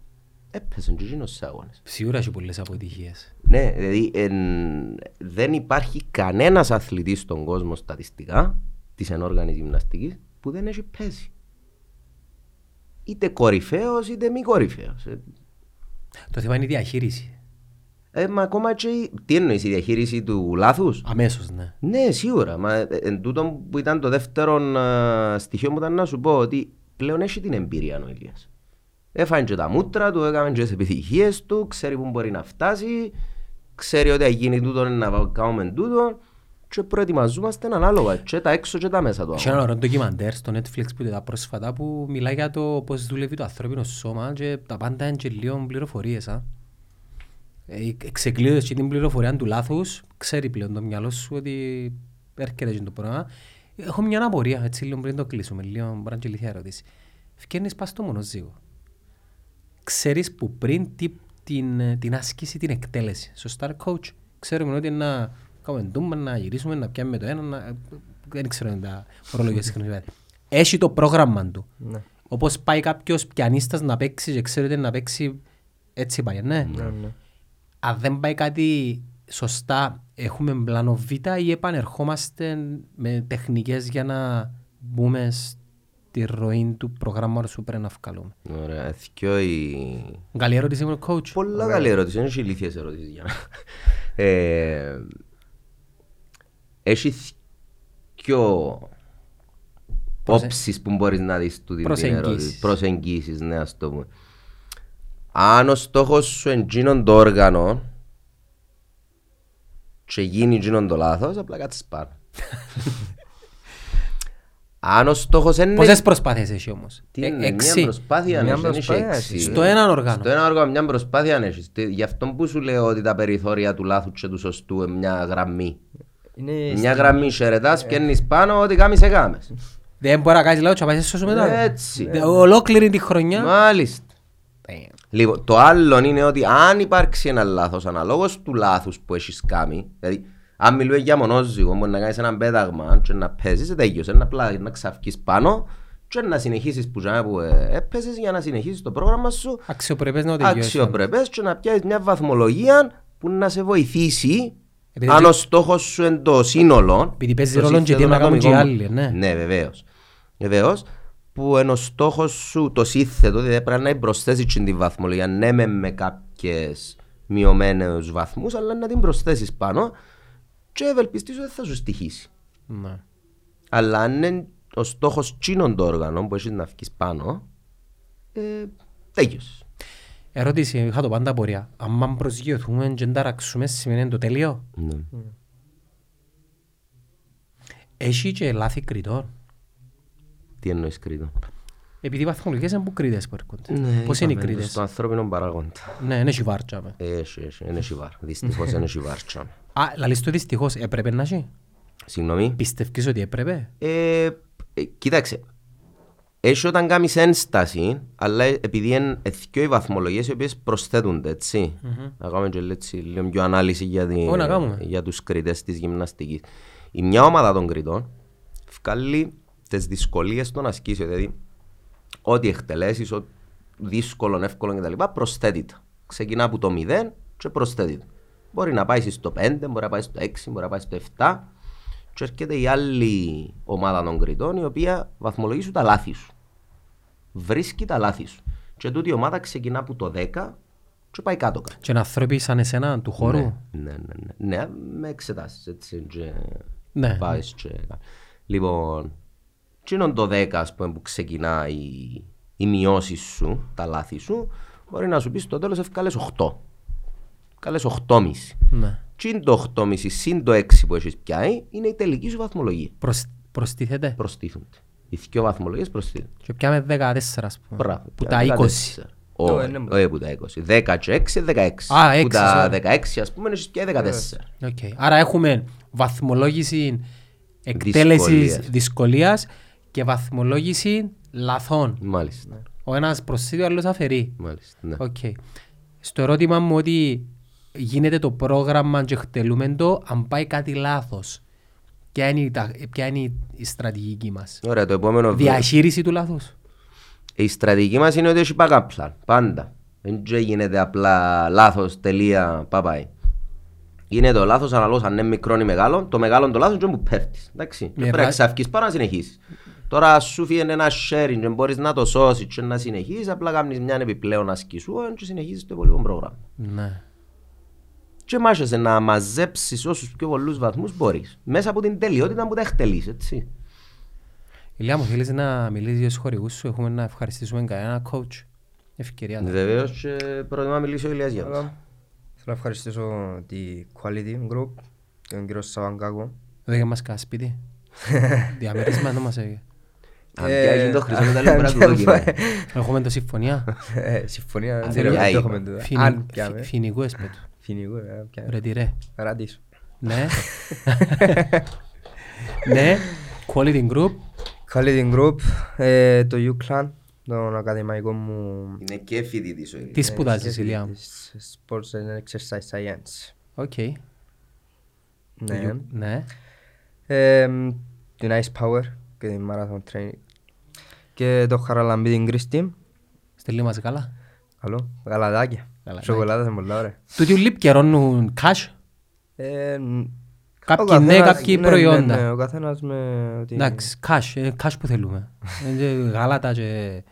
έπαιζε και εκείνος σε αγώνες. Σίγουρα έχει πολλές αποτυχίες. Ναι, δηλαδή εν- δεν υπάρχει κανένας αθλητής στον κόσμο στατιστικά της ενόργανης γυμναστικής που δεν έχει πέσει. Είτε κορυφαίος είτε μη κορυφαίος. Ε, Το θέμα είναι η διαχείριση. Ε, μα ακόμα και η- τι εννοείς η διαχείριση του λάθους; Αμέσως, ναι. Ναι, σίγουρα. Μα ε, εν τούτο που ήταν το δεύτερο α, στοιχείο μου ήταν να σου πω ότι πλέον έχει την εμπειρία ο Ηλίας. Έφανε και τα μούτρα του, έκαμε και τις επιτυχίες του, ξέρει που μπορεί να φτάσει, ξέρει ότι γίνει τούτο να κάνουμε τούτο και προετοιμαζόμαστε ανάλογα και τα έξω και τα μέσα του. Έχει ένα ωραίο ντοκιμαντέρ στο Netflix που είδα πρόσφατα που μιλάει για το πώς δουλεύει το ανθρώπινο σώμα και τα πάντα είναι και λίγο πληροφορίες. α. Ε, Εξεκλείωσες και την πληροφορία του λάθους, ξέρει πλέον το μυαλό σου ότι έρχεται και το πράγμα. Έχω μια απορία, έτσι λίγο πριν το κλείσουμε, λίγο μπορεί να είναι και ηλίθια ερώτηση. Φκένεις πας στο μονοζύγο. Ξέρεις που πριν τι, την, την άσκηση, την εκτέλεση. Σωστά, coach. Ξέρουμε ότι να κάνουμε ντούμπα, να γυρίσουμε, να πιάμε το ένα, να... δεν ξέρω αν τα ορολογία (laughs) συχνά. Έχει το πρόγραμμα του. Ναι. Όπως πάει κάποιος πιανίστας να παίξει και ξέρει ότι να παίξει έτσι πάει, ναι. Ναι, ναι. Αν δεν πάει κάτι σωστά, έχουμε πλάνο Β ή επανερχόμαστε με τεχνικές για να μπούμε στη ροή του προγράμματος που πρέπει να βγάλουμε. Ωραία, εθικιό η... Καλή ερώτηση μου, coach. Πολλά καλή ερώτηση, δεν έχει ηλίθιες ερωτήσεις για να... Ε, έχει δυο Προσε- όψεις που μπορείς να δεις τούτη την Προσεγγίσεις. ερώτηση. Προσεγγίσεις, ναι, ας το πούμε. Αν ο στόχος σου είναι γίνον το όργανο και γίνει γίνον το λάθος, απλά κάτσεις πάνω. (laughs) Αν ο στόχος είναι... Πόσες προσπάθειες έχει όμως; Τι Ε, είναι, μια έξι. προσπάθεια Μια να έχεις, προσπάθεια έξι. έχεις. Στο έναν όργανο. Στο ένα όργανο μια προσπάθεια να έχεις. Τι- Γι' αυτό που σου λέω ότι τα περιθώρια του λάθους και του σωστού είναι μια γραμμή. Είναι Μια γραμμή χαιρετάς, πιένεις πάνω, ό,τι κάμεις έκαμες. Δεν μπορεί να κάνεις λάθος και να πάει σε μετά. Έτσι. Δε- Ολόκληρη τη χρονιά. Μάλιστα. Damn. Λοιπόν, το άλλο είναι ότι αν υπάρξει ένα λάθος αναλόγως του λάθους που έχεις κάνει, δηλαδή αν μιλούμε για μονόζυγο, μπορεί να κάνεις ένα πέταγμα και να παίζεις, τέλειωσε, να απλά να ξαφκείς πάνω και να συνεχίσεις που, τζάμε που ε, έπαιζες για να συνεχίσεις το πρόγραμμα σου Αξιοπρεπές να το τελειώσεις. αξιοπρεπές και να πιάσεις μια βαθμολογία που να σε βοηθήσει Επειδή αν τι- ο στόχος σου είναι το σύνολο Επειδή παίζει το ρόλο και τι σύνθετο να κάνουν και οι ατομικό. άλλοι, ναι. Ναι, βεβαίως. Βεβαίως, που είναι ο στόχος σου το σύνθετο, δηλαδή πρέπει να προσθέσεις και την βαθμολογία, ναι με, με κάποιες μειωμένους βαθμούς, αλλά να την προσθέσεις πάνω και ευελπιστήσω ότι θα σου στοιχήσει. Ναι. Αλλά αν είναι ο στόχος τσίνων το όργανο που έχεις να βγεις πάνω, ε, τέλειωσες. Ερώτηση, είχα το πάντα απορία. Αν προσγειωθούμε και ταραξούμε σημαίνει το τέλειο; Ναι. Έχει και λάθη κριτών. Τι εννοείς κρίτο. Επειδή οι βαθμολογίες είναι που κρίτες που έρχονται. Ναι, Πώς είναι οι είπαμε, κρίτες. Στον ανθρώπινο παράγοντα. Ναι, είναι έχει βάρτσα. με. Έχει, έχει, είναι σιβάρ. Δυστυχώς είναι σιβάρ. Τσάμε. Α, λαλείς το δυστυχώς έπρεπε να έχει. Συγγνώμη. Πιστεύεις ότι έπρεπε; Ε, ε, κοίταξε. Έχει όταν κάνεις ένσταση, αλλά επειδή είναι εθικιό οι βαθμολογίες οι οποίες προσθέτονται, έτσι. Να κάνουμε και έτσι, λίγο πιο ανάλυση για, την, Ω, να κάνουμε. για τους κριτές της γυμναστικής. Η μια ομάδα των κριτών βγάλει τις δυσκολίες των ασκήσεων, δηλαδή ό,τι εκτελέσεις, ό, δύσκολο, εύκολο κτλ. προσθέτει. Ξεκινά από το 0 και προσθέτει. Μπορεί να πάει στο 5, μπορεί να πάει στο 6, μπορεί να πάει στο 7 και έρχεται η άλλη ομάδα των κριτών η οποία βαθμολογεί σου τα λάθη σου. Βρίσκει τα λάθη σου. Και τούτη η ομάδα ξεκινά από το 10 και πάει κάτω κάτω. Και είναι άνθρωποι σαν εσένα του χώρου; Ναι, ναι, ναι, ναι. ναι με εξετάσεις έτσι και Ναι. πάεις και... Λοιπόν, τι είναι το 10 ας πούμε που ξεκινά η, η μειώση σου, τα λάθη σου, μπορεί να σου πεις στο τέλος ευκάλες 8. Έβκαλες 8,5. Ναι. Τι είναι το 8,5 συν το 6 που έχεις πιάει, είναι η τελική σου βαθμολογία. Προσ- Προστίθεται; Προστίθονται. Οι δύο βαθμολογίες προστίθονται. Και πιάμε 14 ας πούμε. Μπράβο. Που πιάνε τα 20. 14. Ω, Όχι, είναι- όχι που τα 20. 10 και 6, 16. Α, έξι, Που τα sorry. 16 ας πούμε έχεις πιάει 14. Οκ. Άρα έχουμε βαθμολόγηση εκτέλεσης Δυσκολίας. δυσκολίας και βαθμολόγηση λαθών. Μάλιστα. Ο ένας προσθέτει, ο άλλος αφαιρεί. Μάλιστα. Ναι. Οκ. Στο ερώτημα μου ότι γίνεται το πρόγραμμα και εκτελούμε το αν πάει κάτι λάθος. Ποια είναι η, τα- ποια είναι η- η στρατηγική μας; Ωραία, το επόμενο βήμα. Διαχείριση του λάθους. Η στρατηγική μας είναι ότι έχει backup plan. Πάντα. Δεν γίνεται απλά λάθος, τελεία, πάει. Είναι το λάθος αναλόγως αν είναι μικρό ή μεγάλο. Το μεγάλο το λάθος είναι που πέφτεις. Εντάξει. Και Ναι, πρέπει να ρά- ξαφκείς πάνω να συνεχίσεις. Τώρα σου φύγει ένα sharing και μπορείς να το σώσεις και να συνεχίσεις. Απλά κάνεις μια επιπλέον άσκηση σου και συνεχίζεις το υπόλοιπο πρόγραμμα. Ναι. Και μάχεσαι να μαζέψεις όσους πιο πολλούς βαθμούς μπορείς. Μέσα από την τελειότητα που τα εκτελείς, έτσι. Ηλία μου θέλεις να μιλήσεις για τους χορηγούς σου, έχουμε να ευχαριστήσουμε κανένα coach. Ευκαιρία. τώρα. Βεβαίως και προτιμώ να μιλήσει ο Ηλίας Γιάννης. Θέλω να ευχαριστήσω τη Quality Group και τον κύριο Σαβαγκάκο. Δεν μας κάνα σπίτι. (laughs) Διαμέρισμα δεν μας έγινε. Αν πιάσει το χρυσό μετάλλιο πρέπει να του δοκιμάσει. Έχουμε το συμφωνία. Ε, Συμφωνία, δεν θέλω- ξέρω αν το είπα. έχουμε τούτα. Φινι- Αν πιάμε. φι- Φοινικού έσπετου. Φινικού, ε, πιάμε. Ρε τι ρε. Radisson. Ναι. Ναι. Quality Group; Quality Group, ε, το UCLan, τον ακαδημαϊκό μου Είναι και φοιτητής ο Ηλίας. Τι σπουδάζεις Ηλία μου. της Sports and Exercise Science. Οκ. Ναι. Ναι. Ε, την Ice Power και την Marathon Training. Και το Χαραλαμπίδη Κρίστη. Στελεί μας καλά. Καλό. Γαλαδάκια. Γαλαδάκια. Σοκολάτα είναι πολλά ωραία. Τούτοι όλοι καιρώνουν cash; Ε, ν- Κάποιοι ο ναι, καθένας- κάποιοι ναι, ναι, προϊόντα. ναι, ο καθένας με... ότι- Εντάξει, cash, ε, cash που θέλουμε. Ε, και Γάλατα και...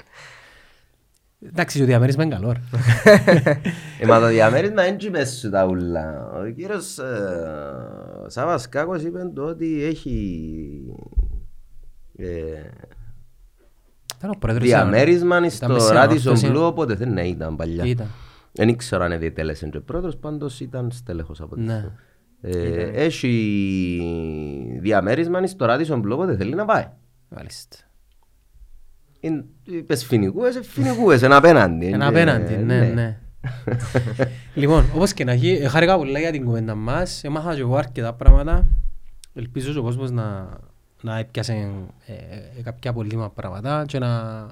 Εντάξει, το διαμέρισμα είναι καλό. ρε. (laughs) Ε, μα το διαμέρισμα είναι και μέσα σου τα ούλα. Ο κύριος ε, Σάβας Κάκος είπε το ότι έχει ε, Ήταν ο πρόεδρος διαμέρισμα Ήταν στο μες σε Radisson ανόρθωση. Blue, οπότε δεν ναι, ήταν παλιά. Ήταν. Δεν ήξερα αν διετέλεσε και πρόεδρος, πάντως ήταν στέλεχος από Ναι. τη ε, Έχει διαμέρισμα στο Radisson Blue, οπότε θέλει να πάει. Μάλιστα. Είναι- Είπες φοινικούες, ε, φοινικούες, είναι απέναντι. Ένα Ε, απέναντι, ναι, ναι. (laughs) Λοιπόν, όπως και να έχει, ε, χάρηκα πολλά για την κουβέντα μας. Έμαθα και εγώ αρκετά πράγματα. Ελπίζω και ο κόσμος να, να έπιασε ε, ε, κάποια πολύτιμα πράγματα και να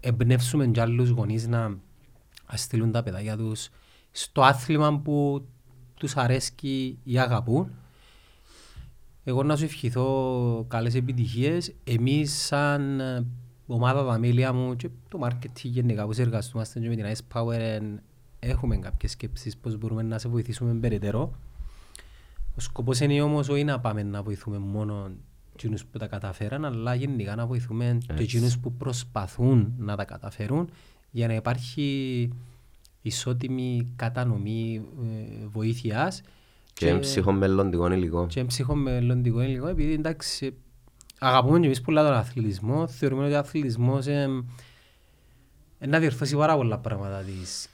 εμπνεύσουμε και άλλους γονείς να στείλουν τα παιδάκια τους στο άθλημα που τους αρέσκει ή αγαπούν. Εγώ να σου ευχηθώ καλές επιτυχίες. Εμείς σαν ε, ομάδα τα μέλια μου και το marketing γενικά που συνεργαστούμαστε και με την Ice Power εν, έχουμε κάποιες σκέψεις πώς μπορούμε να σε βοηθήσουμε περαιτέρω. Ο σκοπός είναι όμως όχι να πάμε να βοηθούμε μόνο εκείνους που τα καταφέραν, αλλά γενικά να βοηθούμε και εκείνους που προσπαθούν να τα καταφέρουν για να υπάρχει ισότιμη κατανομή ε, βοήθειας Και ψυχομελλοντικό υλικό. και ψυχομελλοντικό υλικό, επειδή εντάξει, αγαπούμε και εμείς πολλά τον αθλητισμό, θεωρούμε ότι ο αθλητισμός ε, ε, να διορθώσει πάρα πολλά πράγματα της,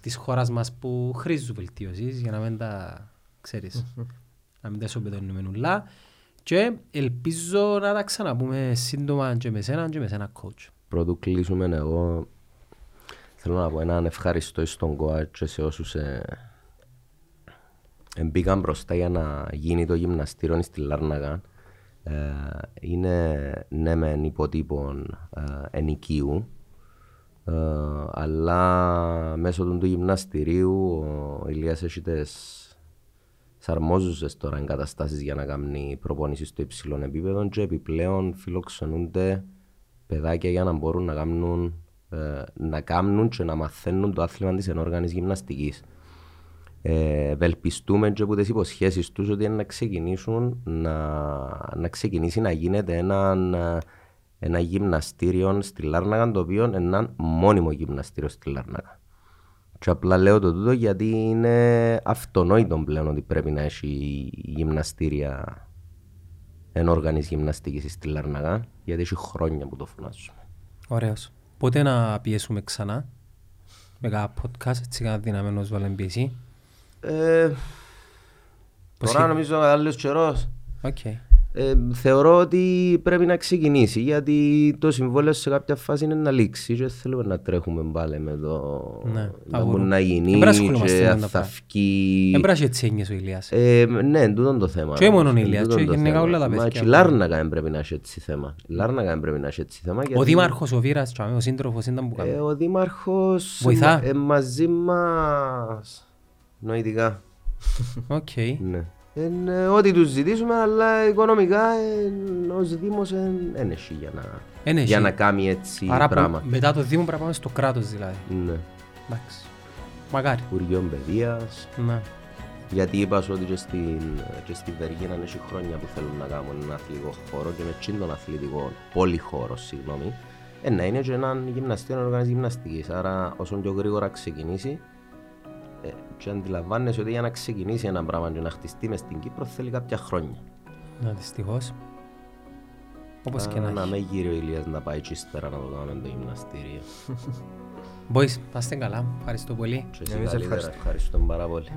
της χώρας μας που χρήζουν βελτίωσης για να μην τα ξέρεις, να μην τα ισοπεδώνουμε ουλά και ελπίζω να τα ξαναπούμε σύντομα και με σένα και με σένα coach. Πρωτού κλείσουμε εγώ θέλω να πω έναν ευχαριστώ στον ΚΟΑ και σε όσους ε, μπήκαν μπροστά για να γίνει το γυμναστήριο στη Λάρναγα. Ε, είναι ναι μεν υποτύπων ε, ενοικίου ε, αλλά μέσω του, του γυμναστηρίου ο Ηλίας έχει τις τις αρμόζουσες τώρα εγκαταστάσεις για να κάνει προπονήσεις στο υψηλό επίπεδο και επιπλέον φιλοξενούνται παιδάκια για να μπορούν να κάνουν, ε, να κάνουν και να μαθαίνουν το άθλημα της ενόργανης γυμναστικής. Ε, ευελπιστούμε και από τις υποσχέσεις τους ότι είναι να ξεκινήσουν να, να ξεκινήσει να γίνεται ένα, ένα γυμναστήριο στη Λάρναγα το οποίο είναι ένα μόνιμο γυμναστήριο στη Λάρναγα. Και απλά λέω το τούτο γιατί είναι αυτονόητο πλέον ότι πρέπει να έχει γυμναστήρια ενόργανης γυμναστικής στη Λάρναγα γιατί έχει χρόνια που το φωνάζουμε. Ωραίος. Πότε να πιέσουμε ξανά; Με κάνα podcast, έτσι κάνα δυναμένος βάλεν πίεση. Ε, Πώς τώρα είναι; νομίζω άλλος καιρός. Οκ. Ε, θεωρώ ότι πρέπει να ξεκινήσει γιατί το συμβόλαιο σε κάποια φάση είναι να λήξει και θέλουμε να τρέχουμε πάλι με το Ναι, να αγορο. μπορεί να Δεν γίνει πρέπει να ασχολούμαστε και με αν τα θα πράγματα. βγει... Δεν πρέπει να έχει έτσι έννοιες ο Ηλίας. Ε, ναι, τούτο είναι το θέμα. Και μόνο ο Εν Ηλίας, τούτον και το γενικά θέμα. όλα τα Μα παιδιά και η που- Λάρνακα δεν πρέπει να έχει έτσι θέμα. Η Λάρνακα δεν πρέπει να έχει έτσι θέμα. Ο γιατί, Δήμαρχος, ο Βίρας, και ο σύντροφος ήταν που ε, κάνει. ο Δήμαρχος Βοηθά; ε, μαζί μας νοητικά. Οκ. Ναι. Εν, ε, ό,τι τους ζητήσουμε, αλλά οικονομικά ε, ως Δήμος δεν έχει για να, Εν έχει. για να κάνει έτσι Άρα που- πράγμα. μετά το Δήμο πρέπει να πάμε στο κράτος δηλαδή. Ναι. Εντάξει. Μακάρι. Υπουργείο Παιδείας. Ναι. Γιατί είπα σου ότι και στην, και στη Βεργίνα έχει χρόνια που θέλουν να κάνουν ένα αθλητικό χώρο και με τσιν τον αθλητικό πολυχώρο, συγγνώμη, ε, να είναι και έναν γυμναστήριο οργάνωση γυμναστικής. Άρα όσο πιο γρήγορα ξεκινήσει, ε, και αντιλαμβάνεσαι ότι για να ξεκινήσει ένα πράγμα και να χτιστεί μες στην Κύπρο θέλει κάποια χρόνια. Ναι, δυστυχώς. Όπως και Α, να Να έχει. με γύρει ο Ηλίας να πάει και ύστερα να το κάνουμε το γυμναστήριο. Boys, να είστε καλά. Ευχαριστώ πολύ. Και εσύ Εμείς καλύτερα, ευχαριστούμε. ευχαριστούμε πάρα πολύ.